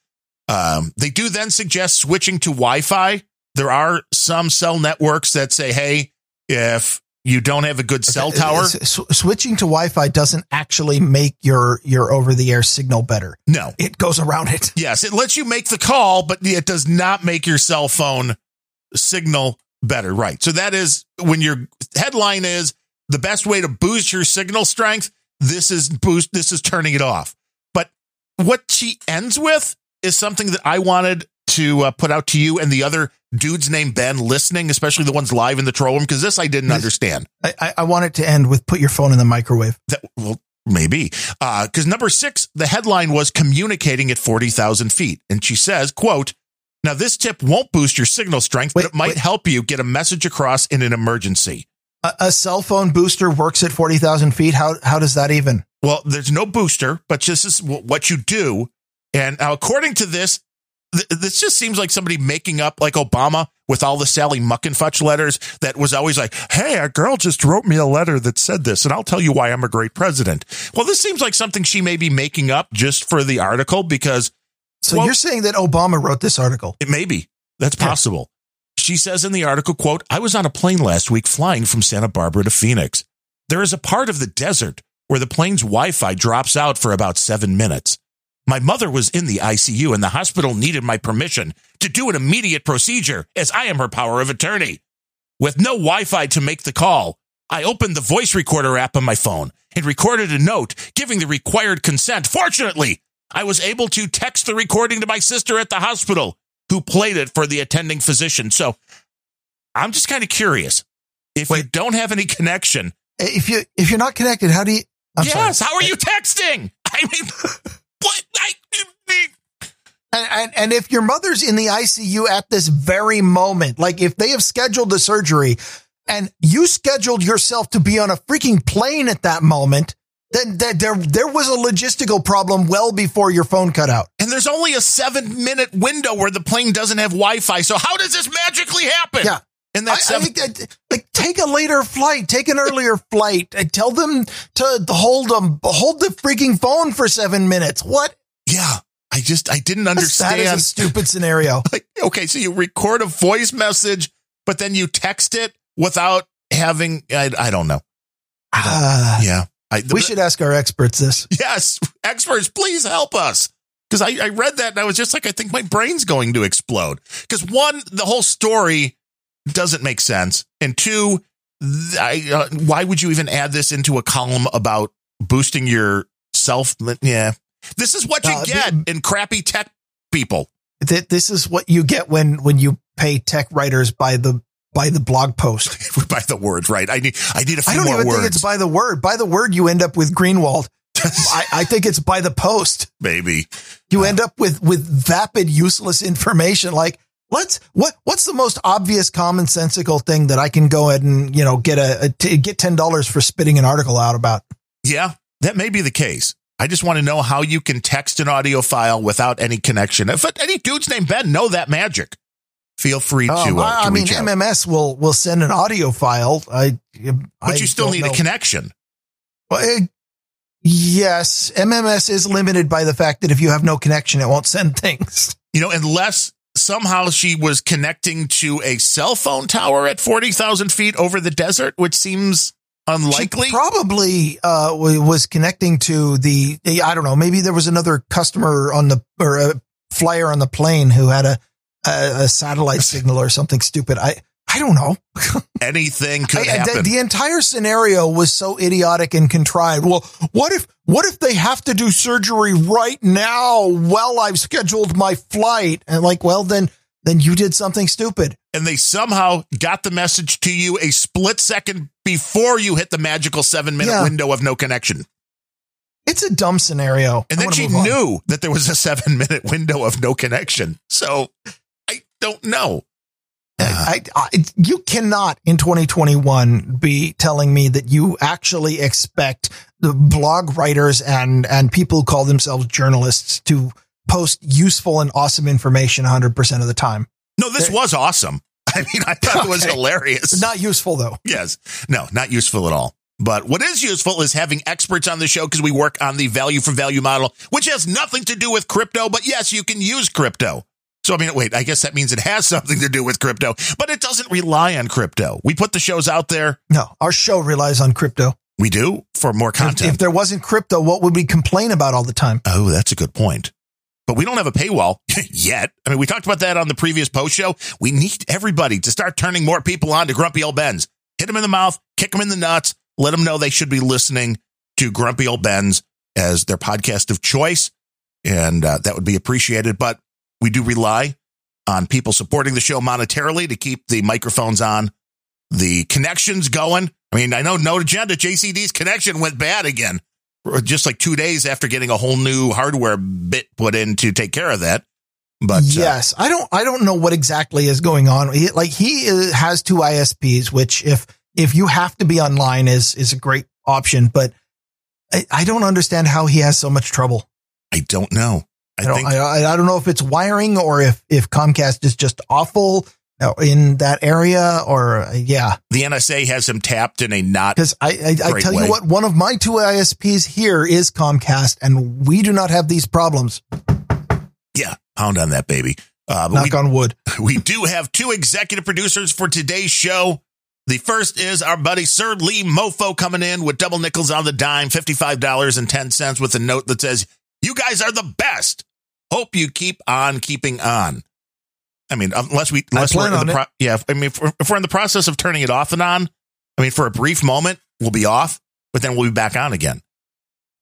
S2: Um, they do then suggest switching to Wi-Fi. There are some cell networks that say, "Hey, if you don't have a good cell
S1: Okay,
S2: tower,
S1: s- s- switching to Wi-Fi doesn't actually make your your over-the-air signal better.
S2: no,
S1: It goes around it.
S2: Yes, it lets you make the call, but it does not make your cell phone signal better. Right. So that is when your headline is the best way to boost your signal strength. This is boost. This is turning it off. But what she ends with is something that I wanted to uh, put out to you and the other dudes named Ben listening, especially the ones live in the troll room, because this I didn't
S1: Yes.
S2: understand.
S1: I, I, I want it to end with put your phone in the microwave.
S2: That well, maybe because number six, the headline was communicating at forty thousand feet, and she says, "quote Now this tip won't boost your signal strength, but it might
S1: wait.
S2: help you get a message across in an emergency."
S1: A, a cell phone booster works at forty thousand feet. How how does that even?
S2: Well, there's no booster, but this is wh- what you do. And now, according to this, th- this just seems like somebody making up like Obama with all the Sally Muckenfutch letters that was always like, Hey, a girl just wrote me a letter that said this, and I'll tell you why I'm a great president. Well, this seems like something she may be making up just for the article because
S1: So
S2: Well-
S1: you're saying that Obama wrote this article?
S2: it may be. That's possible. She says in the article, quote, I was on a plane last week flying from Santa Barbara to Phoenix. There is a part of the desert where the plane's Wi-Fi drops out for about seven minutes. My mother was in the ICU and the hospital needed my permission to do an immediate procedure as I am her power of attorney. With no Wi-Fi to make the call, I opened the voice recorder app on my phone and recorded a note giving the required consent. Fortunately, I was able to text the recording to my sister at the hospital who played it for the attending physician. So I'm just kind of curious. If you don't have any connection, eh,
S1: If you if you're not connected, how do you? I'm
S2: yes,
S1: sorry.
S2: how are eh, you texting? I mean, what? I,
S1: And, and and if your mother's in the ICU at this very moment, like if they have scheduled the surgery and you scheduled yourself to be on a freaking plane at that moment, then there there, there was a logistical problem well before your phone cut out.
S2: and there's only a seven minute window where the plane doesn't have Wi Fi. So how does this magically happen?
S1: Yeah.
S2: In
S1: I,
S2: that
S1: I
S2: seven,
S1: think that, like take a later flight, take an earlier flight, and tell them to hold them hold the freaking phone for seven minutes. What?
S2: yeah. I just, I didn't understand.
S1: That is a stupid scenario.
S2: like, okay, so you record a voice message, but then you text it without having, I, I don't know.
S1: Ah,
S2: Yeah. I,
S1: we should ask our experts this.
S2: Yes, experts, please help us. Because I, I read that and I was just like, I think my brain's going to explode. Because one, the whole story doesn't make sense, and two, th- I, uh, why would you even add this into a column about boosting your self? Yeah, this is what you
S1: Uh,
S2: get
S1: the-
S2: in crappy tech people.
S1: Th- this is what you get when when you pay tech writers by the by the blog post.
S2: by the words, right? I need, I need a few more.
S1: I don't
S2: more
S1: even
S2: words,
S1: think it's by the word. By the word, you end up with Greenwald. I, I think it's by the post.
S2: Maybe
S1: You end up with with vapid, useless information. Like let's what what's the most obvious, commonsensical thing that I can go ahead and you know get a, a t- get ten dollars for spitting an article out about?
S2: Yeah, that may be the case. I just want to know how you can text an audio file without any connection. If any dudes named Ben know that magic, feel free to,
S1: Um,
S2: uh,
S1: I,
S2: to
S1: I mean,
S2: out.
S1: MMS will will send an audio file. I
S2: but
S1: I
S2: you still need
S1: know.
S2: a connection.
S1: Well, eh, yes, MMS is limited by the fact that if you have no connection, it won't send things.
S2: You know, unless somehow she was connecting to a cell phone tower at 40,000 feet over the desert, which seems unlikely.
S1: She probably uh, was connecting to the. I don't know. Maybe there was another customer on the or a flyer on the plane who had a a, a satellite signal or something stupid. I I don't know.
S2: Anything could
S1: I-
S2: happen.
S1: the, the entire scenario was so idiotic and contrived. Well, what if what if they have to do surgery right now while I've scheduled my flight? And like, well, then then you did something stupid.
S2: and they somehow got the message to you a split second before you hit the magical seven minute
S1: Yeah.
S2: window of no connection.
S1: It's a dumb scenario.
S2: And
S1: I
S2: then she knew that there was a seven minute window of no connection. So don't know. Uh-huh.
S1: I, I, you cannot in 2021 be telling me that you actually expect the blog writers and and people who call themselves journalists to post useful and awesome information 100% of the time.
S2: No, this eh. was awesome. I mean, I thought it was hilarious.
S1: Not useful though.
S2: yes. No, not useful at all. But what is useful is having experts on the show because we work on the value for value model, which has nothing to do with crypto. But yes, you can use crypto. So, I mean, wait, I guess that means it has something to do with crypto, but it doesn't rely on crypto. We put the shows out there.
S1: No, our show relies on crypto.
S2: We do for more
S1: If,
S2: content.
S1: if there wasn't crypto, what would we complain about all the time?
S2: Oh, that's a good point. But we don't have a paywall yet. I mean, we talked about that on the previous post show. We need everybody to start turning more people on to Grumpy Old Ben's. Hit them in the mouth, kick them in the nuts, let them know they should be listening to Grumpy Old Ben's as their podcast of choice. And uh, that would be appreciated. But we do rely on people supporting the show monetarily to keep the microphones on, the connections going. I mean, I know no agenda. JCD's connection went bad again just like two days after getting a whole new hardware bit put in to take care of that. But uh,
S1: yes, I don't. I don't know what exactly is going on. He, like he uh, has two ISPs, which if if you have to be online is is a great option. But I, I don't understand how he has so much trouble.
S2: I don't know. I,
S1: I don't.
S2: think
S1: I, I don't know if it's wiring or if if Comcast is just awful in that area or uh, yeah.
S2: the NSA has him tapped in a not.
S1: Because I I, I tell
S2: way.
S1: you what, one of my two ISPs here is Comcast, and we do not have these problems.
S2: Yeah, pound on that baby. Uh,
S1: Knock on wood.
S2: we, we do have two executive producers for today's show. The first is our buddy Sir Lee Mofo coming in with double nickels on the dime, $55.10 with a note that says, You guys are the best. Hope you keep on keeping on. I mean, unless we, unless we're in the pro- yeah, I mean, if we're, if we're in the process of turning it off and on, I mean, for a brief moment, we'll be off, but then we'll be back on again.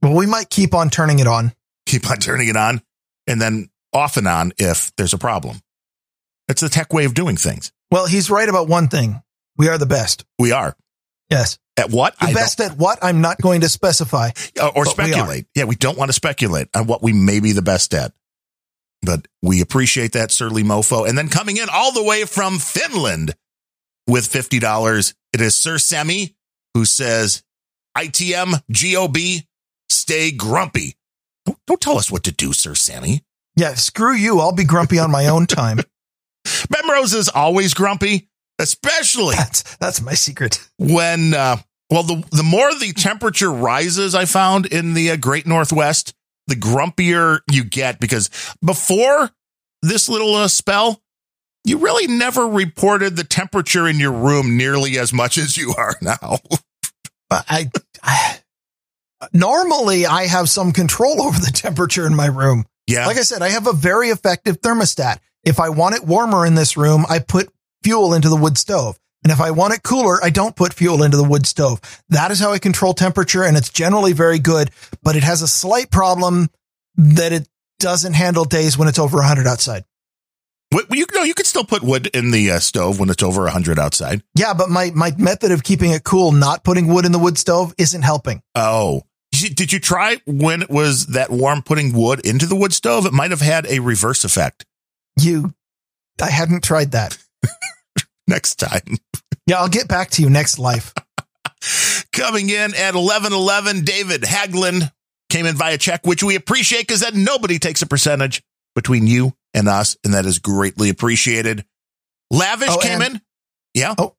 S1: Well, we might keep on turning it on.
S2: keep on turning it on and then off and on if there's a problem. It's the tech way of doing things.
S1: Well, he's right about one thing. We are the best.
S2: We are.
S1: Yes.
S2: At what?
S1: The
S2: I
S1: best at what? I'm not going to specify.
S2: don't- or
S1: but we
S2: speculate. Yeah, we don't want to speculate on what we may be the best at. But we appreciate that surly mofo. And then coming in all the way from Finland with $50, it is Sir Semi who says, ITM GOB, stay grumpy. Don't, don't tell us what to do, Sir Sammy.
S1: Yeah, screw you. I'll be grumpy on my own time.
S2: Bemrose is always grumpy, especially
S1: That's that's my secret.
S2: when uh well the the more the temperature rises i found in the uh, great northwest the grumpier you get because before this little uh, spell you really never reported the temperature in your room nearly as much as you are now
S1: I, I normally I have some control over the temperature in my room.
S2: yeah
S1: Like I said, I have a very effective thermostat. If I want it warmer in this room, I put fuel into the wood stove. And if I want it cooler, I don't put fuel into the wood stove. That is how I control temperature and it's generally very good, but it has a slight problem that it doesn't handle days when it's over 100 outside.
S2: Wh- you know you could still put wood in the uh, stove when it's over 100 outside
S1: Yeah, but my, my method of keeping it cool, not putting wood in the wood stove isn't helping.
S2: oh did you try when it was that warm putting wood into the wood stove it might have had a reverse effect
S1: You, I hadn't tried that.
S2: next time
S1: Yeah, I'll get back to you next life.
S2: Coming in at 1111, David Haglin came in via check, which we appreciate because that nobody takes a percentage between you and us, and that is greatly appreciated. Lavish
S1: Oh,
S2: came
S1: and-
S2: in. Yeah.
S1: Oh,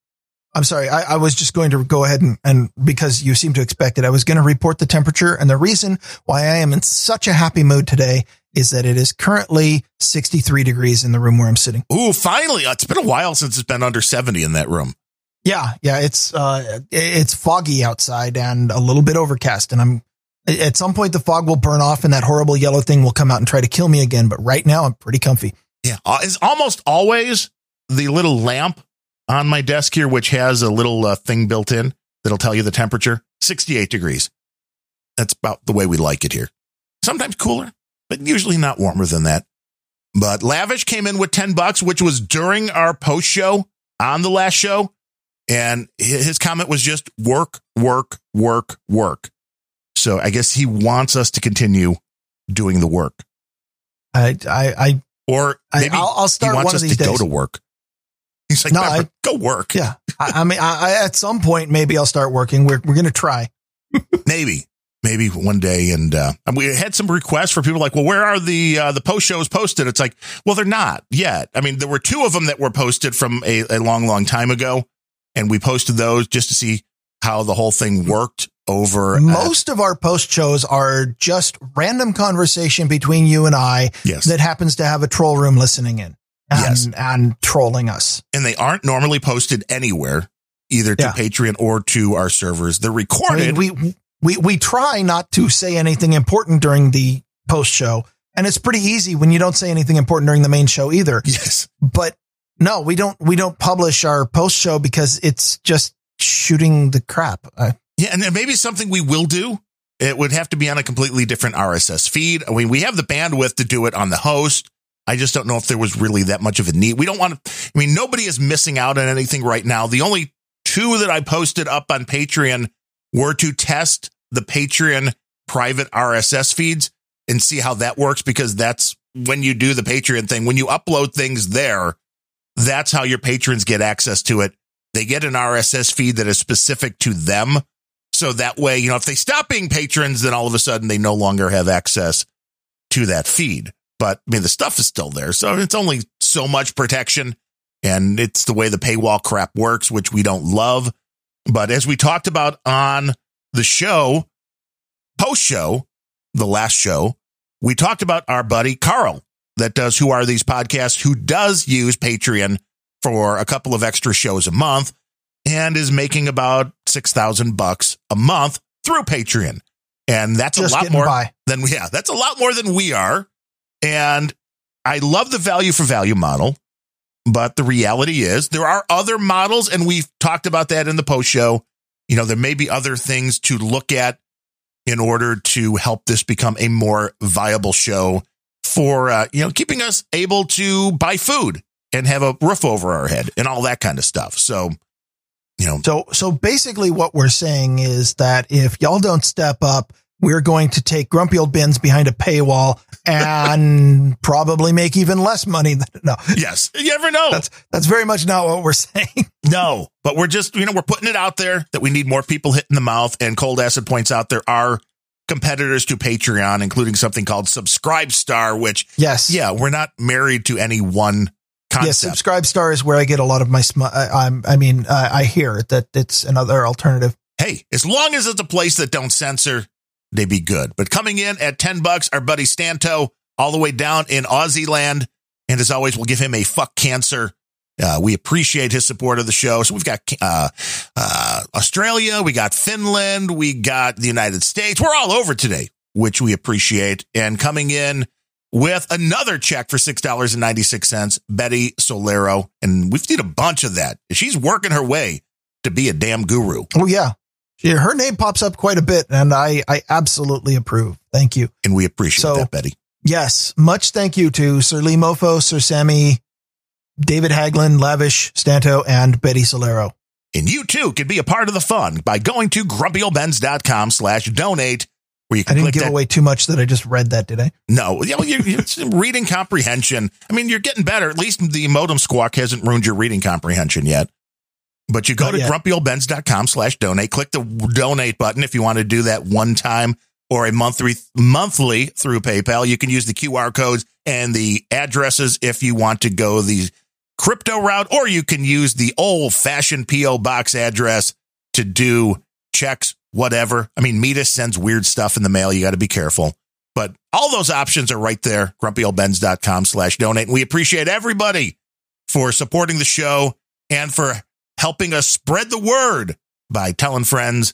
S1: I'm sorry. I, I was just going to go ahead and, and because you seem to expect it, I was going to report the temperature. And the reason why I am in such a happy mood today is that it is currently 63 degrees in the room where I'm sitting.
S2: Ooh, finally. It's been a while since it's been under 70 in that room.
S1: Yeah. Yeah. It's, uh, it's foggy outside and a little bit overcast. And I'm, at some point, the fog will burn off and that horrible yellow thing will come out and try to kill me again. But right now, I'm pretty comfy.
S2: Yeah. Uh, It's almost always the little lamp on my desk here, which has a little uh, thing built in that'll tell you the temperature 68 degrees. That's about the way we like it here. Sometimes cooler, but usually not warmer than that. But Lavish came in with 10 bucks, which was during our post show on the last show. And his comment was just work, work, work, work. So I guess he wants us to continue doing the work.
S1: I, I, I,
S2: Or maybe
S1: I'll, I'll
S2: he
S1: start
S2: wants
S1: one
S2: us
S1: of these
S2: to go to work. He's like,
S1: No, I-
S2: go work.
S1: Yeah. I, I mean, I, I, at some point, maybe I'll start working. We're, we're going to try.
S2: Maybe, maybe one day. And, uh, and we had some requests for people like, well, where are the, uh, the post shows posted? It's like, well, they're not yet. I mean, there were two of them that were posted from a, a long, long time ago. And we posted those just to see how the whole thing worked over. at-
S1: Most of our post shows are just random conversation between you and I
S2: yes.
S1: that happens to have a troll room listening in and,
S2: Yes.
S1: and trolling us.
S2: and they aren't normally posted anywhere, either to
S1: Yeah.
S2: Patreon or to our servers. They're
S1: I
S2: recorded.
S1: mean, we, we, we try not to say anything important during the post show. And it's pretty easy when you don't say anything important during the main show either.
S2: yes.
S1: But no, we don't, we don't publish our post show because it's just shooting the crap. Uh,
S2: Yeah, and maybe something we will do. It would have to be on a completely different RSS feed. I mean, we have the bandwidth to do it on the host. I just don't know if there was really that much of a need. We don't want to, I mean, nobody is missing out on anything right now. The only two that I posted up on Patreon were to test the Patreon private RSS feeds and see how that works because that's when you do the Patreon thing. When you upload things there, that's how your patrons get access to it. They get an RSS feed that is specific to them. So that way, you know, if they stop being patrons, then all of a sudden they no longer have access to that feed. But I mean, the stuff is still there. So it's only so much protection. And it's the way the paywall crap works, which we don't love. But as we talked about on the show, post show, the last show, we talked about our buddy Carl that does Who Are These Podcasts, who does use Patreon for a couple of extra shows a month and is making about 6,000 bucks a month through Patreon. And that's
S1: just
S2: a lot more
S1: by.
S2: than we, yeah, that's a lot more than we are. And I love the value for value model, but the reality is there are other models and we've talked about that in the post show. You know, there may be other things to look at in order to help this become a more viable show for, uh, you know, keeping us able to buy food and have a roof over our head and all that kind of stuff. So, you know,
S1: So, so basically what we're saying is that if y'all don't step up, we're going to take Grumpy Old Bens behind a paywall and probably make even less money than, no,
S2: yes, you never know.
S1: that's, that's very much not what we're saying.
S2: No, but we're just, you know, we're putting it out there that we need more people hitting the mouth. And Cold Acid points out there are competitors to Patreon, including something called Subscribe Star, which,
S1: Yes.
S2: yeah, we're not married to any one
S1: Yes.
S2: concept.
S1: Subscribe Star is where I get a lot of my, sm- I, I'm, I mean, uh, I hear that it's another alternative.
S2: hey, as long as it's a place that don't censor, they be good. But coming in at 10 bucks, our buddy Stanto, all the way down in Aussie land. And as always, we'll give him a fuck cancer. Uh, we appreciate his support of the show. So we've got uh, uh, Australia, we got Finland, we got the United States. We're all over today, which we appreciate. And coming in with another check for $6.96, Betty Solero. And we've seen a bunch of that. She's working her way to be a damn guru.
S1: Oh yeah. Yeah, her name pops up quite a bit and I, I absolutely approve. Thank you.
S2: And we appreciate
S1: So-
S2: that, Betty.
S1: Yes. Much thank you to Sir Lee Mofo, Sir Sammy, David Haglin, Lavish, Stanto, and Betty Solero.
S2: And you too can be a part of the fun by going to grumpyoldbens.com slash donate where you can I
S1: didn't
S2: click
S1: give
S2: that.
S1: away too much that I just read that, did I?
S2: No, you know, you it's reading comprehension. I mean, you're getting better. At least the modem squawk hasn't ruined your reading comprehension yet. But you go
S1: Not
S2: to
S1: yet.
S2: grumpyoldbens.com slash donate. Click the donate button if you want to do that one time or a monthly monthly through PayPal. You can use the QR codes and the addresses if you want to go the crypto route, or you can use the old fashioned PO box address to do checks, whatever. I mean, Metis sends weird stuff in the mail. You got to be careful. But all those options are right there. Grumpyoldbens.com slash donate. And we appreciate everybody for supporting the show and for helping us spread the word by telling friends,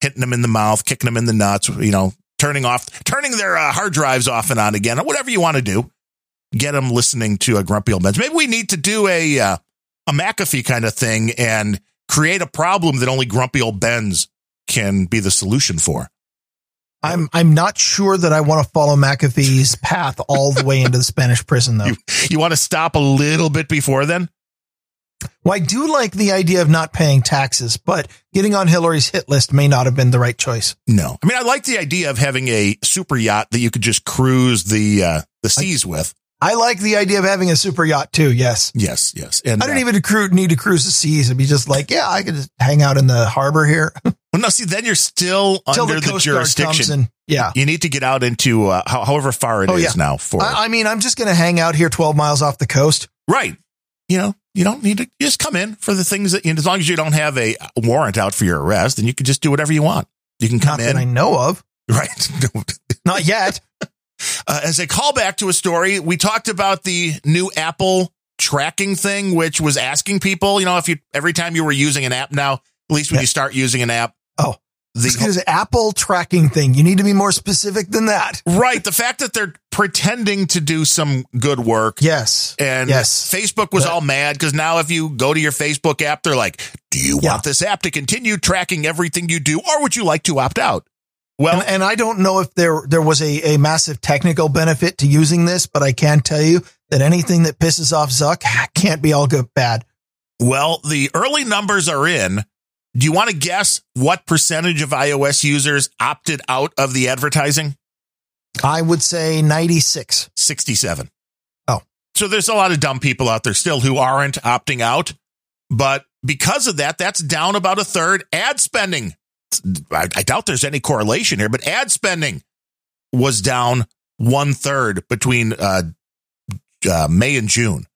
S2: hitting them in the mouth, kicking them in the nuts, you know, turning off, turning their uh, hard drives off and on again, or whatever you want to do. Get them listening to a Grumpy Old Bens. Maybe we need to do a uh, a McAfee kind of thing and create a problem that only Grumpy Old Bens can be the solution for.
S1: I'm I'm not sure that I want to follow McAfee's path all the way into the Spanish prison though.
S2: You, you want to stop a little bit before then?
S1: Well, I do like the idea of not paying taxes, but getting on Hillary's hit list may not have been the right choice.
S2: No. I mean, I like the idea of having a super yacht that you could just cruise the uh, the seas with.
S1: I like the idea of having a super yacht too. Yes.
S2: Yes, yes. And
S1: I don't
S2: uh,
S1: even cru- need to cruise the seas. It'd be just like, yeah, I could just hang out in the harbor here
S2: well, no, see, then you're still
S1: till
S2: under
S1: the
S2: the,
S1: Coast Guard comes
S2: jurisdiction.
S1: and yeah.
S2: You need to get out into uh, how, however far it is
S1: Oh, yeah.
S2: now for
S1: I, I mean, I'm just going to hang out here 12 miles off the coast.
S2: right. You know, you don't need to you just come in for the things that you know, as long as you don't have a warrant out for your arrest, then you can just do whatever you want. You can come
S1: Not that I know of.
S2: right?
S1: Not yet.
S2: uh, as a callback to a story, we talked about the new Apple tracking thing, which was asking people, you know, if you every time you were using an app now, at least when
S1: Yeah.
S2: you start using an app,
S1: Oh,
S2: the
S1: Excuse Apple tracking thing. You need to be more specific than that.
S2: right, the fact that they're pretending to do some good work.
S1: Yes.
S2: And
S1: Yes.
S2: Facebook was all mad because now if you go to your Facebook app, they're like, do you
S1: Yeah.
S2: want this app to continue tracking everything you do or would you like to opt out? Well,
S1: And, and I don't know if there there was a, a massive technical benefit to using this, but I can tell you that anything that pisses off Zuck ah, can't be all good bad.
S2: well, the early numbers are in. Do you want to guess what percentage of iOS users opted out of the advertising?
S1: I would say 96.
S2: 67.
S1: Oh.
S2: So there's a lot of dumb people out there still who aren't opting out. But because of that, that's down about a third. Ad spending, I, I doubt there's any correlation here, but ad spending was down one third between uh, uh, May and June.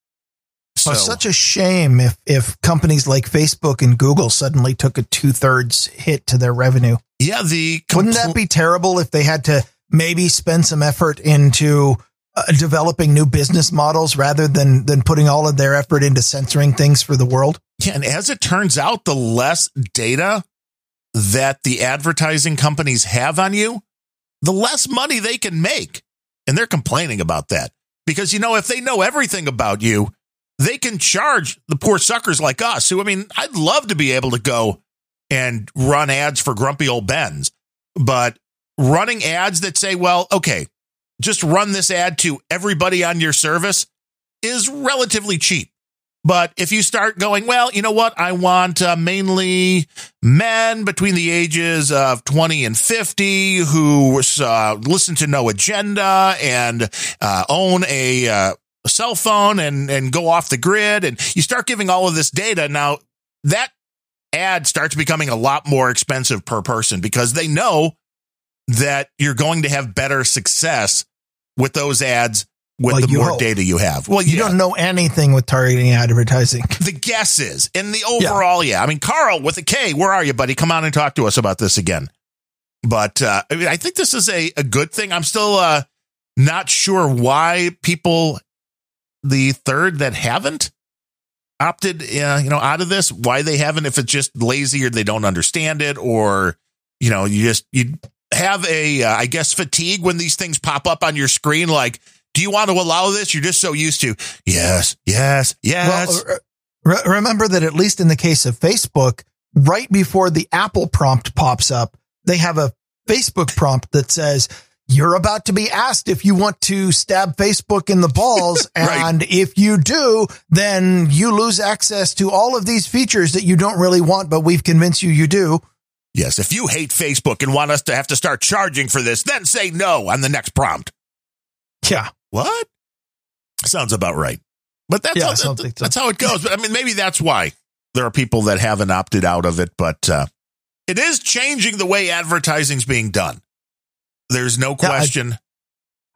S2: So
S1: Oh, such a shame if if companies like Facebook and Google suddenly took a two thirds hit to their revenue.
S2: yeah, the
S1: Wouldn't that be terrible if they had to maybe spend some effort into uh, developing new business models rather than than putting all of their effort into censoring things for the world?
S2: Yeah, and as it turns out, the less data that the advertising companies have on you, the less money they can make. And they're complaining about that because, you know, if they know everything about you, they can charge the poor suckers like us who, I mean, I'd love to be able to go and run ads for grumpy old Bens, but running ads that say, well, okay, just run this ad to everybody on your service is relatively cheap. But if you start going, well, you know what? I want uh, mainly men between the ages of 20 and 50 who uh, listen to No Agenda and uh, own a, uh, cell phone and, and go off the grid. And you start giving all of this data. Now, that ad starts becoming a lot more expensive per person because they know that you're going to have better success with those ads with
S1: Well,
S2: the more
S1: hope.
S2: data you have. Well,
S1: You
S2: yeah,
S1: don't know anything with targeting advertising.
S2: the guesses and the overall, yeah. I mean, Carl with a K, where are you, buddy? Come on and talk to us about this again. But uh, I mean, I think this is a, a good thing. I'm still uh, not sure why people, the third that haven't opted, uh, you know, out of this, why they haven't, if it's just lazy or they don't understand it, or you know, you just you have a, uh, I guess, fatigue when these things pop up on your screen. Like, do you want to allow this? You're just so used to yes, yes, yes.
S1: Well, re- remember that at least in the case of Facebook, right before the Apple prompt pops up, they have a Facebook prompt that says, you're about to be asked if you want to stab Facebook in the balls.
S2: Right.
S1: And if you do, then you lose access to all of these features that you don't really want, but we've convinced you you do.
S2: Yes, if you hate Facebook and want us to have to start charging for this, then say no on the next prompt.
S1: Yeah.
S2: What? Sounds about right. But that's
S1: Yeah,
S2: how,
S1: so.
S2: that's how it goes. But I mean, maybe that's why there are people that haven't opted out of it. But uh, it is changing the way advertising's being done. There's no
S1: Yeah, I-
S2: question.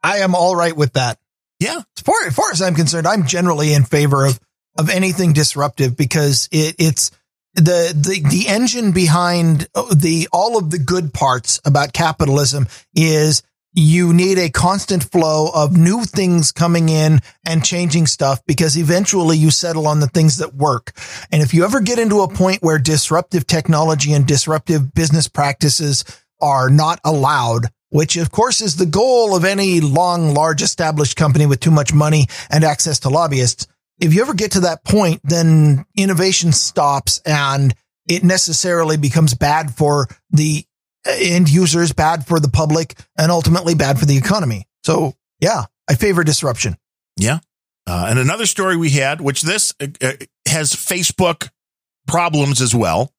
S1: I am all right with that.
S2: Yeah,
S1: As far, as far as I'm concerned, I'm generally in favor of, of anything disruptive because it, it's the, the, the engine behind uh, the, all of the good parts about capitalism is you need a constant flow of new things coming in and changing stuff because eventually you settle on the things that work. And if you ever get into a point where disruptive technology and disruptive business practices are not allowed, which of course is the goal of any long, large established company with too much money and access to lobbyists. If you ever get to that point, then innovation stops and it necessarily becomes bad for the end users, bad for the public, and ultimately bad for the economy. So yeah, I favor disruption.
S2: yeah. Uh, and another story we had, which this uh, uh, has Facebook problems as well.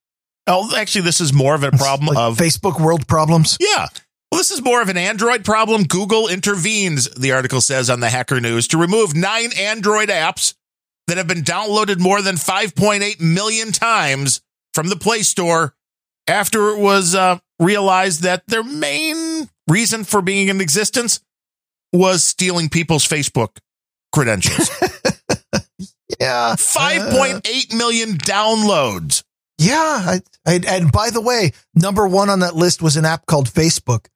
S2: Oh, actually, this is more of a problem
S1: Like
S2: of
S1: Facebook world problems.
S2: Yeah. Well, this is more of an Android problem. Google intervenes, the article says on the Hacker News, to remove nine Android apps that have been downloaded more than 5.8 million times from the Play Store after it was uh, realized that their main reason for being in existence was stealing people's Facebook credentials.
S1: Yeah. Uh,
S2: 5.8 million downloads.
S1: yeah. I, I, and by the way, number one on that list was an app called Facebook.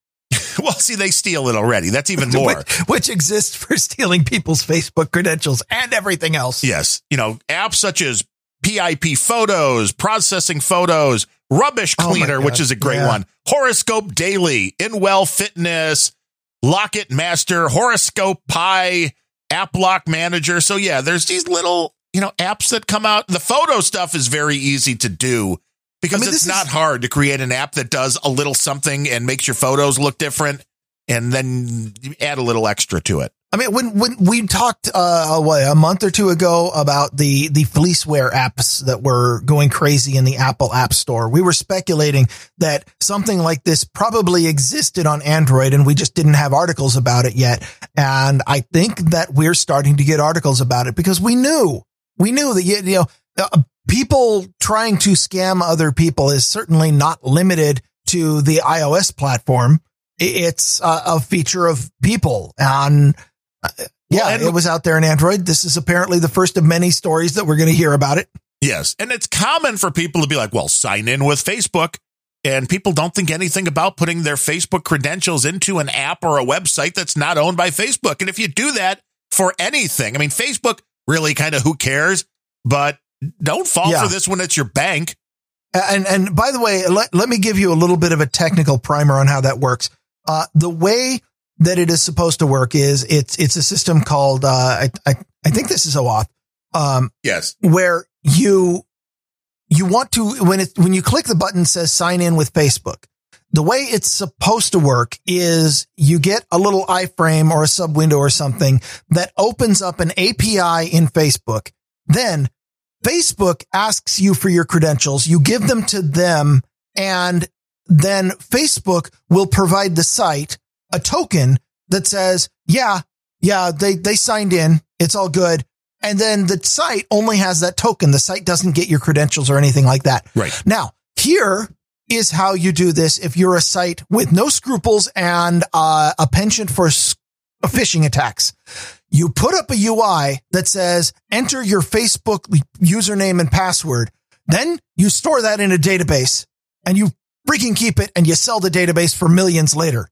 S2: Well, see, they steal it already. That's even more.
S1: which, which exists for stealing people's Facebook credentials and everything else.
S2: Yes. You know, apps such as PIP photos, processing photos, rubbish
S1: Oh
S2: cleaner,
S1: God.
S2: which is a great
S1: Yeah.
S2: one, horoscope daily, InWell fitness, Lockit Master, horoscope pie, app lock manager. So yeah, there's these little, you know, apps that come out. The photo stuff is very easy to do because
S1: I mean,
S2: it's not
S1: is-
S2: hard to create an app that does a little something and makes your photos look different. And then add a little extra to it.
S1: I mean, when, when we talked, uh, what, a month or two ago about the, the fleeceware apps that were going crazy in the Apple app store, we were speculating that something like this probably existed on Android and we just didn't have articles about it yet. And I think that we're starting to get articles about it because we knew, we knew that, you, you know, uh, people trying to scam other people is certainly not limited to the iOS platform. It's a, a feature of people and uh, yeah,
S2: Well, and-
S1: it was out there in Android. This is apparently the first of many stories that we're going to hear about it.
S2: Yes. And it's common for people to be like, well, sign in with Facebook. And people don't think anything about putting their Facebook credentials into an app or a website that's not owned by Facebook. And if you do that for anything, I mean, Facebook really kind of who cares, but don't fall
S1: Yeah.
S2: for this when it's your bank.
S1: And and by the way, let, let me give you a little bit of a technical primer on how that works. Uh, the way that it is supposed to work is it's it's a system called uh, I, I I think this is OAuth, um,
S2: Yes.
S1: where you you want to when it when you click the button that says sign in with Facebook, the way it's supposed to work is you get a little iframe or a sub window or something that opens up an API in Facebook. Then Facebook asks you for your credentials. You give them to them and then Facebook will provide the site a token that says, yeah, yeah, they, they signed in. It's all good. And then the site only has that token. The site doesn't get your credentials or anything like that.
S2: Right.
S1: Now, here is how you do this if you're a site with no scruples and uh, a penchant for s- phishing attacks. You put up a UI that says enter your Facebook username and password. Then you store that in a database and you freaking keep it and you sell the database for millions later.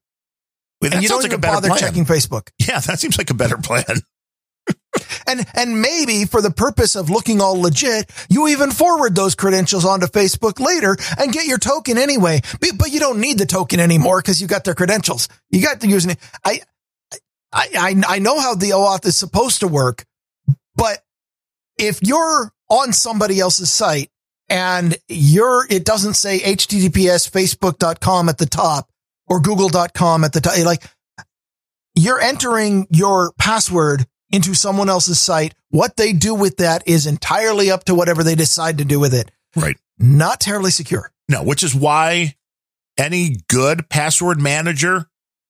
S2: Wait,
S1: and you don't
S2: like
S1: even
S2: better
S1: bother
S2: plan.
S1: checking Facebook.
S2: Yeah, that seems like a better plan.
S1: And, and maybe for the purpose of looking all legit, you even forward those credentials onto Facebook later and get your token anyway. But, but you don't need the token anymore because you got their credentials. You got the username. I, I, I, I know how the OAuth is supposed to work, but if you're on somebody else's site and you're, it doesn't say HTTPS Facebook.com at the top or Google.com at the top, like you're entering your password into someone else's site. What they do with that is entirely up to whatever they decide to do with it.
S2: Right.
S1: Not terribly secure.
S2: No, which is why any good password manager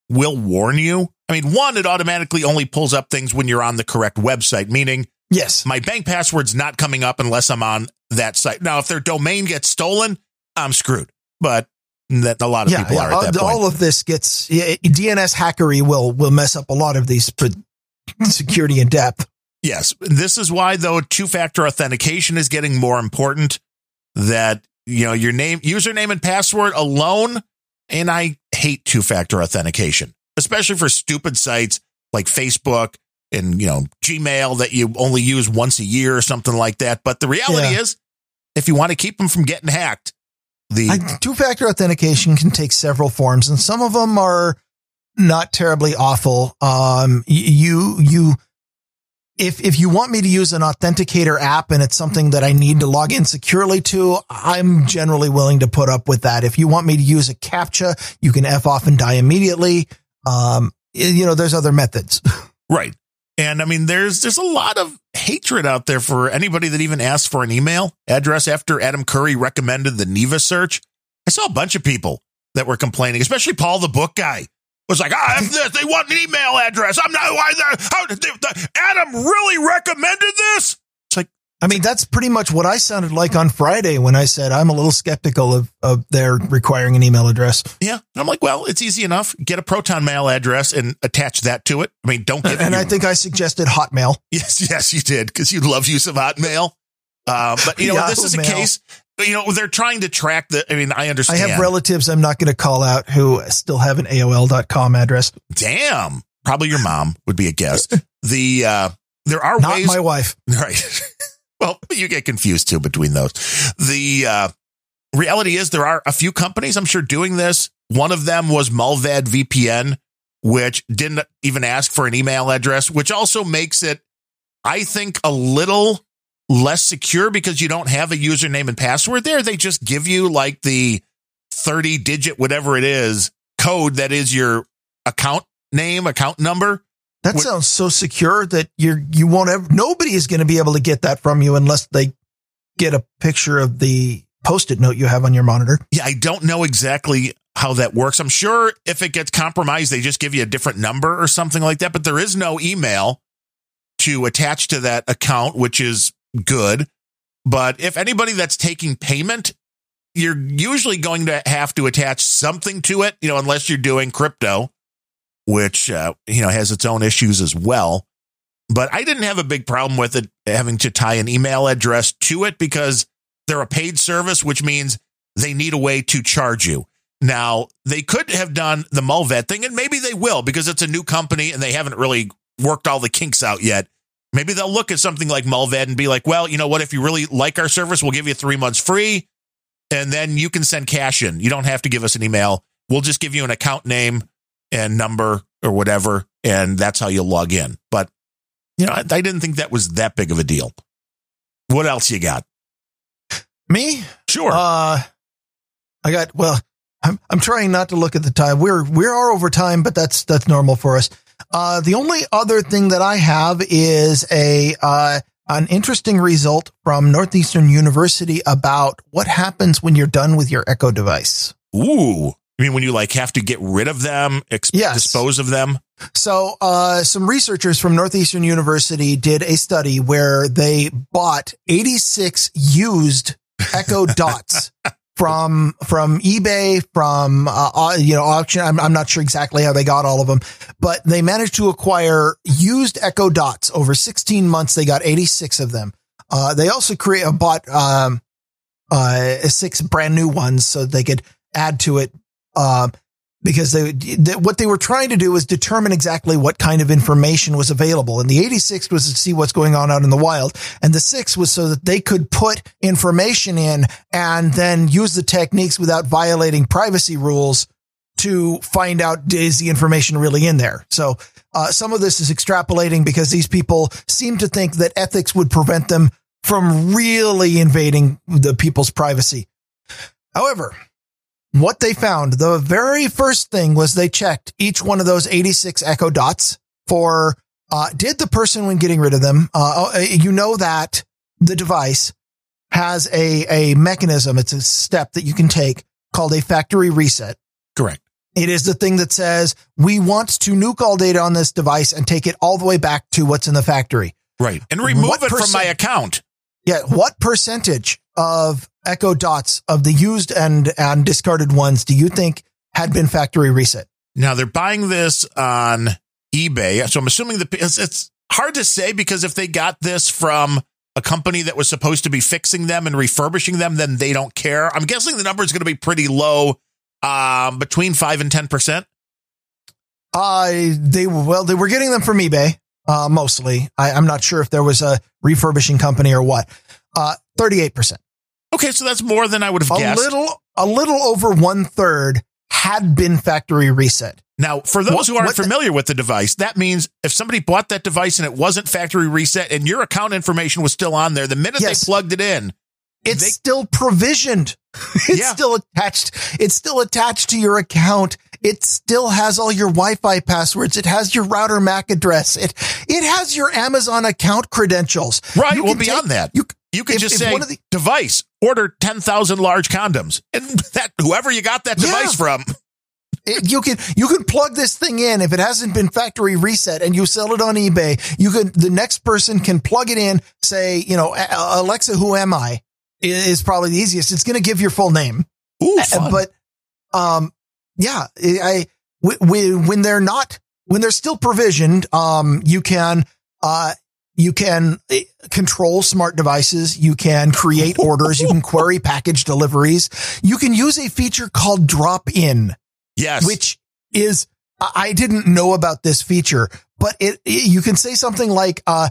S2: will warn you. I mean, one, it automatically only pulls up things when you're on the correct website, meaning
S1: Yes.
S2: my bank password's not coming up unless I'm on that site. Now, if their domain gets stolen, I'm screwed. But that a lot of
S1: Yeah,
S2: people
S1: yeah.
S2: are at that
S1: all,
S2: point.
S1: all of this gets yeah, DNS hackery will will mess up a lot of these security in depth.
S2: Yes. This is why though two factor authentication is getting more important that you know your name username and password alone and I hate two factor authentication, especially for stupid sites like Facebook and you know Gmail that you only use once a year or something like that. But the reality
S1: Yeah.
S2: is if you want to keep them from getting hacked, the
S1: Two factor authentication can take several forms, and some of them are not terribly awful. Um, you you if if you want me to use an authenticator app and it's something that I need to log in securely to, I'm generally willing to put up with that. If you want me to use a captcha, you can f off and die immediately. Um, you know, there's other methods.
S2: Right. And I mean, there's there's a lot of hatred out there for anybody that even asks for an email address after Adam Curry recommended the Neeva search. I saw a bunch of people that were complaining, especially Paul the book guy was like, ah, this, they want an email address. I'm not why the how the, Adam really recommended this?
S1: I mean, that's pretty much what I sounded like on Friday when I said I'm a little skeptical of, of their requiring an email address.
S2: yeah. And I'm like, well, it's easy enough. Get a proton mail address and attach that to it. I mean, don't give
S1: And I think I suggested Hotmail.
S2: Yes, yes, you did because you love use of Hotmail. Uh, but you know, this is a case. You know, they're trying to track the. I mean, I understand.
S1: I have relatives I'm not going to call out who still have an AOL.com address.
S2: Damn, probably your mom would be a guess. The uh, there are
S1: Not
S2: ways,
S1: my wife.
S2: right? Well, you get confused too between those. The uh, reality is there are a few companies I'm sure doing this. One of them was Mullvad VPN, which didn't even ask for an email address, which also makes it, I think, a little less secure because you don't have a username and password there. They just give you like the 30 digit, whatever it is, code that is your account name, account number.
S1: That
S2: What-
S1: sounds so secure that you're you won't ever nobody is going to be able to get that from you unless they get a picture of the post-it note you have on your monitor.
S2: Yeah, I don't know exactly how that works. I'm sure if it gets compromised, they just give you a different number or something like that, but there is no email to attach to that account, which is good. But if anybody that's taking payment, you're usually going to have to attach something to it, you know, unless you're doing crypto, which, uh, you know, has its own issues as well. But I didn't have a big problem with it having to tie an email address to it because they're a paid service, which means they need a way to charge you. Now, they could have done the Mullvad thing, and maybe they will because it's a new company and they haven't really worked all the kinks out yet. Maybe they'll look at something like Mullvad and be like, well, you know what? If you really like our service, we'll give you three months free and then you can send cash in. You don't have to give us an email. We'll just give you an account name and number or whatever, and that's how you'll log in. But, you know, I, I didn't think that was that big of a deal. What else you got?
S1: Me?
S2: Sure.
S1: Uh I got well, I'm, I'm trying not to look at the time. We're we are over time, but that's that's normal for us. Uh, the only other thing that I have is a uh, an interesting result from Northeastern University about what happens when you're done with your Echo device.
S2: Ooh. I mean, when you like have to get rid of them, ex-
S1: Yes.
S2: dispose of them.
S1: So, uh, some researchers from Northeastern University did a study where they bought 86 used Echo Dots from from eBay, from uh, uh, you know auction. I'm, I'm not sure exactly how they got all of them, but they managed to acquire used Echo Dots over 16 months. They got 86 of them. Uh, they also create bought um, uh, six brand new ones so they could add to it. Um, because they, they, what they were trying to do was determine exactly what kind of information was available. And the 86 was to see what's going on out in the wild. And the six was so that they could put information in and then use the techniques without violating privacy rules to find out is the information really in there. So, uh, some of this is extrapolating because these people seem to think that ethics would prevent them from really invading the people's privacy. However, what they found, the very first thing was they checked each one of those 86 echo dots for, uh, did the person when getting rid of them, uh, uh, you know that the device has a, a mechanism. It's a step that you can take called a factory reset.
S2: Correct.
S1: It is the thing that says we want to nuke all data on this device and take it all the way back to what's in the factory.
S2: Right. And remove
S1: What
S2: it from my account.
S1: Yeah. What percentage of Echo Dots of the used and, and discarded ones do you think had been factory reset?
S2: Now they're buying this on eBay. So I'm assuming the it's, it's hard to say because if they got this from a company that was supposed to be fixing them and refurbishing them, then they don't care. I'm guessing the number is going to be pretty low, um, between five and ten percent.
S1: Uh, they well, they were getting them from eBay, uh, mostly. I, I'm not sure if there was a refurbishing company or what. Uh, 38%.
S2: Okay, so that's more than I would have guessed.
S1: A
S2: guessed.
S1: little, a little over one third had been factory reset.
S2: Now, for those who aren't
S1: what the-
S2: familiar with the device, that means if somebody bought that device and it wasn't factory reset and your account information was still on there, the minute
S1: Yes.
S2: they plugged it in,
S1: It's
S2: They-
S1: still provisioned. It's
S2: Yeah.
S1: still attached. It's still attached to your account. It still has all your Wi-Fi passwords. It has your router MAC address. It it has your Amazon account credentials.
S2: right?
S1: You
S2: well,
S1: can
S2: beyond
S1: take-
S2: that,
S1: you
S2: You could
S1: If-
S2: just
S1: if
S2: say
S1: the-
S2: device, order 10,000 large condoms. And that whoever you got that
S1: Yeah.
S2: device from.
S1: It- you can you can plug this thing in if it hasn't been factory reset and you sell it on eBay. You can the next person can plug it in. Say you know Alexa, who am I? Is probably the easiest. It's going to give your full name.
S2: Ooh, fun.
S1: But, um, yeah, I, I when, when they're not, when they're still provisioned, um, you can, uh, you can eh, control smart devices. You can create orders. You can query package deliveries. You can use a feature called drop in,
S2: yes.
S1: which is, I didn't know about this feature, but it, it- you can say something like, uh,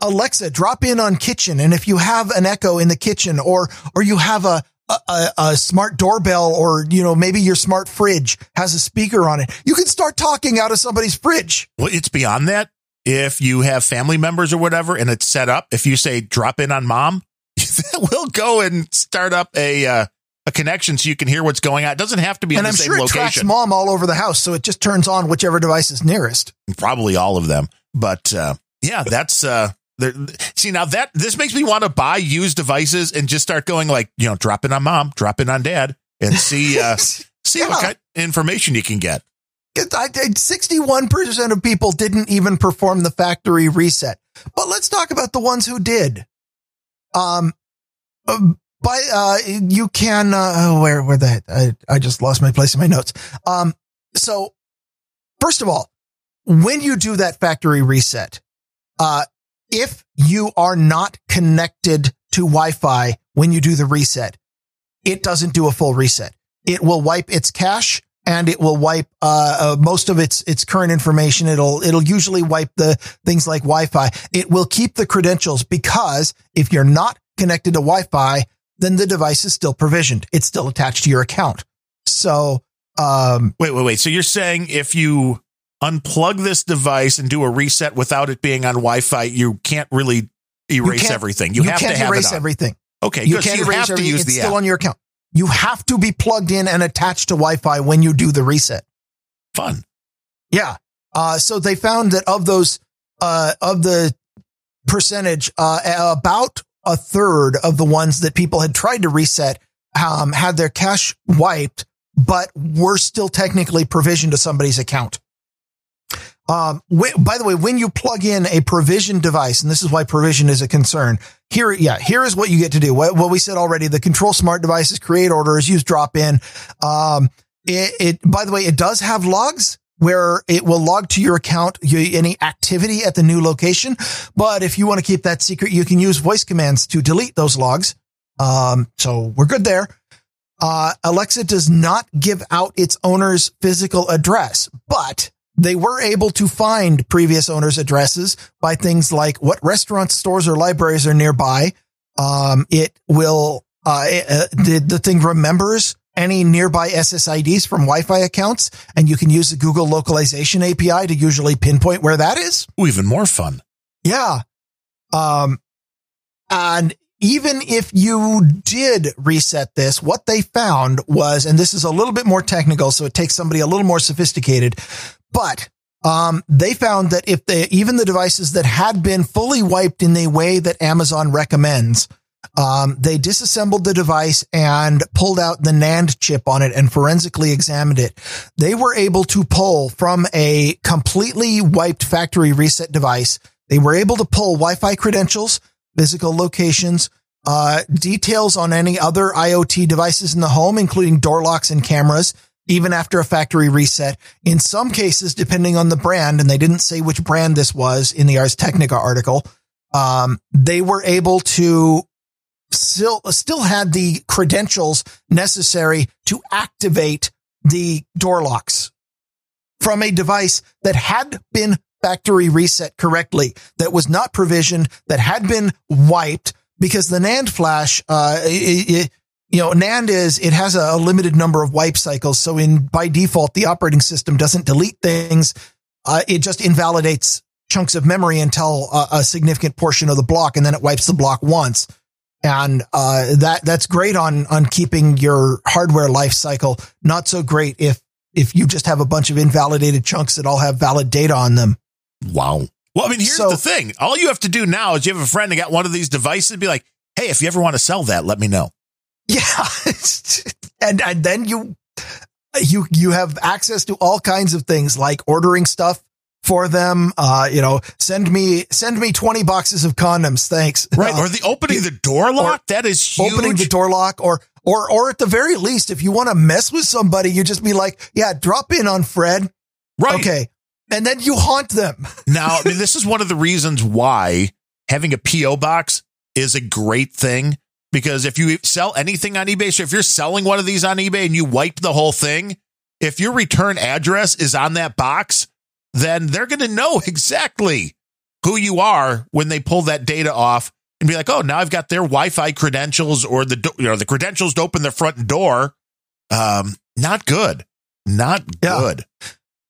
S1: Alexa, drop in on kitchen. And if you have an echo in the kitchen or, or you have a, a, a- a smart doorbell or, you know, maybe your smart fridge has a speaker on it, you can start talking out of somebody's fridge.
S2: Well, it's beyond that. If you have family members or whatever and it's set up, if you say drop in on mom, that will go and start up a uh, a connection so you can hear what's going on. It doesn't have to be in
S1: and
S2: the
S1: I'm
S2: same
S1: sure it tracks
S2: location.
S1: mom all over the house. So it just turns on whichever device is nearest.
S2: Probably all of them. But uh, yeah, that's uh there, see now that this makes me want to buy used devices and just start going like, you know, drop in on mom, drop in on dad and see uh see what kind of information you can get.
S1: I, I, 61% of people didn't even perform the factory reset. But let's talk about the ones who did. Um, um, by, uh, you can, uh, oh, where, where the, I, I just lost my place in my notes. Um, so first of all, when you do that factory reset, uh, if you are not connected to Wi-Fi when you do the reset, it doesn't do a full reset. It will wipe its cache and it will wipe uh, uh, most of its its current information. It'll it'll usually wipe the things like Wi-Fi. It will keep the credentials because if you're not connected to Wi-Fi, then the device is still provisioned. It's still attached to your account. So um,
S2: Wait, wait, wait. So you're saying if you unplug this device and do a reset without it being on Wi-Fi, you can't really erase
S1: can't-
S2: everything. You, have
S1: can't
S2: to have
S1: erase everything.
S2: Okay,
S1: You. Can't
S2: you
S1: erase
S2: have to
S1: everything.
S2: use
S1: it's
S2: the
S1: still
S2: app.
S1: on your account. You have to be plugged in and attached to Wi-Fi when you do the reset.
S2: Fun.
S1: Yeah. Uh, so they found that of those, uh, of the percentage, uh, about a third of the ones that people had tried to reset, um, had their cache wiped, but were still technically provisioned to somebody's account. Um, wh- by the way, when you plug in a provision device, and this is why provision is a concern here, yeah, here is what you get to do. What, what we said already, the control smart devices, create orders, use drop in. Um, it, it, by the way, it does have logs where it will log to your account any activity at the new location. But if you want to keep that secret, you can use voice commands to delete those logs. Um, so we're good there. Uh, Alexa does not give out its owner's physical address, but they were able to find previous owners' addresses by things like what restaurants, stores, or libraries are nearby. Um, it will, uh, uh, the, the thing remembers any nearby SSIDs from Wi-Fi accounts, and you can use the Google localization API to usually pinpoint where that is.
S2: Ooh, even more fun.
S1: Yeah. Um, and even if you did reset this, what they found was, and this is a little bit more technical, so it takes somebody a little more sophisticated, but um, they found that if they, even the devices that had been fully wiped in the way that Amazon recommends, um, they disassembled the device and pulled out the NAND chip on it and forensically examined it. They were able to pull from a completely wiped factory reset device. They were able to pull Wi-Fi credentials, physical locations, uh, details on any other IoT devices in the home, including door locks and cameras, even after a factory reset. In some cases, depending on the brand, and they didn't say which brand this was in the Ars Technica article, um, they were able to still, still had the credentials necessary to activate the door locks from a device that had been factory reset correctly, that was not provisioned, that had been wiped because the NAND flash, uh, it, it, you know, NAND is, it has a, limited number of wipe cycles. So in by default, the operating system doesn't delete things. Uh, it just invalidates chunks of memory until a, a, significant portion of the block and then it wipes the block once. And, uh, that, that's great on, on keeping your hardware life cycle. Not so great if, if you just have a bunch of invalidated chunks that all have valid data on them.
S2: Wow. Well, I mean, here's so, the thing. All you have to do now is you have a friend that got one of these devices be like, Hey, if you ever want to sell that, let me know.
S1: Yeah. and, and then you, you, you have access to all kinds of things like ordering stuff for them. Uh, you know, send me, send me 20 boxes of condoms. Thanks.
S2: Right.
S1: Uh,
S2: or the opening the door lock. That is huge.
S1: Opening the door lock or, or, or at the very least, if you want to mess with somebody, you just be like, yeah, drop in on Fred.
S2: Right.
S1: Okay. And then you haunt them.
S2: now, I mean, this is one of the reasons why having a PO box is a great thing because if you sell anything on eBay, so if you're selling one of these on eBay and you wipe the whole thing, if your return address is on that box, then they're going to know exactly who you are when they pull that data off and be like, "Oh, now I've got their Wi-Fi credentials or the you know the credentials to open the front door." Um, not good, not yeah. good.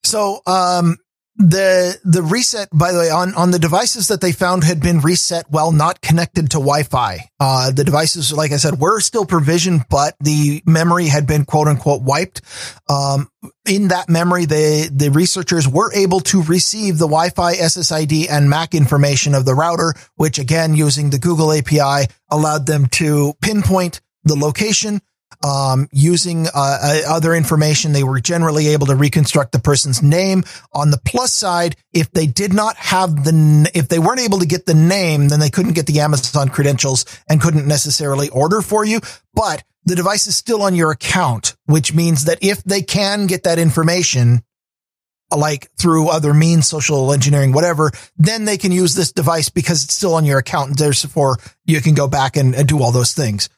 S1: So, um, the the reset by the way on on the devices that they found had been reset while not connected to wi-fi. Uh the devices like i said were still provisioned but the memory had been quote unquote wiped. Um in that memory the the researchers were able to receive the wi-fi ssid and mac information of the router which again using the google api allowed them to pinpoint the location um, using uh, uh, other information, they were generally able to reconstruct the person's name. On the plus side, if they did not have the, if they weren't able to get the name, then they couldn't get the Amazon credentials and couldn't necessarily order for you. But the device is still on your account, which means that if they can get that information, like through other means, social engineering, whatever, then they can use this device because it's still on your account. And therefore you can go back and, and do all those things.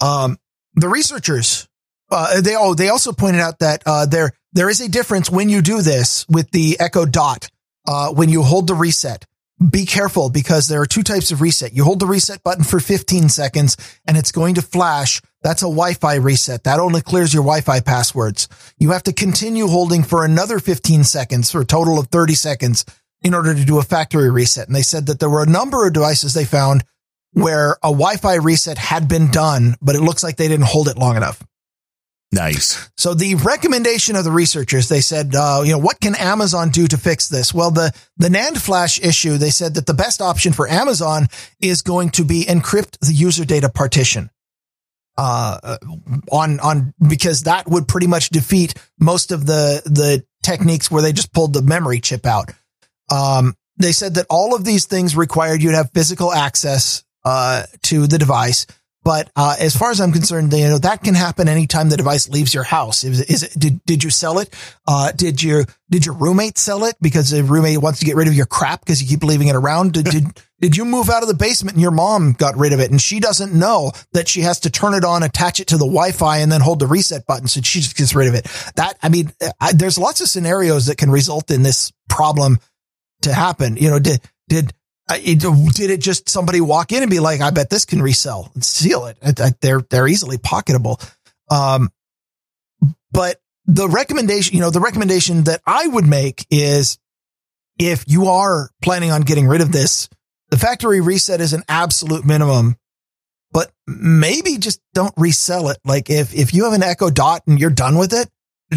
S1: Um, the researchers, uh, they oh, they also pointed out that uh, there there is a difference when you do this with the Echo Dot. Uh, when you hold the reset, be careful because there are two types of reset. You hold the reset button for 15 seconds and it's going to flash. That's a Wi-Fi reset. That only clears your Wi-Fi passwords. You have to continue holding for another 15 seconds for a total of 30 seconds in order to do a factory reset. And they said that there were a number of devices they found where a Wi-Fi reset had been done, but it looks like they didn't hold it long enough.
S2: Nice.
S1: So the recommendation of the researchers, they said, uh, you know, what can Amazon do to fix this? Well, the, the NAND flash issue, they said that the best option for Amazon is going to be encrypt the user data partition. Uh, on, on, because that would pretty much defeat most of the, the techniques where they just pulled the memory chip out. Um, they said that all of these things required you to have physical access, uh, to the device. But uh, as far as I'm concerned, you know that can happen anytime the device leaves your house. Is, is it, did did you sell it? Uh, did your did your roommate sell it because the roommate wants to get rid of your crap because you keep leaving it around? Did, did did you move out of the basement and your mom got rid of it and she doesn't know that she has to turn it on, attach it to the Wi-Fi, and then hold the reset button so she just gets rid of it? That I mean, I, there's lots of scenarios that can result in this problem to happen. You know, did did did it just somebody walk in and be like, I bet this can resell and seal it. They're, they're easily pocketable. Um, but the recommendation, you know, the recommendation that I would make is if you are planning on getting rid of this, the factory reset is an absolute minimum, but maybe just don't resell it. Like if, if you have an Echo Dot and you're done with it,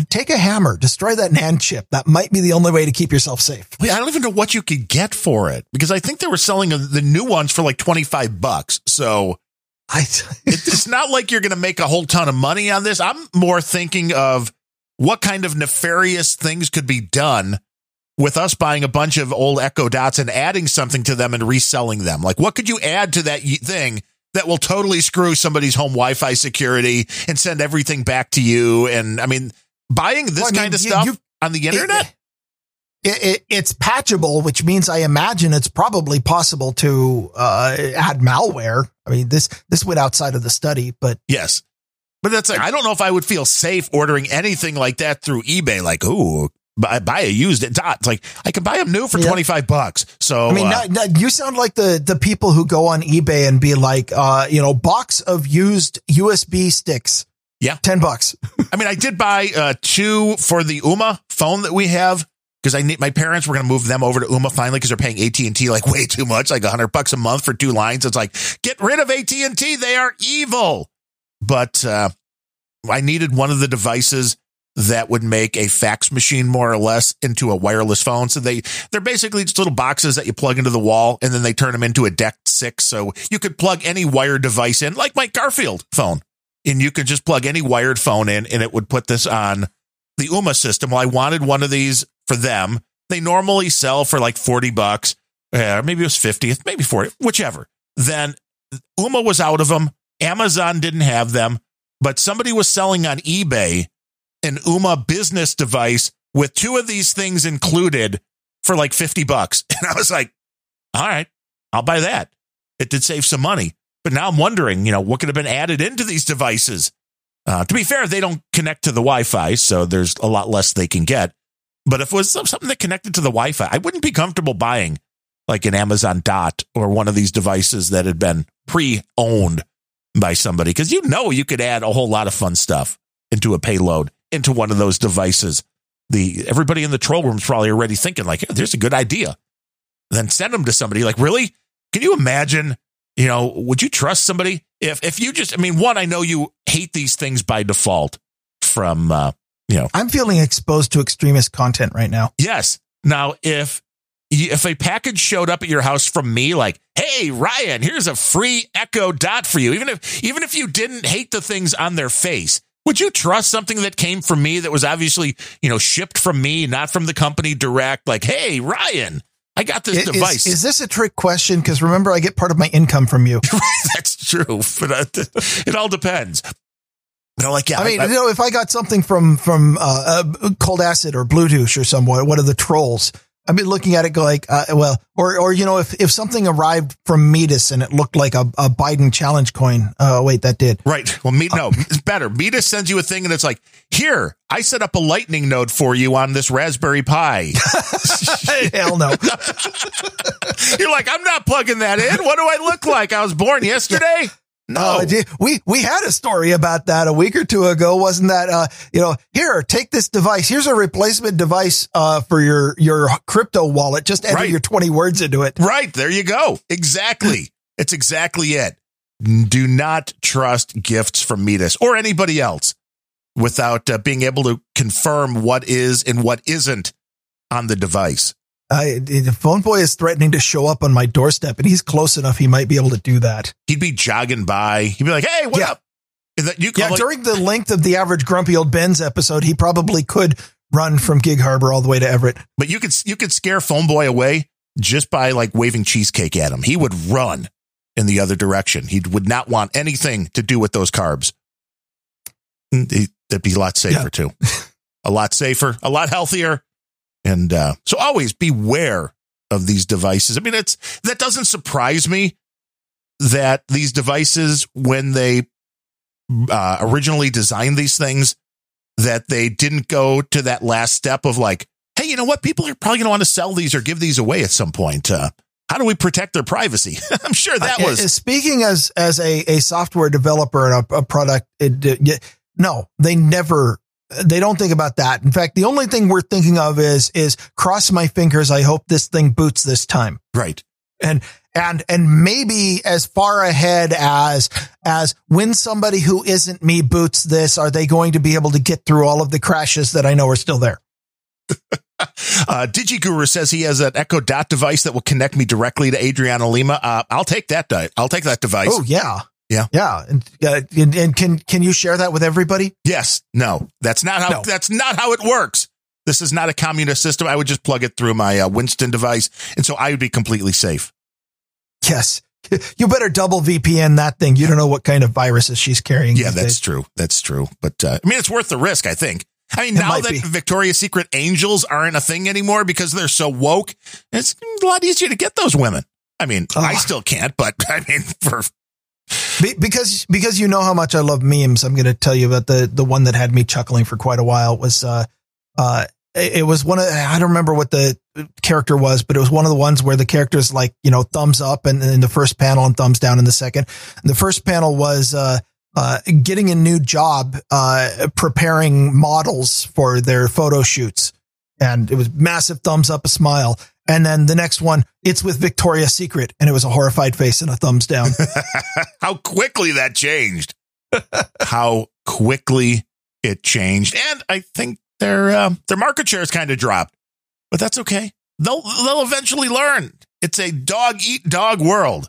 S1: take a hammer, destroy that NAND chip. That might be the only way to keep yourself safe.
S2: Wait, I don't even know what you could get for it because I think they were selling the new ones for like 25 bucks. So I, it's not like you're going to make a whole ton of money on this. I'm more thinking of what kind of nefarious things could be done with us buying a bunch of old Echo Dots and adding something to them and reselling them. Like, what could you add to that thing that will totally screw somebody's home Wi Fi security and send everything back to you? And I mean, buying this well, I mean, kind of you, stuff you, on the internet?
S1: It, it, it's patchable, which means I imagine it's probably possible to uh, add malware. I mean, this this went outside of the study, but
S2: yes, but that's like I don't know if I would feel safe ordering anything like that through eBay. Like, ooh, buy, buy a used dot. It's like I can buy them new for yeah. twenty five bucks. So
S1: I mean, uh, you sound like the the people who go on eBay and be like, uh, you know, box of used USB sticks
S2: yeah.
S1: 10 bucks.
S2: I mean, I did buy uh, two for the Ooma phone that we have because I need my parents were going to move them over to Ooma finally because they're paying AT&T like way too much, like 100 bucks a month for two lines. It's like, get rid of AT&T. They are evil. But uh, I needed one of the devices that would make a fax machine more or less into a wireless phone. So they, they're basically just little boxes that you plug into the wall and then they turn them into a DECT six. So you could plug any wired device in like my Garfield phone and you could just plug any wired phone in and it would put this on the Ooma system. Well, I wanted one of these for them. They normally sell for like 40 bucks. Uh, maybe it was 50, maybe 40, whichever. Then Ooma was out of them. Amazon didn't have them, but somebody was selling on eBay an Ooma business device with two of these things included for like 50 bucks. And I was like, all right, I'll buy that. It did save some money. But now I'm wondering, you know, what could have been added into these devices? Uh, to be fair, they don't connect to the Wi-Fi, so there's a lot less they can get. But if it was something that connected to the Wi-Fi, I wouldn't be comfortable buying like an Amazon Dot or one of these devices that had been pre-owned by somebody because you know you could add a whole lot of fun stuff into a payload into one of those devices. The everybody in the troll room is probably already thinking like, hey, "There's a good idea." then send them to somebody. Like, really? Can you imagine you know, would you trust somebody if if you just? I mean, one, I know you hate these things by default. From uh, you know,
S1: I'm feeling exposed to extremist content right now.
S2: Yes. Now, if if a package showed up at your house from me, like, "Hey, Ryan, here's a free Echo Dot for you," even if even if you didn't hate the things on their face, would you trust something that came from me that was obviously you know shipped from me, not from the company direct? Like, "Hey, Ryan." I got this
S1: is,
S2: device.
S1: Is this a trick question? Because remember, I get part of my income from you.
S2: That's true, but uh, it all depends. You know, like yeah.
S1: I mean, I, you know, if I got something from from uh, uh, Cold Acid or Bluetooth or someone, one of the trolls, I've been looking at it go like, uh, well, or, or, you know, if, if something arrived from Metis and it looked like a, a Biden challenge coin. Uh, wait, that did.
S2: Right. Well, me, no, it's better. Metis sends you a thing and it's like, here, I set up a lightning node for you on this Raspberry Pi.
S1: Hell no.
S2: You're like, I'm not plugging that in. What do I look like? I was born yesterday. No,
S1: uh, we we had a story about that a week or two ago, wasn't that? Uh, you know, here, take this device. Here's a replacement device uh, for your your crypto wallet. Just enter right. your twenty words into it.
S2: Right there, you go. Exactly. It's exactly it. Do not trust gifts from Metis or anybody else without uh, being able to confirm what is and what isn't on the device.
S1: I, the phone boy is threatening to show up on my doorstep, and he's close enough. He might be able to do that.
S2: He'd be jogging by. He'd be like, "Hey, what
S1: Yeah.
S2: up?" Is that you
S1: Yeah,
S2: like,
S1: during the length of the average grumpy old Ben's episode, he probably could run from Gig Harbor all the way to Everett.
S2: but you could you could scare phone boy away just by like waving cheesecake at him. He would run in the other direction. He would not want anything to do with those carbs. Mm, he- That'd be a lot safer
S1: Yeah.
S2: too. a lot safer, a lot healthier. And uh, so always beware of these devices. I mean, it's that doesn't surprise me that these devices, when they uh, originally designed these things, that they didn't go to that last step of like, hey, you know what? People are probably going to want to sell these or give these away at some point. Uh, how do we protect their privacy? I'm sure that
S1: Uh,
S2: was
S1: uh, speaking as as a, a software developer and a, a product. It, it- no, they never. They don't think about that. In fact, the only thing we're thinking of is is cross my fingers. I hope this thing boots this time.
S2: right.
S1: and and and maybe as far ahead as as when somebody who isn't me boots this are they going to be able to get through all of the crashes that i know are still there
S2: Uh, DigiGuru says he has an Echo Dot device that will connect me directly to Adriana Lima. Uh, I'll take that. Di- I'll take that device.
S1: oh yeah
S2: Yeah.
S1: yeah and, uh, and and can can you share that with everybody
S2: Yes. No, that's not how,
S1: No.
S2: that's not how it works. This is not a communist system. I would just plug it through my uh, Winston device. And so I would be completely safe.
S1: yes you better double vpn that thing you don't know what kind of viruses she's carrying
S2: Yeah, that's
S1: days.
S2: true. That's true. But uh, I mean, it's worth the risk, I think. I mean,
S1: It
S2: now that
S1: be.
S2: Victoria's Secret angels aren't a thing anymore because they're so woke, it's a lot easier to get those women. I mean, I still can't, but I mean, for
S1: Be- because because you know how much I love memes, I'm going to tell you about the the one that had me chuckling for quite a while. It was uh uh it was one of I don't remember what the character was, but it was one of the ones where the characters like you know thumbs up and in the first panel and thumbs down in the second. And the first panel was uh uh getting a new job uh preparing models for their photo shoots, and it was massive thumbs up, a smile. And then the next one, it's with Victoria's Secret, and it was a horrified face and a thumbs down.
S2: how quickly that changed. how quickly it changed. And I think their uh, their market share has kind of dropped. But that's okay. They'll they'll eventually learn. It's a dog eat dog world.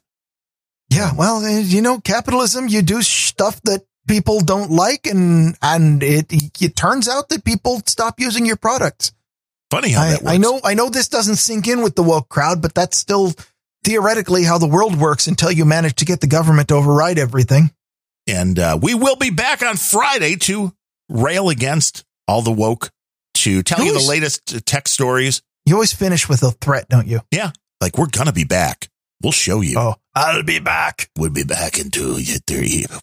S1: Yeah, well, eh, you know, capitalism, you do stuff that people don't like and and it it turns out that people stop using your products.
S2: Funny how
S1: I. I know I know this doesn't sink in with the woke crowd, but that's still theoretically how the world works until you manage to get the government to override everything.
S2: And uh, we will be back on Friday to rail against all the woke, to tell you the latest uh, tech stories.
S1: You always finish with a threat, don't you? Yeah.
S2: Like we're gonna be back. We'll show you.
S1: Oh, I'll be back.
S2: We'll be back into your.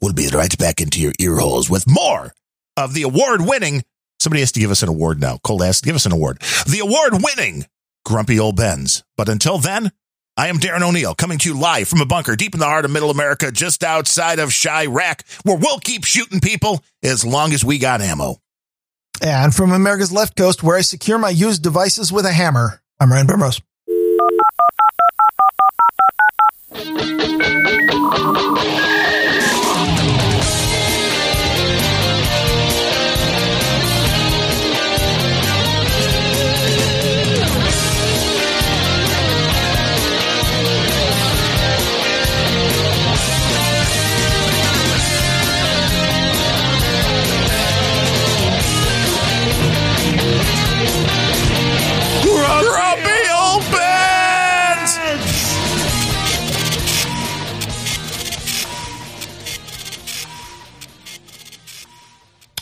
S2: We'll be right back into your ear holes with more of the award winning. Somebody has to give us an award now. Cole has to give us an award. The award winning Grumpy Old Bens. But until then, I am Darren O'Neill coming to you live from a bunker deep in the heart of middle America, just outside of Chiraq, where we'll keep shooting people as long as we got ammo.
S1: And from America's left coast, where I secure my used devices with a hammer, I'm Ryan Bemrose.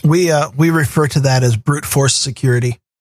S1: We uh we refer to that as brute force security.